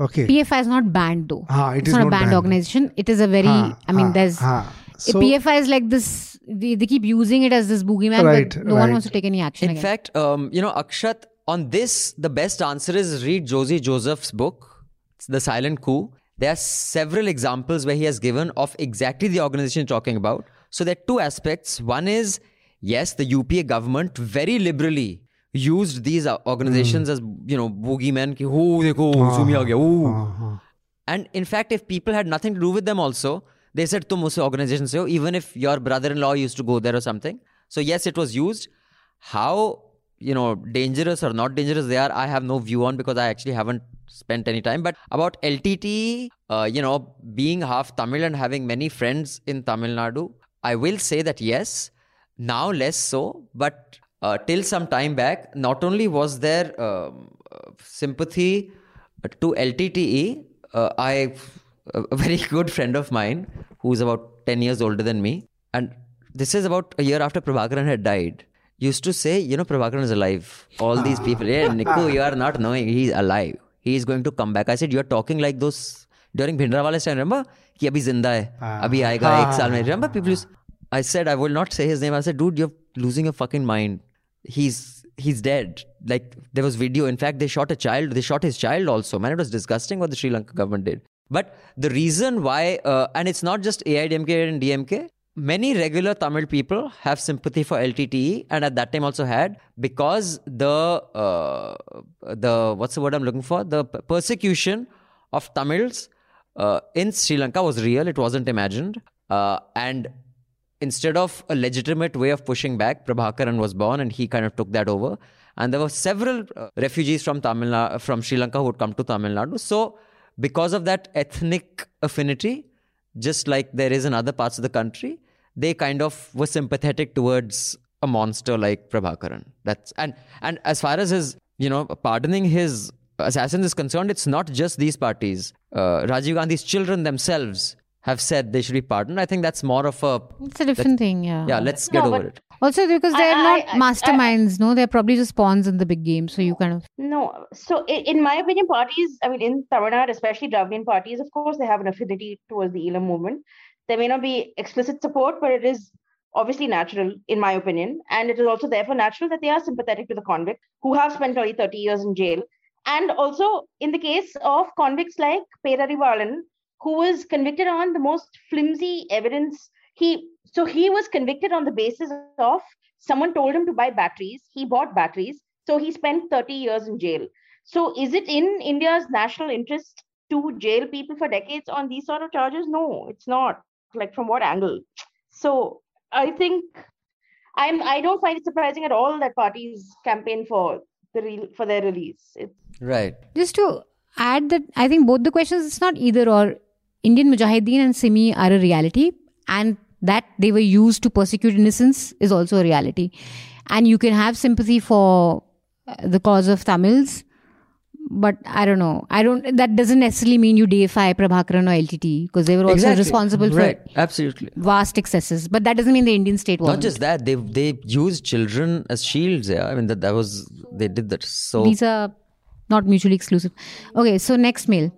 Okay. PFI is not banned though. Ah, it it's is not a banned, banned. organization. It is a very, Ah, I mean, ah, there's. ah. So- PFI is like this, they, they keep using it as this boogeyman, Right, but no one wants to take any action In again. fact, um, you know, Akshat, on this, the best answer is read Josy Joseph's book, it's The Silent Coup. There are several examples where he has given of exactly the organization you're talking about. So there are two aspects. One is, yes, the UPA government very liberally used these uh, organizations hmm. as, you know, boogeymen. Ki, oh, dekho, aa gaya, oh." And in fact, if people had nothing to do with them also, they said, tum usse organization se ho, even if your brother-in-law used to go there or something. So yes, it was used. How, you know, dangerous or not dangerous they are, I have no view on because I actually haven't spent any time. But about LTT, uh, you know, being half Tamil and having many friends in Tamil Nadu, I will say that yes, now less so, but uh, till some time back, not only was there um, sympathy to LTTE, uh, I a very good friend of mine who's about 10 years older than me, and this is about a year after Prabhakaran had died, used to say, you know, Prabhakaran is alive. All these people, yeah, Nikku, you are not knowing. He's alive. He is going to come back. I said, you're talking like those during Bhindranwale's time, remember? Ki abhi zinda hai. Ah. Abhi aayega ek saal mein. Remember people used, I said, I will not say his name. I said, dude, you're losing your fucking mind. He's he's dead. Like there was video. In fact, they shot a child. They shot his child also. Man, it was disgusting what the Sri Lanka government did. But the reason why, uh, and it's not just AIDMK and DMK many regular Tamil people have sympathy for LTTE and at that time also had because the uh, the what's the word I'm looking for the persecution of Tamils uh, in Sri Lanka was real. It wasn't imagined. Uh, and instead of a legitimate way of pushing back, Prabhakaran was born and he kind of took that over. And there were several uh, refugees from Tamil from Sri Lanka who would come to Tamil Nadu. So, because of that ethnic affinity, just like there is in other parts of the country, they kind of were sympathetic towards a monster like Prabhakaran. That's and and as far as his you know pardoning his assassins is concerned, it's not just these parties. Uh, Rajiv Gandhi's children themselves have said they should be pardoned. I think that's more of a It's a different thing, yeah. yeah. Let's get No, over it. Also, because they're I- not I- I- masterminds, no, they're probably just pawns in the big game. So you kind of No, so i- in my opinion, parties, I mean, in Tamil Nadu, especially Dravidian parties, of course, they have an affinity towards the Eelam movement. There may not be explicit support, but it is obviously natural, in my opinion. And it is also therefore natural that they are sympathetic to the convict who have spent nearly 30 years in jail. And also, in the case of convicts like Perarivalan, who was convicted on the most flimsy evidence, he so he was convicted on the basis of someone told him to buy batteries. He bought batteries. So he spent 30 years in jail. So is it in India's national interest to jail people for decades on these sort of charges? No, it's not. Like from what angle? So I think I'm I don't find it surprising at all that parties campaign for the re- for their release. It's Right. just to add that I think both the questions it's not either or. Indian Mujahideen and Simi are a reality, and that they were used to persecute innocents is also a reality. And you can have sympathy for uh, the cause of Tamils, but I don't know. I don't. That doesn't necessarily mean you deify Prabhakaran or LTT because they were also Exactly. responsible for right. Absolutely. vast excesses. But that doesn't mean the Indian state was Not just that, they they used children as shields. Yeah, I mean that that was they did that. So These are not mutually exclusive. Okay, so next mail.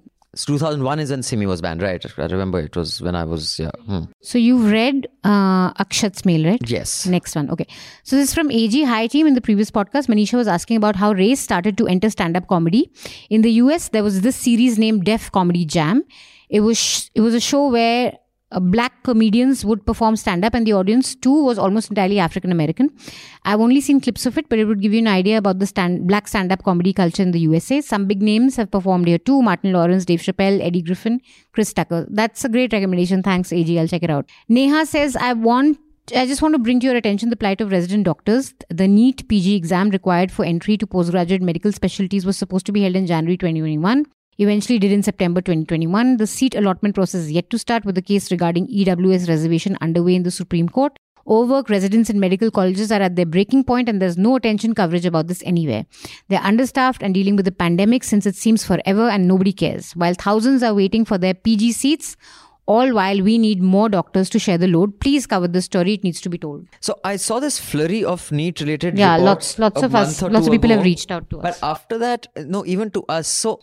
2001 is when Simi was banned, right? I remember it was when I was yeah. hmm. So you've read uh, Akshat's mail, right? Yes. Next one. Okay. So this is from AG. Hi team. In the previous podcast, Manisha was asking about how race started to enter stand-up comedy. In the US, there was this series named Def Comedy Jam. It was sh- it was a show where uh, black comedians would perform stand-up, and the audience too was almost entirely African American. I've only seen clips of it, but it would give you an idea about the stand black stand-up comedy culture in the USA. Some big names have performed here too: Martin Lawrence, Dave Chappelle, Eddie Griffin, Chris Tucker. That's a great recommendation. Thanks, AG. I'll check it out. Neha says, I want I just want to bring to your attention the plight of resident doctors. The NEET PG exam required for entry to postgraduate medical specialties was supposed to be held in January 2021. Eventually did in September 2021. The seat allotment process is yet to start with the case regarding EWS reservation underway in the Supreme Court. Overworked residents in medical colleges are at their breaking point and there's no attention coverage about this anywhere. They're understaffed and dealing with the pandemic since it seems forever and nobody cares. While thousands are waiting for their PG seats, all while we need more doctors to share the load. Please cover this story. It needs to be told. So I saw this flurry of NEET related Yeah, lots- lots of us- lots of people have reached out to us. But after that, no, even to us. So,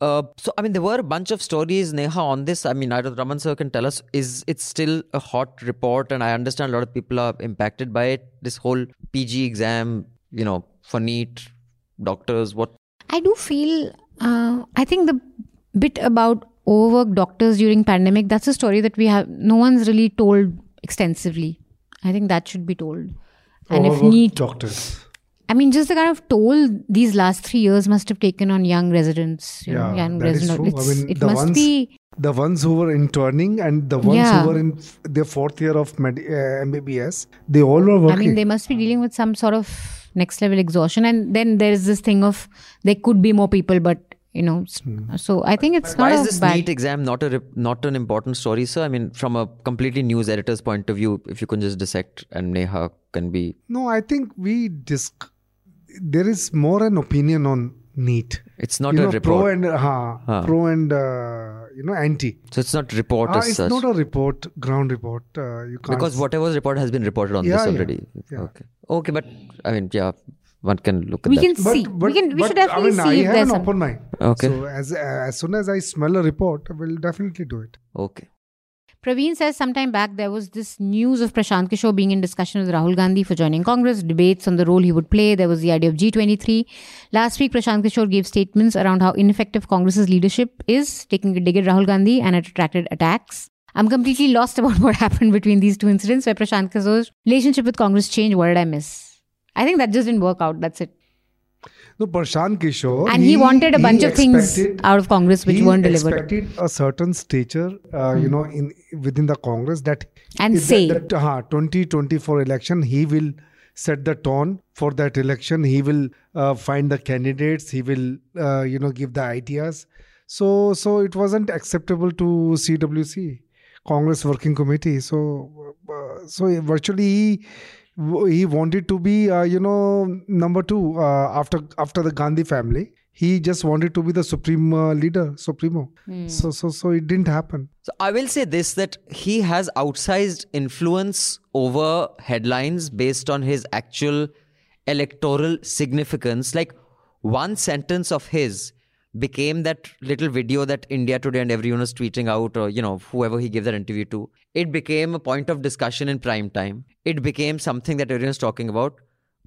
uh, so I mean, there were a bunch of stories, Neha, on this. I mean, either Raman sir can tell us. Is it's still a hot report? And I understand a lot of people are impacted by it. This whole PG exam, you know, for NEET doctors. What? I do feel, uh, I think the bit about overworked doctors during pandemic, that's a story that we have, no one's really told extensively. I think that should be told. And if Overworked need, doctors. I mean, just the kind of toll these last three years must have taken on young residents. You know, Yeah, young that is resident- true. I mean, it must ones- be. The ones who were interning and the ones Yeah. who were in their fourth year of med- uh, MBBS, they all were working. I mean, they must be dealing with some sort of next level exhaustion. And then there is this thing of there could be more people, but you know, Hmm. so I think it's Why not is this bad. NEET exam not a rep- not an important story, sir? I mean, from a completely news editor's point of view, if you can just dissect and Neha can be no, I think we disc. There is more an opinion on NEET. It's not you a know, report. pro and uh, Huh. pro and uh, you know anti. so it's not report Ah, as it's such. not a report, ground report. Uh, you can't because whatever's report has been reported on Yeah, this yeah, already. yeah. Okay. Okay, but I mean, yeah, one can look at we that. can see. we can. We should definitely I mean, see I if have there's an open mind. Okay. So as as soon as I smell a report, I will definitely do it. Okay. Praveen says sometime back there was this news of Prashant Kishore being in discussion with Rahul Gandhi for joining Congress, debates on the role he would play. There was the idea of G23. Last week, Prashant Kishore gave statements around how ineffective Congress's leadership is, taking a dig at Rahul Gandhi, and it attracted attacks. I'm completely lost about what happened between these two incidents where Prashant Kishore's relationship with Congress changed. What did I miss? I think that just didn't work out. That's it. No, Prashant Kishore. And he wanted a he bunch of things out of Congress which weren't delivered. expected a certain stature, uh, you know, in within the Congress that And that- say. that, uh, 2024 election he will set the tone for that election. He will uh, find the candidates. He will, uh, you know, give the ideas. So, so it wasn't acceptable to CWC, Congress Working Committee. So, uh, so virtually he he wanted to be uh, you know number two uh, after after the gandhi family he just wanted to be the supreme uh, leader supremo so so so it didn't happen So I will say this that he has outsized influence over headlines based on his actual electoral significance. Like one sentence of his became that little video that India Today and everyone was tweeting out, or you know, whoever he gave that interview to. It became a point of discussion in prime time. It became something that everyone's talking about.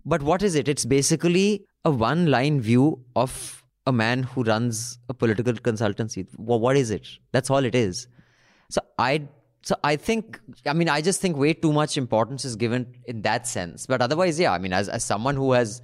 But what is it? It's basically a one line view of a man who runs a political consultancy. What is it? That's all it is. So I so I think I mean I just think way too much importance is given in that sense. But otherwise, yeah, I mean as, as someone who has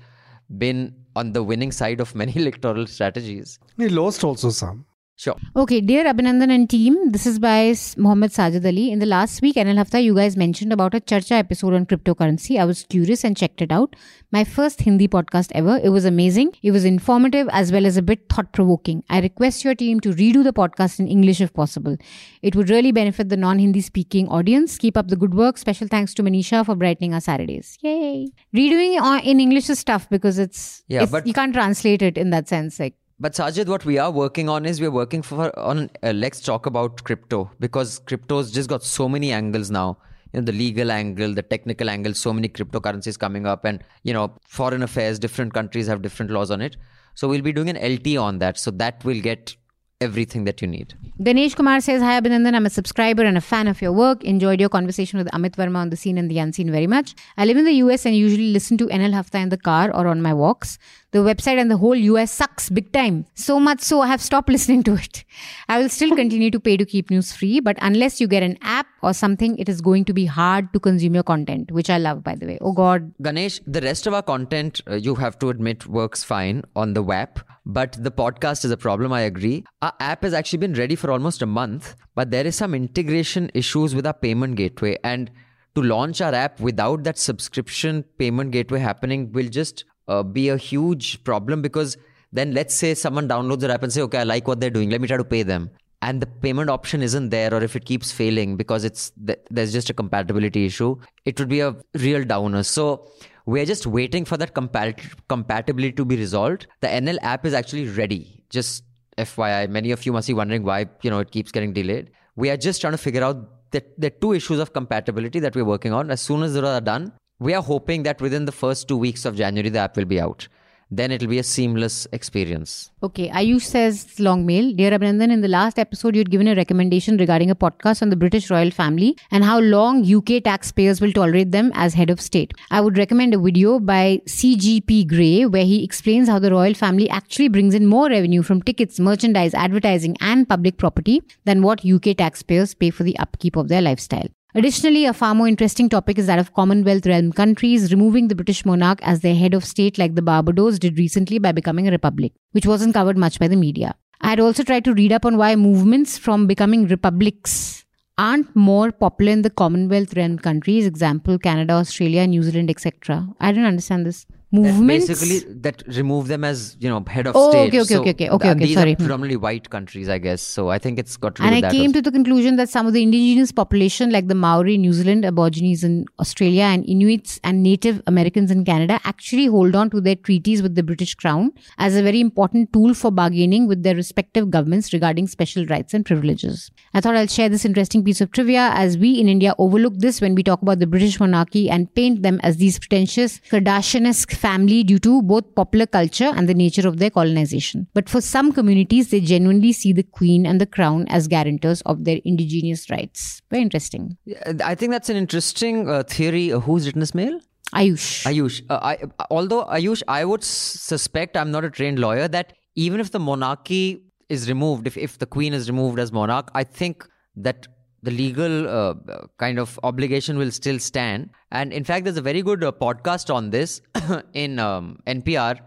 been on the winning side of many electoral strategies. he lost also some Sure. Okay, dear Abhinandan and team, this is by Mohammed Sajid Ali. In the last week, NL Hafta, you guys mentioned about a Charcha episode on cryptocurrency. I was curious and checked it out. My first Hindi podcast ever. It was amazing. It was informative as well as a bit thought provoking. I request your team to redo the podcast in English if possible. It would really benefit the non Hindi speaking audience. Keep up the good work. Special thanks to Manisha for brightening our Saturdays. Yay. Redoing it in English is tough because it's, Yeah, it's- but- you can't translate it in that sense. Like, But Sajid, what we are working on is we're working for on uh, let's talk about crypto because crypto's just got so many angles now. You know, the legal angle, the technical angle, so many cryptocurrencies coming up, and you know, foreign affairs, different countries have different laws on it. So we'll be doing an LT on that, so that will get everything that you need. Ganesh Kumar says, Hi Abhinandan, I'm a subscriber and a fan of your work. Enjoyed your conversation with Amit Varma on the Seen and the Unseen very much. I live in the US and usually listen to NL Hafta in the car or on my walks. The website and the whole UX sucks big time. So much so I have stopped listening to it. I will still continue to pay to keep news free, but unless you get an app or something, it is going to be hard to consume your content, which I love, by the way. Oh God. Ganesh, the rest of our content, uh, you have to admit, works fine on the web, but the podcast is a problem. I agree. Our app has actually been ready for almost a month, but there is some integration issues with our payment gateway. And to launch our app without that subscription payment gateway happening will just uh, be a huge problem because then let's say someone downloads the app and say, okay, I like what they're doing. Let me try to pay them. And the payment option isn't there, or if it keeps failing because it's th- there's just a compatibility issue, it would be a real downer. So we're just waiting for that compat- compatibility to be resolved. The NL app is actually ready. Just FYI, many of you must be wondering why you know it keeps getting delayed. We are just trying to figure out that there are two issues of compatibility that we're working on. As soon as those are done, we are hoping that within the first two weeks of January, the app will be out. Then it'll be a seamless experience. Okay, Ayush says long mail. Dear Abhinandan, in the last episode, you had given a recommendation regarding a podcast on the British royal family and how long UK taxpayers will tolerate them as head of state. I would recommend a video by CGP Grey where he explains how the royal family actually brings in more revenue from tickets, merchandise, advertising, and public property than what UK taxpayers pay for the upkeep of their lifestyle. Additionally, a far more interesting topic is that of Commonwealth realm countries removing the British monarch as their head of state, like the Barbados did recently by becoming a republic, which wasn't covered much by the media. I had also tried to read up on why movements from becoming republics aren't more popular in the Commonwealth realm countries, example Canada, Australia, New Zealand, etc. I didn't understand this. Movements. Basically, that remove them as you know head of Oh, state. okay, okay, So okay, okay, okay, okay, These sorry. are predominantly white countries, I guess. So I think it's got to and I that. came also. to the conclusion that some of the indigenous population, like the Maori, New Zealand, Aborigines in Australia, and Inuits and Native Americans in Canada, actually hold on to their treaties with the British Crown as a very important tool for bargaining with their respective governments regarding special rights and privileges. I thought I'll share this interesting piece of trivia as we in India overlook this when we talk about the British monarchy and paint them as these pretentious Kardashian-esque family due to both popular culture and the nature of their colonization. But for some communities, they genuinely see the queen and the crown as guarantors of their indigenous rights. Very interesting. I think that's an interesting uh, theory. Uh, who's written this mail? Ayush. Ayush. Uh, I, although Ayush, I would s- suspect I'm not a trained lawyer that even if the monarchy is removed, if if the queen is removed as monarch, I think that the legal uh, kind of obligation will still stand. And in fact, there's a very good uh, podcast on this in um, NPR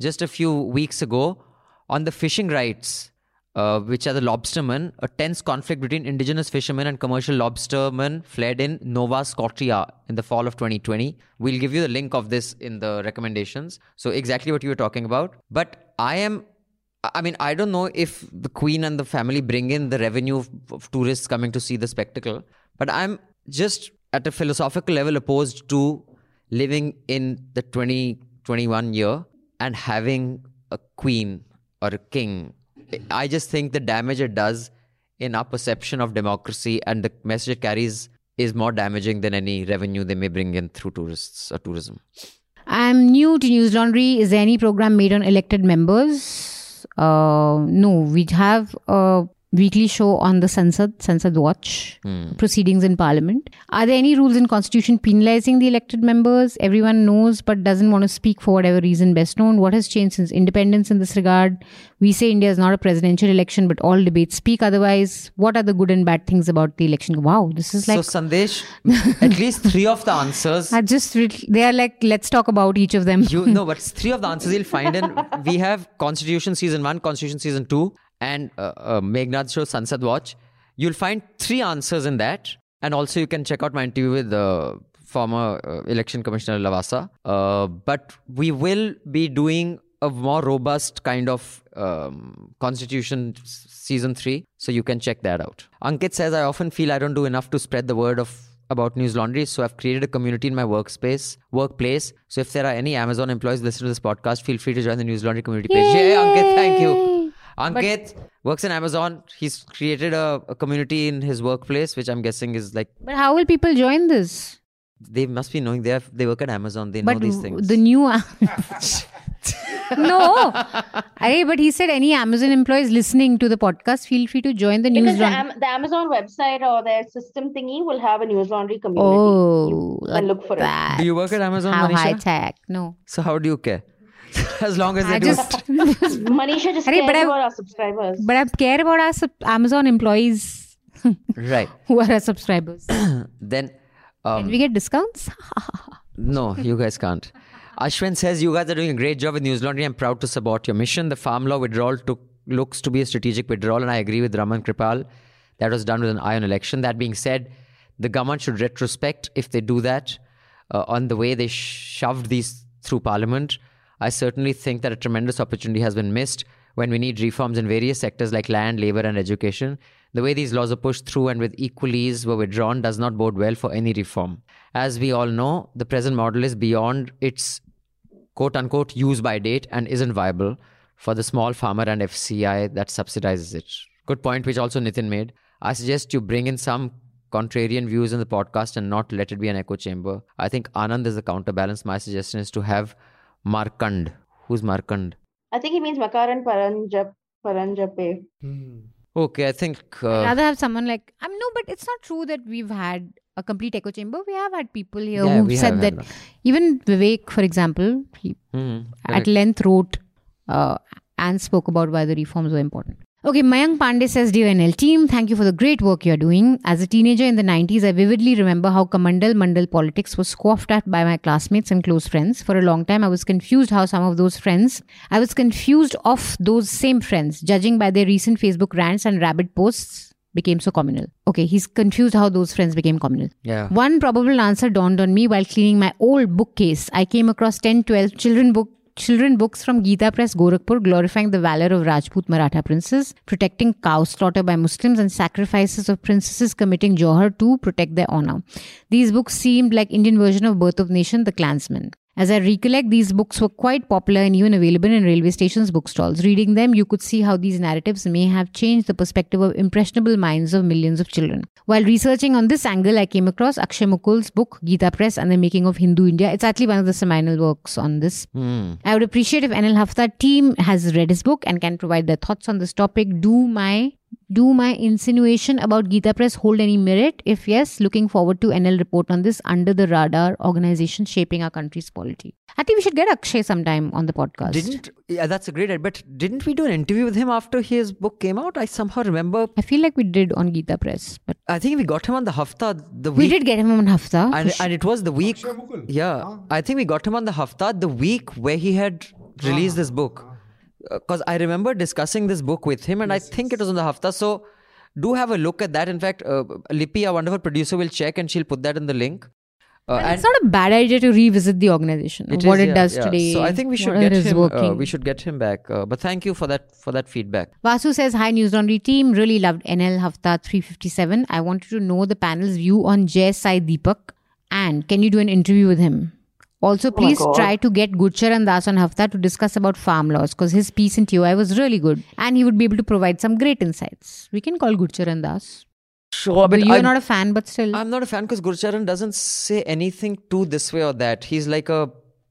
just a few weeks ago on the fishing rights, uh, which are the lobstermen. A tense conflict between indigenous fishermen and commercial lobstermen flared in Nova Scotia in the fall of 2020. We'll give you the link of this in the recommendations. So, exactly what you were talking about. But I am I mean, I don't know if the Queen and the family bring in the revenue of, of tourists coming to see the spectacle, but I'm just at a philosophical level opposed to living in the 2021 year and having a queen or a king. I just think the damage it does in our perception of democracy and the message it carries is more damaging than any revenue they may bring in through tourists or tourism. I'm new to News Laundry. Is there any program made on elected members? Uh, no, we have a weekly show on the Sansad, Sansad Watch, hmm. proceedings in Parliament. Are there any rules in Constitution penalizing the elected members? Everyone knows but doesn't want to speak for whatever reason best known. What has changed since independence in this regard? We say India is not a presidential election, but all debates speak otherwise. What are the good and bad things about the election? Wow, this is like so, Sandesh, at least three of the answers I just re- they are like let's talk about each of them. you no, but three of the answers you'll find in we have Constitution season one, Constitution season two, and uh, uh, Meghnad show Sansad Watch. You'll find three answers in that, and also you can check out my interview with the former uh, election commissioner Lavasa. Uh, but we will be doing a more robust kind of um, Constitution season three, so you can check that out. Ankit says I often feel I don't do enough to spread the word of about News Laundry. So I've created a community in my workspace, workplace. So if there are any Amazon employees listening to this podcast, feel free to join the News Laundry community page. Yay, Ankit, thank you. Ankit works in Amazon. He's created a, a community in his workplace, which I'm guessing is like But how will people join this? they must be knowing they have, they work at Amazon. They know these w- things. the new no, Arey, but he said any Amazon employees listening to the podcast, feel free to join the news. Because the, Laundry. Am- the Amazon website or their system thingy will have a news laundry community. oh, you like can look for it. do you work at Amazon, How high tech? No, So how do you care? As long as they I do. just. Manisha just Arey, cares but I- about our subscribers. but I care about our sub- Amazon employees right. who are our subscribers. Then Can um, we get discounts? No, you guys can't. Ashwin says you guys are doing a great job with News Laundry. I'm proud to support your mission. The farm law withdrawal took, looks to be a strategic withdrawal, and I agree with Raman Kripal. That was done with an eye on election. That being said, the government should retrospect if they do that uh, on the way they shoved these through Parliament. I certainly think that a tremendous opportunity has been missed when we need reforms in various sectors like land, labor, and education. The way these laws are pushed through and with equal ease were withdrawn does not bode well for any reform. As we all know, the present model is beyond its quote unquote use by date and isn't viable for the small farmer and FCI that subsidizes it. Good point, which also Nitin made. I suggest you bring in some contrarian views in the podcast and not let it be an echo chamber. I think Anand is the counterbalance. My suggestion is to have Markand. Who's Markand? I think he means Makaran Paranjap Paranjape. Okay, I think. I'd Uh, rather have someone like I mean, no, but it's not true that we've had a complete echo chamber. We have had people here Yeah, who said that. had that. Even Vivek, for example, he hmm, at length wrote uh, and spoke about why the reforms were important. Okay, Mayank Pandey says, Dear NL team, thank you for the great work you're doing. As a teenager in the 90s, I vividly remember how Kamandal Mandal politics was scoffed at by my classmates and close friends. For a long time, I was confused how some of those friends, I was confused of those same friends, judging by their recent Facebook rants and rabid posts, became so communal. Okay, he's confused how those friends became communal. Yeah. One probable answer dawned on me while cleaning my old bookcase. I came across 10, 12 children book children books from Gita Press Gorakhpur glorifying the valor of Rajput Maratha princes, protecting cow slaughter by Muslims and sacrifices of princesses committing Johar to protect their honor. These books seemed like Indian version of Birth of Nation, The Clansman. As I recollect, these books were quite popular and even available in railway stations' bookstalls. Reading them, you could see how these narratives may have changed the perspective of impressionable minds of millions of children. While researching on this angle, I came across Akshay Mukul's book, Gita Press and the Making of Hindu India. It's actually one of the seminal works on this. Hmm. I would appreciate if NL Hafta team has read his book and can provide their thoughts on this topic. Do my do my insinuation about Gita Press hold any merit? If yes, looking forward to NL report on this under the radar organization shaping our country's polity. I think we should get Akshay sometime on the podcast. Didn't yeah, that's a great idea. But didn't we do an interview with him after his book came out? I somehow remember. I feel like we did on Gita Press, but I think we got him on the Hafta the week. we did get him on Hafta. and, for and it was the week. Yeah, I think we got him on the Hafta the week where he had release ah. this book because I remember discussing this book with him, and I think it was on the Hafta. So do have a look at that. In fact, uh, Lippy, our wonderful producer, will check and she'll put that in the link. Uh, And it's not a bad idea to revisit the organization, it what is, it yeah, does yeah. today. So I think we should get him. Uh, we should get him back. Uh, but thank you for that for that feedback. Vasu says, Hi, News Laundry team. Really loved NL Hafta 357. I wanted to know the panel's view on Jay Sai Deepak. And can you do an interview with him? Also, my please God. try to get Gurcharan Das on Hafta to discuss about farm laws because his piece in TOI was really good and he would be able to provide some great insights. We can call Gurcharan Das. Sure, But you are I'm, not a fan, but still. I'm not a fan because Gurcharan doesn't say anything to this way or that. He's like a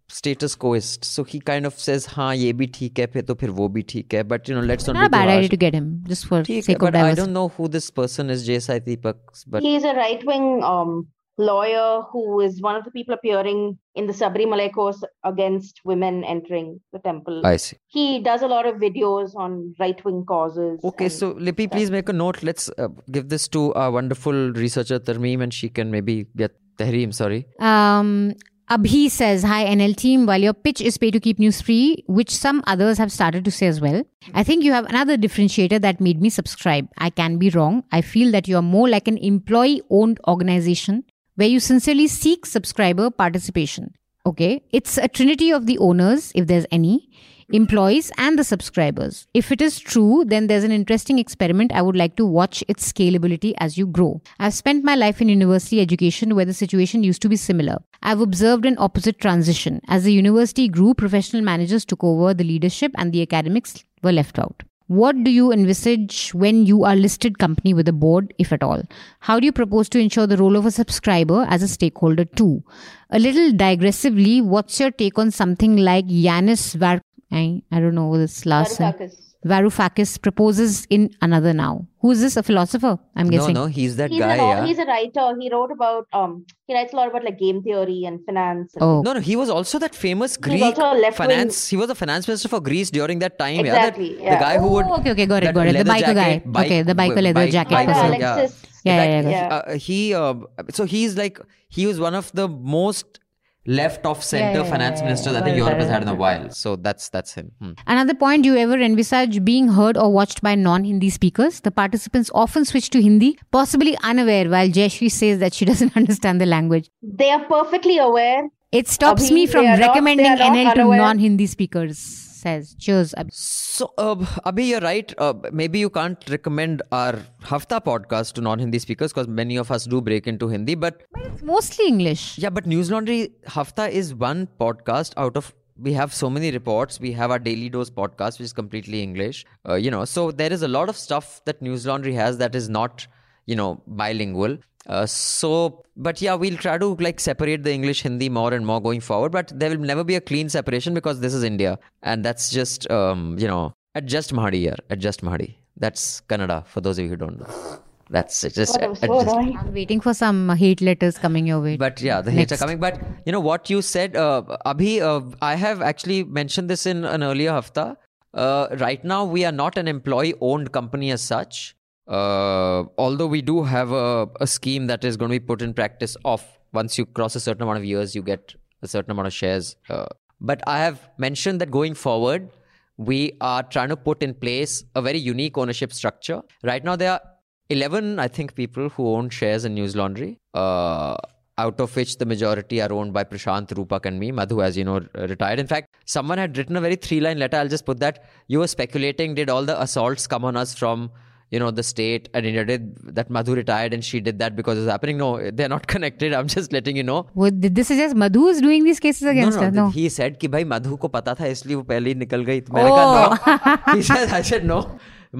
status quoist. So he kind of says, "हाँ ये भी ठीक है, फिर तो फिर वो भी ठीक है." But you know, let's not, not a be too bad harsh. idea to get him just for ठीक है, sake of but I diversity. don't know who this person is, Jay Sai Deepak. But He's a right wing um, lawyer who is one of the people appearing in the Sabarimala course against women entering the temple. I see. He does a lot of videos on right wing causes. Okay, and so Lippy, please make a note. Let's uh, give this to our wonderful researcher Tarmeem, and she can maybe get Tahreem. Sorry. Um, Abhi says, Hi, NL team. While your pitch is pay to keep news free, which some others have started to say as well, I think you have another differentiator that made me subscribe. I can be wrong. I feel that you are more like an employee owned organization where you sincerely seek subscriber participation. Okay. It's a trinity of the owners, if there's any, employees, and the subscribers. If it is true, then there's an interesting experiment I would like to watch its scalability as you grow. I've spent my life in university education where the situation used to be similar. I've observed an opposite transition. As the university grew, professional managers took over the leadership and the academics were left out. What do you envisage when you are listed company with a board, if at all? How do you propose to ensure the role of a subscriber as a stakeholder too? A little digressively, what's your take on something like Yanis Var? I, don't know this last. Varoufakis. Varoufakis proposes in another now. Who is this? A philosopher? I'm guessing. no, no, he's that He's, guy. an, yeah. he's a writer. He wrote about um he writes a lot about like game theory and finance. And Oh, No, no, he was also that famous Greek also finance. He was a finance minister for Greece during that time. Exactly, Yeah, that, yeah. the guy who would. Oh, okay, okay, got it, that got it. The leather biker guy. bike- Okay, the biker leather bike- jacket bike- person. yeah. Alexis. Yeah, In yeah, fact, yeah. uh, he uh, so he's like he was one of the most left of center Yeah, yeah, finance yeah, ministers yeah. I think Right, Europe has had in a while. So that's that's him. Hmm. Another point, do you ever envisage being heard or watched by non Hindi speakers? The participants often switch to Hindi, possibly unaware, while Jayashree says that she doesn't understand the language. They are perfectly aware. It stops Abhi, me from they are not- recommending they not NL to unaware. non Hindi speakers, says. Cheers. Abhi. So, uh, Abhi, you're right. Uh, maybe you can't recommend our Hafta podcast to non-Hindi speakers because many of us do break into Hindi. But It's mostly English. yeah, but News Laundry Hafta is one podcast out of. We have so many reports. We have our Daily Dose podcast, which is completely English. Uh, you know, so there is a lot of stuff that News Laundry has that is not, you know, bilingual. Uh, so, but yeah, we'll try to like separate the English Hindi more and more going forward. But there will never be a clean separation because this is India, and that's just um, you know adjust Mahadi here, adjust Mahadi. That's Kannada for those of you who don't know. That's it. Just God, I'm so adjust. annoying. I'm waiting for some hate letters coming your way. But yeah, the hits are coming. But you know what you said, uh, Abhi, uh, I have actually mentioned this in an earlier hafta. Uh, right now, we are not an employee-owned company as such. Uh, although we do have a, a scheme that is going to be put in practice of once you cross a certain amount of years, you get a certain amount of shares. Uh, but I have mentioned that going forward, we are trying to put in place a very unique ownership structure. Right now, there are 11, I think, people who own shares in News Laundry, uh, out of which the majority are owned by Prashant, Rupak, and me. Madhu, as you know, retired. In fact, someone had written a very three line letter. I'll just put that. You were speculating, did all the assaults come on us from You know, the state and India did that Madhu retired and she did that because it's happening. No, they're not connected. I'm just letting you know. What, did this suggest Madhu is doing these cases against no, her? no, No. he said कि भाई मधु को पता था इसलिए वो पहले ही निकल गई तो मैंने कहा no he said I said no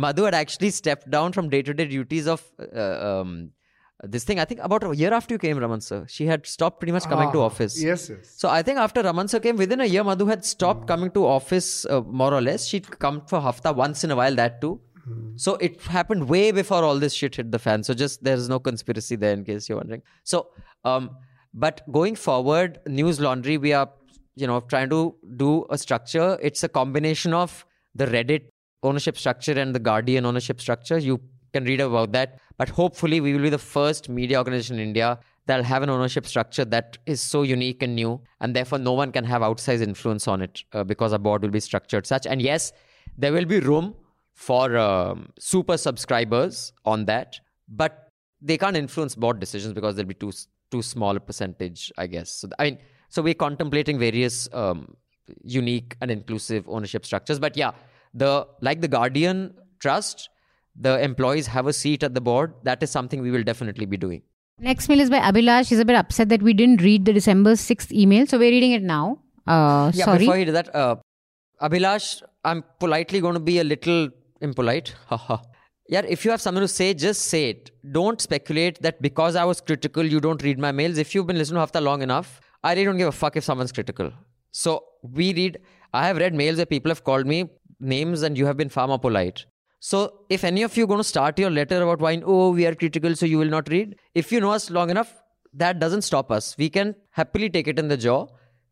Madhu had actually stepped down from day-to-day duties of uh, um, this thing I think about a year after you came Raman sir she had stopped pretty much coming to Ah, office Yes, yes. so I think after Raman sir came within a year Madhu had stopped coming to office uh, more or less she'd come for hafta once in a while that too so it happened way before all this shit hit the fan. So just there's no conspiracy there in case you're wondering. So um but going forward, News Laundry, we are you know trying to do a structure. It's a combination of the Reddit ownership structure and the Guardian ownership structure. You can read about that. But hopefully we will be the first media organization in India that'll have an ownership structure that is so unique and new, and therefore no one can have outsized influence on it uh, because our board will be structured such. And yes, there will be room for um, super subscribers on that, but they can't influence board decisions because there'll be too too small a percentage, I guess. So I mean, so we're contemplating various um, unique and inclusive ownership structures. But yeah, the like the Guardian Trust, the employees have a seat at the board. That is something we will definitely be doing. Next mail is by Abhilash. He's a bit upset that we didn't read the December 6th email. So we're reading it now. Uh, Yeah, sorry. before you do that, uh, Abhilash, I'm politely going to be a little impolite. Yeah, if you have something to say, just say it. Don't speculate that because I was critical, you don't read my mails. If you've been listening to Hafta long enough, I really don't give a fuck if someone's critical. So we read, I have read mails where people have called me names and you have been far more polite. So if any of you are going to start your letter about wine, oh, we are critical, so you will not read. If you know us long enough, that doesn't stop us. We can happily take it in the jaw,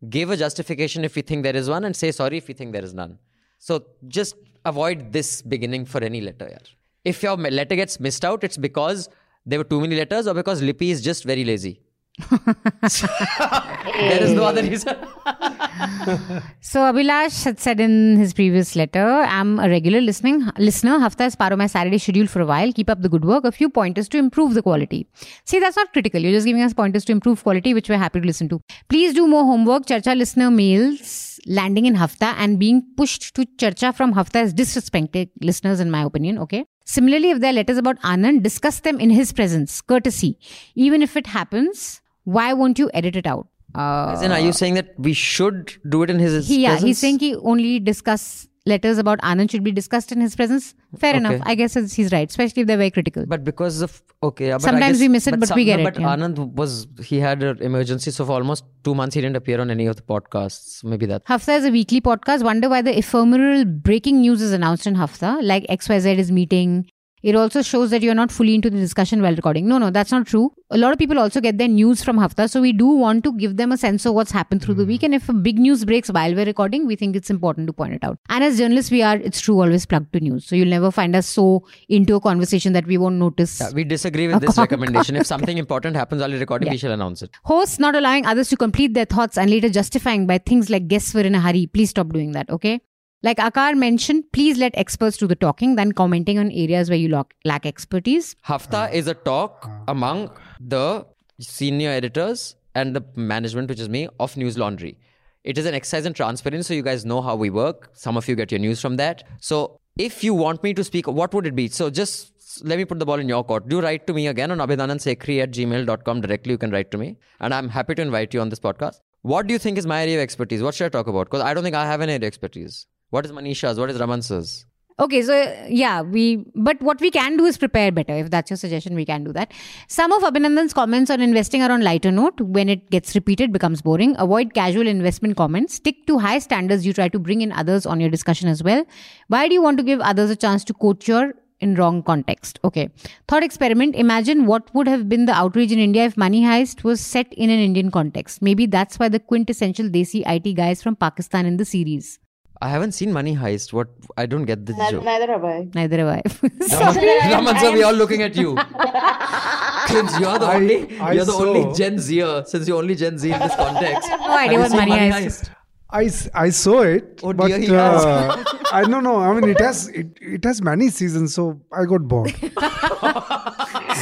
give a justification if we think there is one, and say sorry if we think there is none. So just avoid this beginning for any letter. Yaar. If your letter gets missed out, it's because there were too many letters or because Lippy is just very lazy. there is no other reason. So Abhilash had said in his previous letter, I'm a regular listening listener. Hafta is part of my Saturday schedule for a while. Keep up the good work. A few pointers to improve the quality. See, that's not critical. You're just giving us pointers to improve quality, which we're happy to listen to. Please do more homework. Charcha listener mails landing in Hafta and being pushed to Charcha from Hafta is disrespecting listeners, in my opinion. Okay. Similarly, if there are letters about Anand, discuss them in his presence, courtesy. Even if it happens, why won't you edit it out? Uh, As in, are you saying that we should do it in his he, yeah, presence? he's saying he only discuss letters about Anand should be discussed in his presence. Fair enough. I guess he's right, especially if they're very critical. But because of okay, yeah, but Sometimes guess- we miss it, but we some- get no, it, But yeah. Anand was he had an emergency, so for almost two months he didn't appear on any of the podcasts. Maybe that. Hafta is a weekly podcast. Wonder why the ephemeral breaking news is announced in Hafta, like XYZ is meeting. It also shows that you're not fully into the discussion while recording. No, no, that's not true. A lot of people also get their news from Hafta, so we do want to give them a sense of what's happened through the hmm. week. And if a big news breaks while we're recording, we think it's important to point it out. And as journalists, we are, it's true, always plugged to news. So you'll never find us so into a conversation that we won't notice. Yeah, we disagree with this recommendation. If something important happens while you're recording, we shall announce it. Hosts not allowing others to complete their thoughts and later justifying by things like guests were in a hurry. Please stop doing that, okay? Like Akar mentioned, please let experts do the talking than commenting on areas where you lack, lack expertise. Hafta uh, is a talk uh. among the senior editors and the management, which is me, of News Laundry. It is an exercise in transparency, so you guys know how we work. Some of you get your news from that. So if you want me to speak, what would it be? So just let me put the ball in your court. Do write to me again on abhidanandsekri at gmail.com directly. You can write to me. And I'm happy to invite you on this podcast. What do you think is my area of expertise? What should I talk about? Because I don't think I have an area of expertise. What is Manisha's? What is Raman sir's? Okay, so yeah, we but what we can do is prepare better. If that's your suggestion, we can do that. Some of Abhinandan's comments on investing are on lighter note. When it gets repeated, becomes boring. Avoid casual investment comments. Stick to high standards. You try to bring in others on your discussion as well. Why do you want to give others a chance to quote your in wrong context? Okay. Thought experiment. Imagine what would have been the outrage in India if Money Heist was set in an Indian context. Maybe that's why the quintessential Desi IT guys from Pakistan in the series. I haven't seen Money Heist. What? I don't get this Neither, joke. neither have I. Neither have I. Raman sir, we are all looking at you. Since you're the I- only, I you're the only Gen Zer. Since you're only Gen Z in this context. no idea what seen Money Heist. I, s- I saw it, Oh but dear, he uh, I don't know. I mean, it has it, it has many seasons, so I got bored.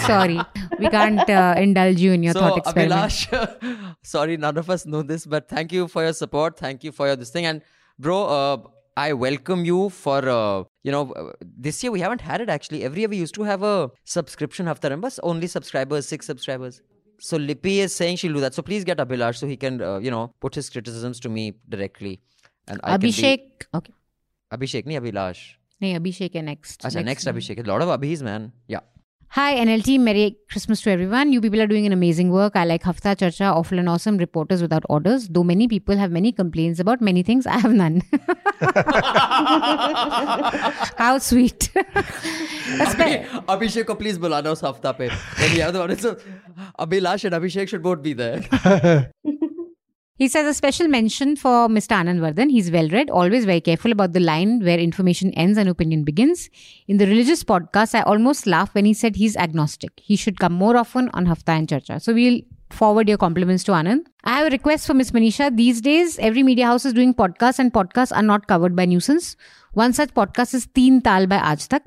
Sorry, we can't uh, indulge you in your So thought experiment. Abhilash, sorry, none of us know this, but thank you for your support. Thank you for your this thing, and bro, uh, I welcome you for uh, you know uh, this year we haven't had it actually. Every year we used to have a subscription hafta, remember? Only subscribers, six subscribers. So Lippy is saying she'll do that. So please get Abhilash so he can uh, you know put his criticisms to me directly, and I can be- Abhishek. Okay. Abhishek, nahi Abhilash. No, Abhishek is next. Acha, next Abhishek. A lot of Abhis, man. Yeah. Hi NLT, Merry Christmas to everyone. You people are doing an amazing work. I like Hafta Charcha, awful and awesome, reporters without orders. Though many people have many complaints about many things, I have none. How sweet. Abhishek ko please bulana us Hafta pe. When he the audience, and Abhishek should both be there. He says a special mention for Mr. Anand Vardhan. He's well read, always very careful about the line where information ends and opinion begins. In the religious podcast, I almost laughed when he said he's agnostic. He should come more often on Hafta and Charcha. So we'll forward your compliments to Anand. I have a request for Miss Manisha. These days, every media house is doing podcasts, and podcasts are not covered by Newsance. One such podcast is Teen Taal by Aaj Tak.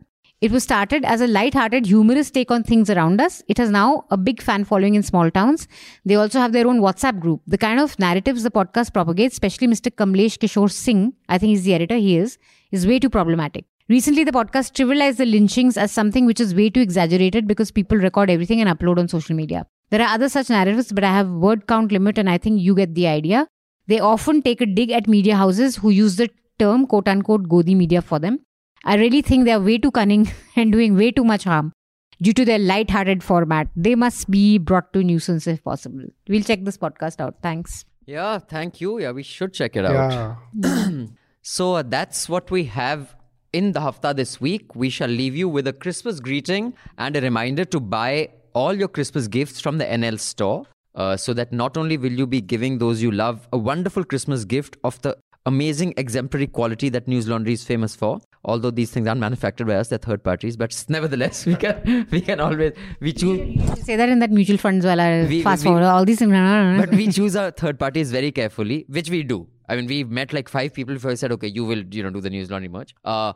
It was started as a light-hearted, humorous take on things around us. It has now a big fan following in small towns. They also have their own WhatsApp group. The kind of narratives the podcast propagates, especially Mr. Kamlesh Kishore Singh, I think he's the editor, he is, is way too problematic. Recently, the podcast trivialized the lynchings as something which is way too exaggerated because people record everything and upload on social media. There are other such narratives, but I have word count limit and I think you get the idea. They often take a dig at media houses who use the term quote unquote Godi media for them. I really think they are way too cunning and doing way too much harm due to their light-hearted format. They must be brought to Newsance if possible. We'll check this podcast out. Thanks. Yeah, thank you. Yeah, we should check it out. Yeah. So uh, that's what we have in the hafta this week. We shall leave you with a Christmas greeting and a reminder to buy all your Christmas gifts from the NL store. Uh, so that not only will you be giving those you love a wonderful Christmas gift of the amazing exemplary quality that News Laundry is famous for. Although these things aren't manufactured by us, they're third parties. But nevertheless, we can we can always we choose Say that in that mutual funds wala We- fast we- forward all these things. but we choose our third parties very carefully, which we do. I mean, we met like five people before I said, okay, you will, you know, do the news laundry merch. Uh,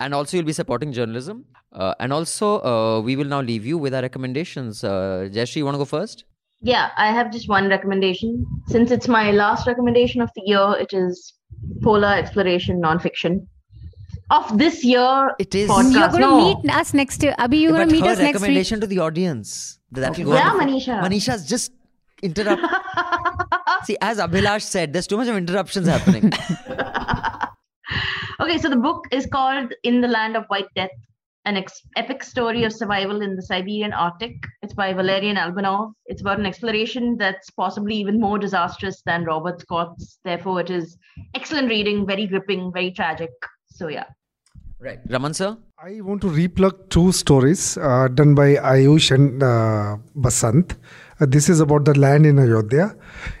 and also, you'll be supporting journalism. Uh, and also, uh, we will now leave you with our recommendations. Uh, Jayashree, you want to go first? Yeah, I have just one recommendation. Since it's my last recommendation of the year, it is Polar Exploration Nonfiction. Of this year, It is. podcast. You're going to No. meet us next year. Abhi, you're going but to meet her us next week. recommendation to the audience. That will go Yeah, on Manisha. Manisha's just interrupt. See, as Abhilash said, there's too much of interruptions happening. Okay, so the book is called In the Land of White Death, an ex- epic story of survival in the Siberian Arctic. It's by Valerian Albanov. It's about an exploration that's possibly even more disastrous than Robert Scott's. Therefore, it is excellent reading, very gripping, very tragic. So, yeah. right. Raman, sir? I want to replug two stories uh, done by Ayush and uh, Basant. Uh, this is about the land in Ayodhya.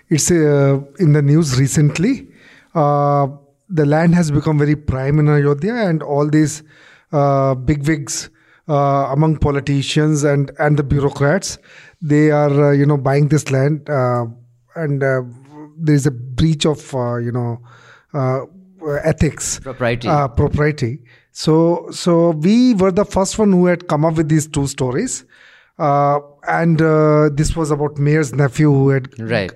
It's uh, in the news recently. Uh, the land has become very prime in Ayodhya, and all these uh, bigwigs uh, among politicians and, and the bureaucrats, they are uh, you know buying this land, uh, and uh, there is a breach of uh, you know uh, ethics Propriety. uh, propriety. So, so we were the first one who had come up with these two stories, uh, and uh, this was about mayor's nephew who had Right.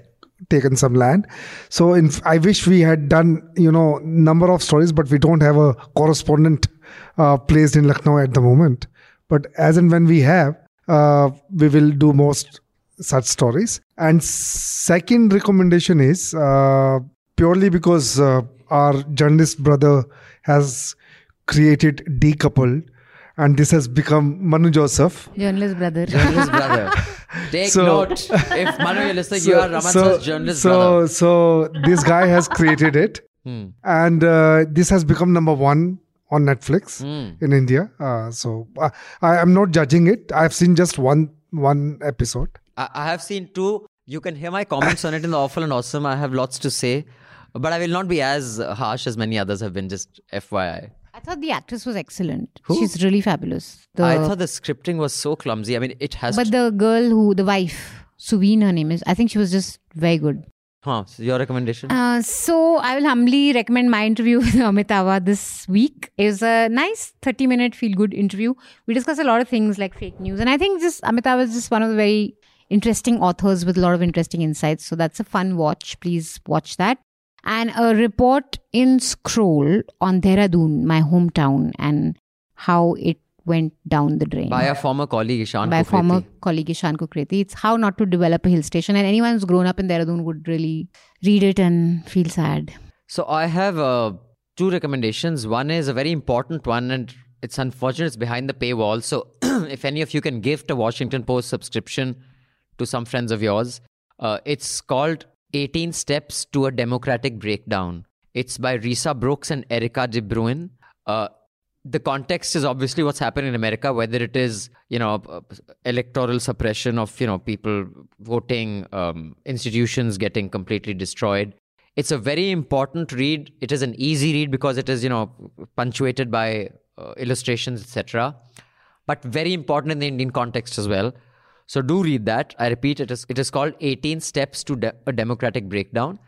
taken some land. So, in, I wish we had done you know number of stories, but we don't have a correspondent uh, placed in Lucknow at the moment. But as and when we have, uh, we will do most such stories. And second recommendation is uh, purely because uh, our journalist brother has created decoupled, and this has become Manu Joseph. Journalist brother. Journalist brother. Take So- note. If Manu, you're listening, you are Raman sir's journalist so, brother. So this guy has created it, Hmm. and uh, this has become number one on Netflix Hmm. in India. Uh, so uh, I am not judging it. I've seen just one one episode. I, I have seen two. You can hear my comments on it in the awful and awesome. I have lots to say, but I will not be as harsh as many others have been. Just FYI. I thought the actress was excellent. Who? She's really fabulous. The, I thought the scripting was so clumsy. I mean, it has. but to, the girl who, the wife, Surveen, her name is. I think she was just very good. Huh, so your recommendation? Uh, so I will humbly recommend my interview with Amitava this week. It was a nice 30 minute feel good interview. We discussed a lot of things like fake news. And I think just Amitava is just one of the very interesting authors with a lot of interesting insights. So that's a fun watch. Please watch that. And a report in Scroll on Dehradun, my hometown, and how it went down the drain by a former colleague, Ishan by Kukreti. former colleague Ishan Kukreti. It's how not to develop a hill station, and anyone who's grown up in Dehradun would really read it and feel sad. So I have uh, two recommendations. One is a very important one, and it's unfortunate it's behind the paywall. So if any of you can gift a Washington Post subscription to some friends of yours, uh, it's called 18 Steps to a Democratic Breakdown. It's by Risa Brooks and Erica De Bruin. Uh, the context is obviously what's happened in America, whether it is you know electoral suppression of you know people voting, um, institutions getting completely destroyed. It's a very important read. It is an easy read because it is you know punctuated by uh, illustrations, etc. But very important in the Indian context as well. So do read that. I repeat, it is it is called 18 Steps to De- a Democratic Breakdown.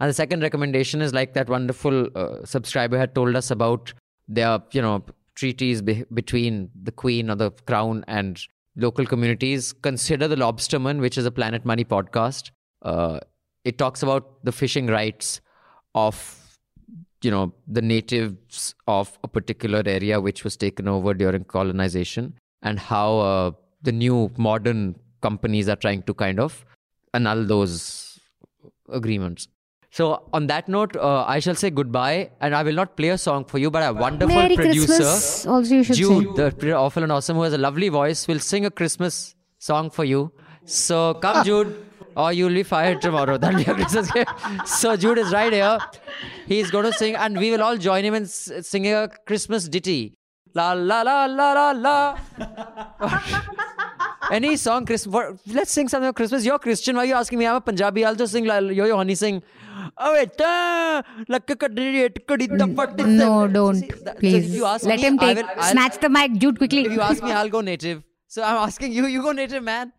And the second recommendation is like that wonderful uh, subscriber had told us about their, you know, treaties be- between the Queen or the Crown and local communities. Consider the Lobsterman, which is a Planet Money podcast. Uh, it talks about the fishing rights of you know the natives of a particular area which was taken over during colonization and how uh, the new modern companies are trying to kind of annul those agreements so on that note uh, i shall say goodbye and i will not play a song for you but a wonderful Merry producer Christmas. Also, you should Jude, say. the awful and awesome, who has a lovely voice, will sing a Christmas song for you. So come, Jude, or you'll be fired tomorrow. That'll be a Christmas gift. So Jude is right here. He's going to sing, and we will all join him in s- singing a Christmas ditty. La la la la la la. Any song, Chris. what- Let's sing something about Christmas. You're Christian. Why are you asking me? I'm a Punjabi. I'll just sing. la- Yo yo honey sing. Oh wait, uh, lakka kaddi it kaddi the fat- No, don't. See, that- so Please. if you ask Let me, him I take. will- I'll- snatch the mic, Jude, quickly. if you ask me, I'll go native. So I'm asking you, you go native, man.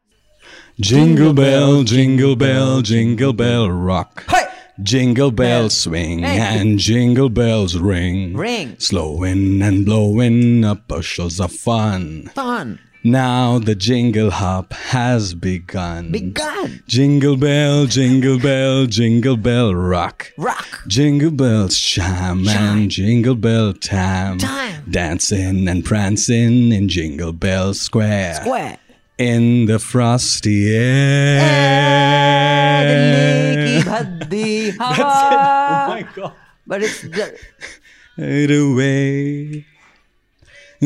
Jingle bell, jingle bell, jingle bell rock. Hey! Jingle bells swing Hey. and jingle bells ring. Ring. Slowing and blowing up bushels of fun. Fun. Now the jingle hop has begun. Begun. Jingle bell, jingle bell, jingle bell rock. Rock. Jingle bells chime and jingle bell time. Time. Dancing and prancing in Jingle Bell Square. Square. In the frosty air. Ki bhaddi hawa. Oh my god. But it's Fade away.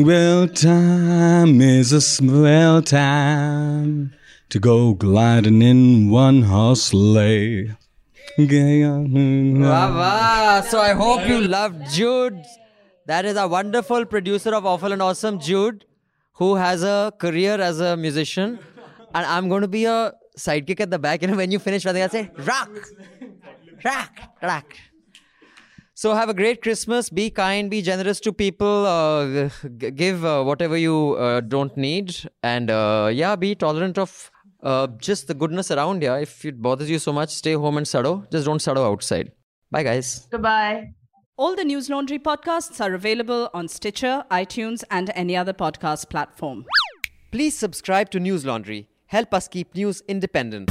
Well, time is a swell time to go gliding in one horse sleigh. Wah. So I hope you loved Jude. That is a wonderful producer of Awful and Awesome, Jude, who has a career as a musician. And I'm going to be a sidekick at the back. Know, when you finish, I'll say, rock, rock, rock. So have a great Christmas. Be kind. Be generous to people. Uh, g- give uh, whatever you uh, don't need, and uh, yeah, be tolerant of uh, just the goodness around. Yeah, if it bothers you so much, stay home and sado. Just don't sado outside. Bye, guys. Goodbye. All the News Laundry podcasts are available on Stitcher, iTunes, and any other podcast platform. Please subscribe to News Laundry. Help us keep news independent.